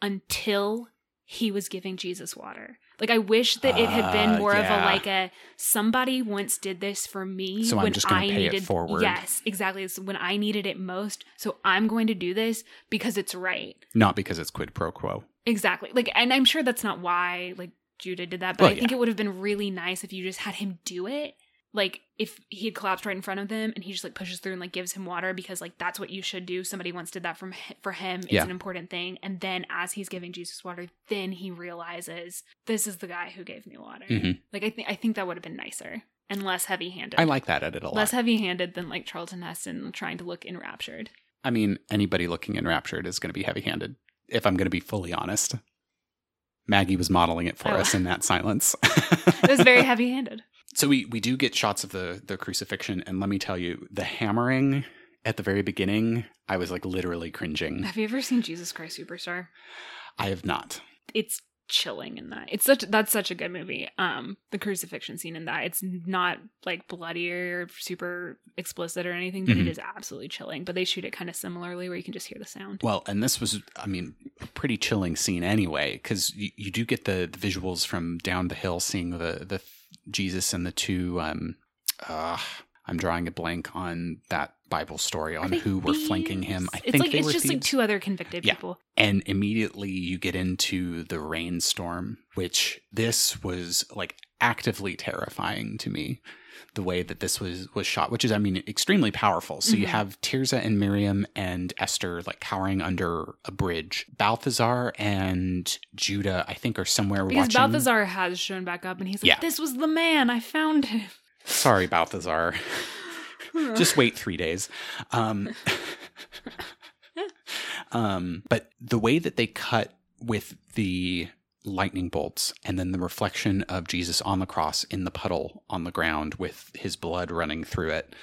until he was giving Jesus water. Like I wish that it had been Ah, more of a like a somebody once did this for me So when I needed forward. Yes, exactly. It's when I needed it most. So I'm going to do this because it's right. not because it's quid pro quo. Exactly. Like, and I'm sure that's not why like Judah did that, but I think yeah. it would have been really nice if you just had him do it. Like, if he had collapsed right in front of them and he just like pushes through and like gives him water because like that's what you should do. Somebody once did that from for him. It's Yeah. an important thing. And then as he's giving Jesus water, then he realizes this is the guy who gave me water. Mhm. Like, I think I think that would have been nicer and less heavy handed. I like that edit a lot. less heavy handed than like Charlton Heston trying to look enraptured. I mean, anybody looking enraptured is going to be heavy handed, if I'm going to be fully honest. Maggie was modeling it for Oh. us in that silence. It was very heavy handed. so we, we do get shots of the, the crucifixion, and let me tell you, the hammering at the very beginning, I was like literally cringing. Have you ever seen Jesus Christ Superstar? I have not. it's chilling in that. It's such that's such a good movie. Um, the crucifixion scene in that it's not like bloody or super explicit or anything, but Mhm. it is absolutely chilling. But they shoot it kind of similarly, where you can just hear the sound. Well, and this was, I mean, a pretty chilling scene anyway, because you, you do get the, the visuals from down the hill, seeing the the Jesus and the two. Um, uh, I'm drawing a blank on that Bible story on who were flanking him. I it's think like they it's were just like two other convicted Yeah. people. and immediately you get into the rainstorm, which this was like actively terrifying to me. The way that this was was shot, which is, I mean, extremely powerful. So you Mhm. have Tirzah and Miriam and Esther like cowering under a bridge. Balthazar and Judah, I think, are somewhere Because watching. Balthazar has shown back up, and he's like, Yeah. "This was the man. I found him." Sorry, Balthazar. Just wait three days. Um, um, but the way that they cut with the lightning bolts and then the reflection of Jesus on the cross in the puddle on the ground with his blood running through it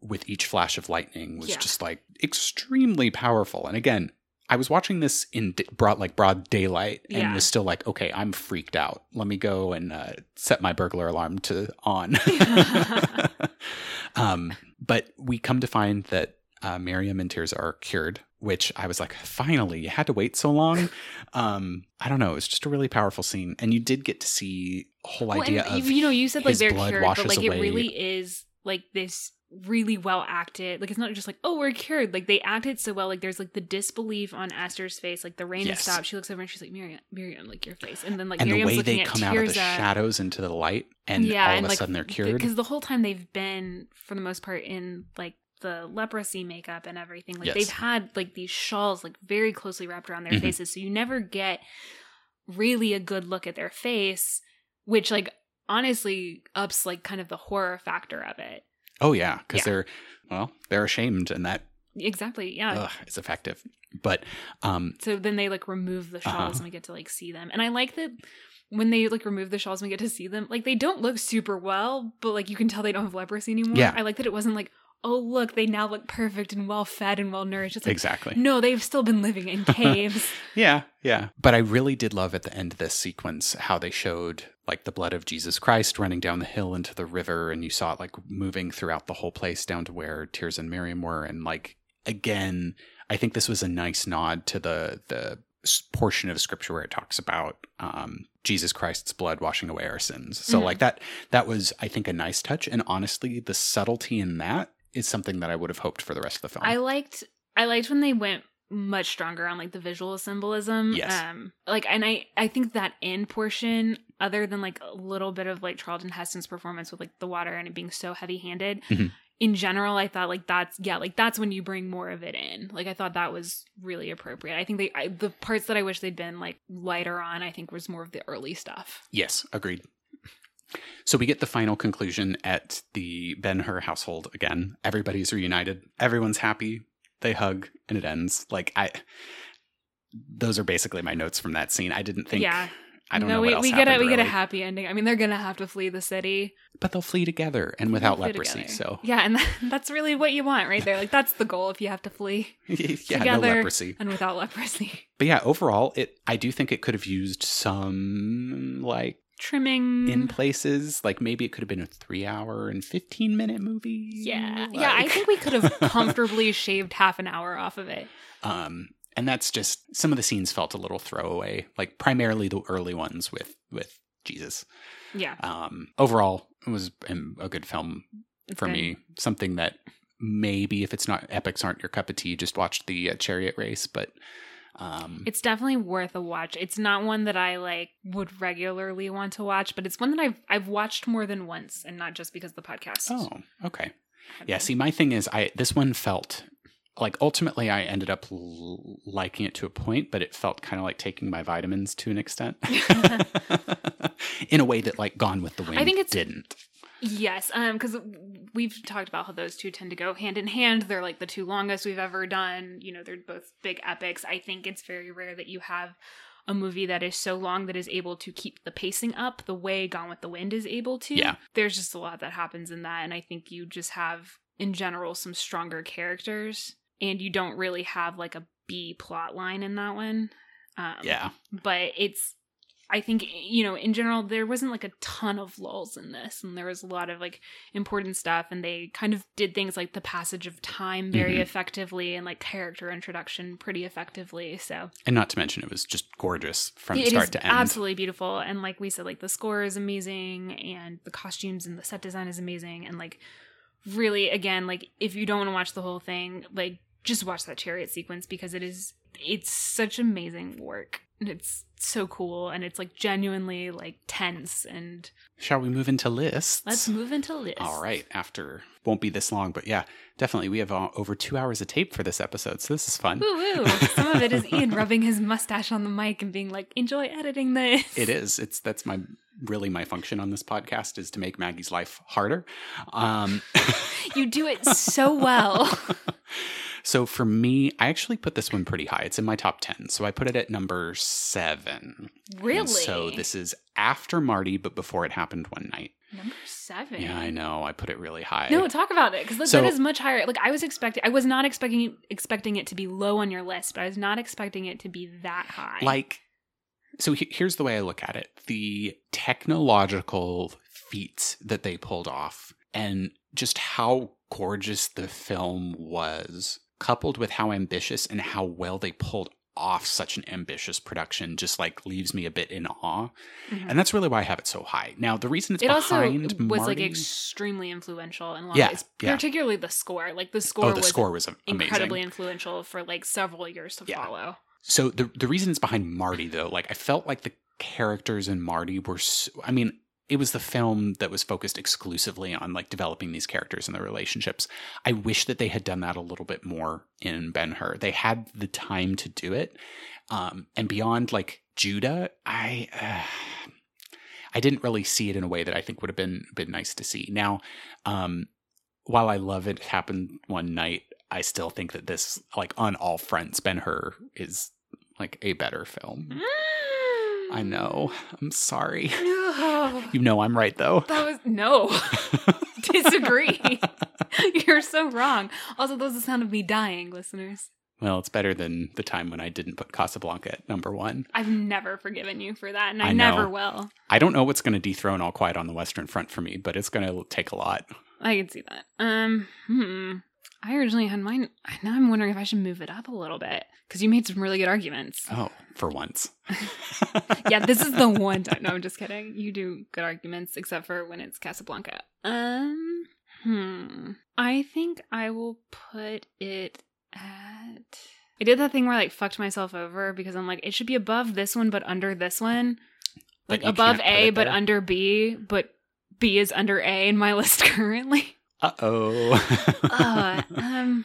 with each flash of lightning was Yeah. just like extremely powerful. And again, I was watching this in broad like broad daylight and Yeah. was still like, okay, I'm freaked out. Let me go and uh, set my burglar alarm to on. um, but we come to find that uh, Miriam and Tirzah are cured, which I was like, finally, you had to wait so long. Um, I don't know. It was just a really powerful scene, and you did get to see whole Well, idea of you know, you said like they're blood cured, but like away- it really is like this really well acted. Like it's not just like oh we're cured. Like they acted so well. Like there's like the disbelief on Esther's face. Like the rain Yes. has stopped. She looks over and she's like Miriam, Miriam, like your face. And then like and the way looking they at come out of the shadows into the light, and yeah, all of a sudden they're cured. Because the whole time they've been, for the most part, in like the leprosy makeup and everything. Like Yes. they've had like these shawls like very closely wrapped around their Mhm. faces, so you never get really a good look at their face, which like honestly ups like kind of the horror factor of it. Oh yeah, because Yeah. they're well, they're ashamed, and that Exactly. Yeah. ugh, is effective. But um, So then they like remove the shawls Uh-huh. and we get to like see them. And I like that when they like remove the shawls and we get to see them, like they don't look super well, but like you can tell they don't have leprosy anymore. Yeah. I like that it wasn't like, oh look, they now look perfect and well fed and well nourished. Like exactly. no, they've still been living in caves. Yeah, yeah. But I really did love at the end of this sequence how they showed like the blood of Jesus Christ running down the hill into the river, and you saw it like moving throughout the whole place down to where Tirzah and Miriam were, and like again, I think this was a nice nod to the the portion of scripture where it talks about um, Jesus Christ's blood washing away our sins. So Mhm. like that that was I think a nice touch, and honestly, the subtlety in that is something that I would have hoped for the rest of the film. I liked I liked when they went much stronger on like the visual symbolism. Yes. Um like and I I think that end portion, other than like a little bit of like Charlton Heston's performance with like the water and it being so heavy handed, Mhm. in general, I thought like that's yeah, like that's when you bring more of it in. Like I thought that was really appropriate. I think they I, the parts that I wish they'd been like lighter on, I think was more of the early stuff. Yes, agreed. So we get the final conclusion at the Ben Hur household again. Everybody's reunited. Everyone's happy. They hug and it ends. Like I those are basically my notes from that scene. I didn't think yeah. I don't no, know we, we get a happened, we get a happy ending. I mean, they're gonna have to flee the city. but they'll flee together and without leprosy. together. So yeah, and that's really what you want right there. Like that's the goal if you have to flee yeah, no Together. leprosy. and without leprosy. But yeah, overall, it I do think it could have used some like Trimming. in places. Like maybe it could have been a three hour and fifteen minute movie. yeah, yeah. I think we could have comfortably shaved half an hour off of it. um and that's just some of the scenes felt a little throwaway like primarily the early ones with with jesus Yeah, um overall it was a good film it's for good. me something that maybe if it's not epics aren't your cup of tea just watch the uh, chariot race but um It's definitely worth a watch. It's not one that I like would regularly want to watch, but it's one that I've I've watched more than once, and not just because the podcast. oh okay yeah see my thing is i this one felt like ultimately i ended up l- liking it to a point but it felt kind of like taking my vitamins to an extent in a way that like gone with the wind I think it's- didn't Yes, um, because we've talked about how those two tend to go hand in hand. They're like the two longest we've ever done. You know, they're both big epics. I think it's very rare that you have a movie that is so long that is able to keep the pacing up the way Gone with the Wind is able to. Yeah. There's just a lot that happens in that, and I think you just have, in general, some stronger characters, and you don't really have like a B plot line in that one. Um, yeah but it's I think you know in general there wasn't like a ton of lulls in this and there was a lot of like important stuff and they kind of did things like the passage of time very Mhm. effectively and like character introduction pretty effectively so And not to mention, it was just gorgeous from it start to end. absolutely beautiful and like we said like the score is amazing and the costumes and the set design is amazing and like really again like if you don't want to watch the whole thing like just watch that chariot sequence because it is it's such amazing work and it's so cool and it's like genuinely like tense and Shall we move into lists? let's move into lists All right. After won't be this long, but yeah, definitely. We have uh, over two hours of tape for this episode, so this is fun. woo woo some of it is ian rubbing his mustache on the mic and being like enjoy editing this It is. It's that's my really my function on this podcast is to make Maggie's life harder. Um, you do it so well So for me, I actually put this one pretty high. It's in my top 10. So I put it at number seven. Really? And so this is after Marty, but before it happened one night. number seven. Yeah, I know. I put it really high. No, talk about it because So- that is much higher. Like I was expecting, I was not expecting expecting it to be low on your list, but I was not expecting it to be that high. like so he- here's the way i look at it the technological feats that they pulled off and just how gorgeous the film was coupled with how ambitious and how well they pulled off such an ambitious production just like leaves me a bit in awe Mhm. and that's really why i have it so high now the reason it's it also behind was like extremely influential in a lot Yeah, of ways, yeah. particularly the score. Like the score oh the was score was am- amazing incredibly influential for like several years to Yeah. follow. So the the reason it's behind Marty though, like I felt like the characters in Marty were so, I mean, it was the film that was focused exclusively on like developing these characters and their relationships. I wish that they had done that a little bit more in Ben Hur. They had the time to do it. Um and beyond like Judah, I uh, I didn't really see it in a way that I think would have been been nice to see. Now, um while I love it happened one night, I still think that this, like on all fronts, Ben Hur is like a better film. I know. I'm sorry. No. You know I'm right though. That was no. Disagree. You're so wrong. Also, that was the sound of me dying, listeners. well, it's better than the time when I didn't put Casablanca at number one. I've never forgiven you for that, and I, I never will. I don't know what's going to dethrone All Quiet on the Western Front for me, but it's going to take a lot. I can see that. Um, hmm. I originally had mine. Now I'm wondering if I should move it up a little bit because you made some really good arguments. Oh, for once. yeah, this is the one time. No, I'm just kidding. You do good arguments, except for when it's Casablanca. Um, hmm. I think I will put it at. I did that thing where I like fucked myself over because I'm like, it should be above this one, but under this one. Like above A, but there? under B, but B is under A in my list currently. Uh oh. um,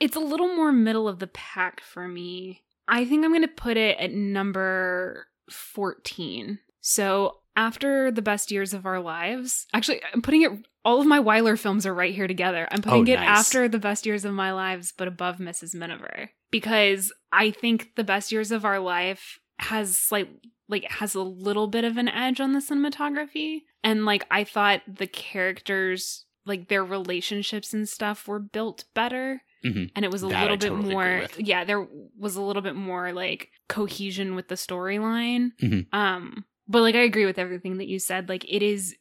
it's a little more middle of the pack for me. I think I'm going to put it at number 14. So after the best years of our lives, actually, I'm putting it. All of my Wyler films are right here together. I'm putting Oh, it nice. after the best years of my lives, but above Mrs. Miniver because I think the best years of our life has slight like has a little bit of an edge on the cinematography, and like I thought the characters like their relationships and stuff were built better Mhm. and it was a That I little bit totally more yeah there was a little bit more like cohesion with the storyline Mhm. um but like i agree with everything that you said like it is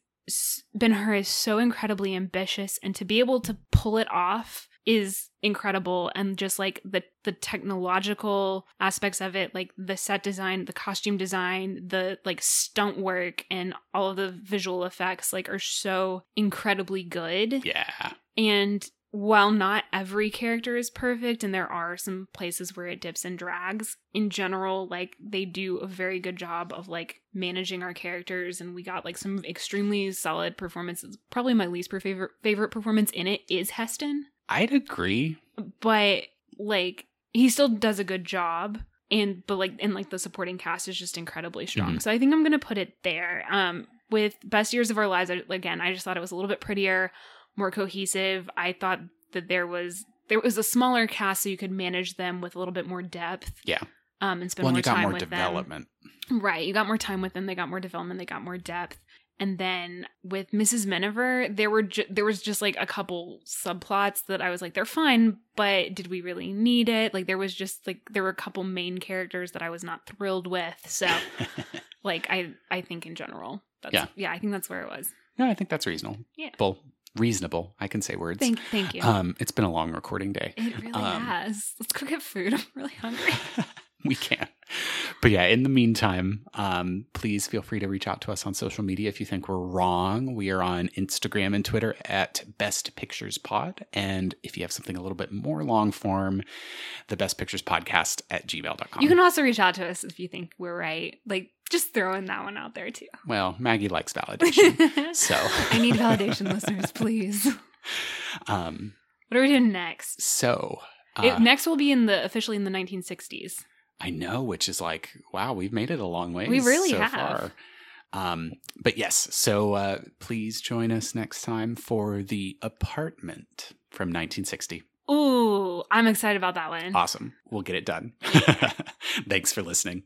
ben hur is so incredibly ambitious and to be able to pull it off is incredible and just like the the technological aspects of it like the set design the costume design the like stunt work and all of the visual effects like are so incredibly good yeah. and while not every character is perfect and there are some places where it dips and drags, in general, like they do a very good job of like managing our characters and we got like some extremely solid performances. Probably my least favorite favorite performance in it is Heston, I'd agree. but like he still does a good job and but like and like the supporting cast is just incredibly strong. Mhm. So I think I'm to put it there. Um with Best Years of Our Lives again, I just thought it was a little bit prettier, more cohesive. I thought that there was there was a smaller cast so you could manage them with a little bit more depth. Yeah. Um and spend Well, and more you got time more with development. them. Right. You got more time with them. They got more development. They got more depth. And then with Mrs. Miniver, there were ju- there was just like a couple subplots that I was like, they're fine, but did we really need it? Like there was just like there were a couple main characters that I was not thrilled with. So like I I think in general, that's, Yeah. yeah, I think that's where it was. no, I think that's reasonable. Yeah. Well, reasonable. I can say words. Thank thank you. Um, it's been a long recording day. it really um, has. Let's go get food. I'm really hungry. we can. But yeah, in the meantime, um, please feel free to reach out to us on social media if you think we're wrong. We are on Instagram and Twitter at Best Pictures Pod. And if you have something a little bit more long form, the Best Pictures Podcast at gmail.com. You can also reach out to us if you think we're right. Like just throwing that one out there too. well, Maggie likes validation. so I need validation, listeners, please. um, What are we doing next? so uh, it, next will be in the officially in the 1960s. I know, which is like, wow, we've made it a long way. We really so have. Far. Um, but yes, so uh, please join us next time for the apartment from 1960. Ooh, I'm excited about that one. Awesome. We'll get it done. Thanks for listening.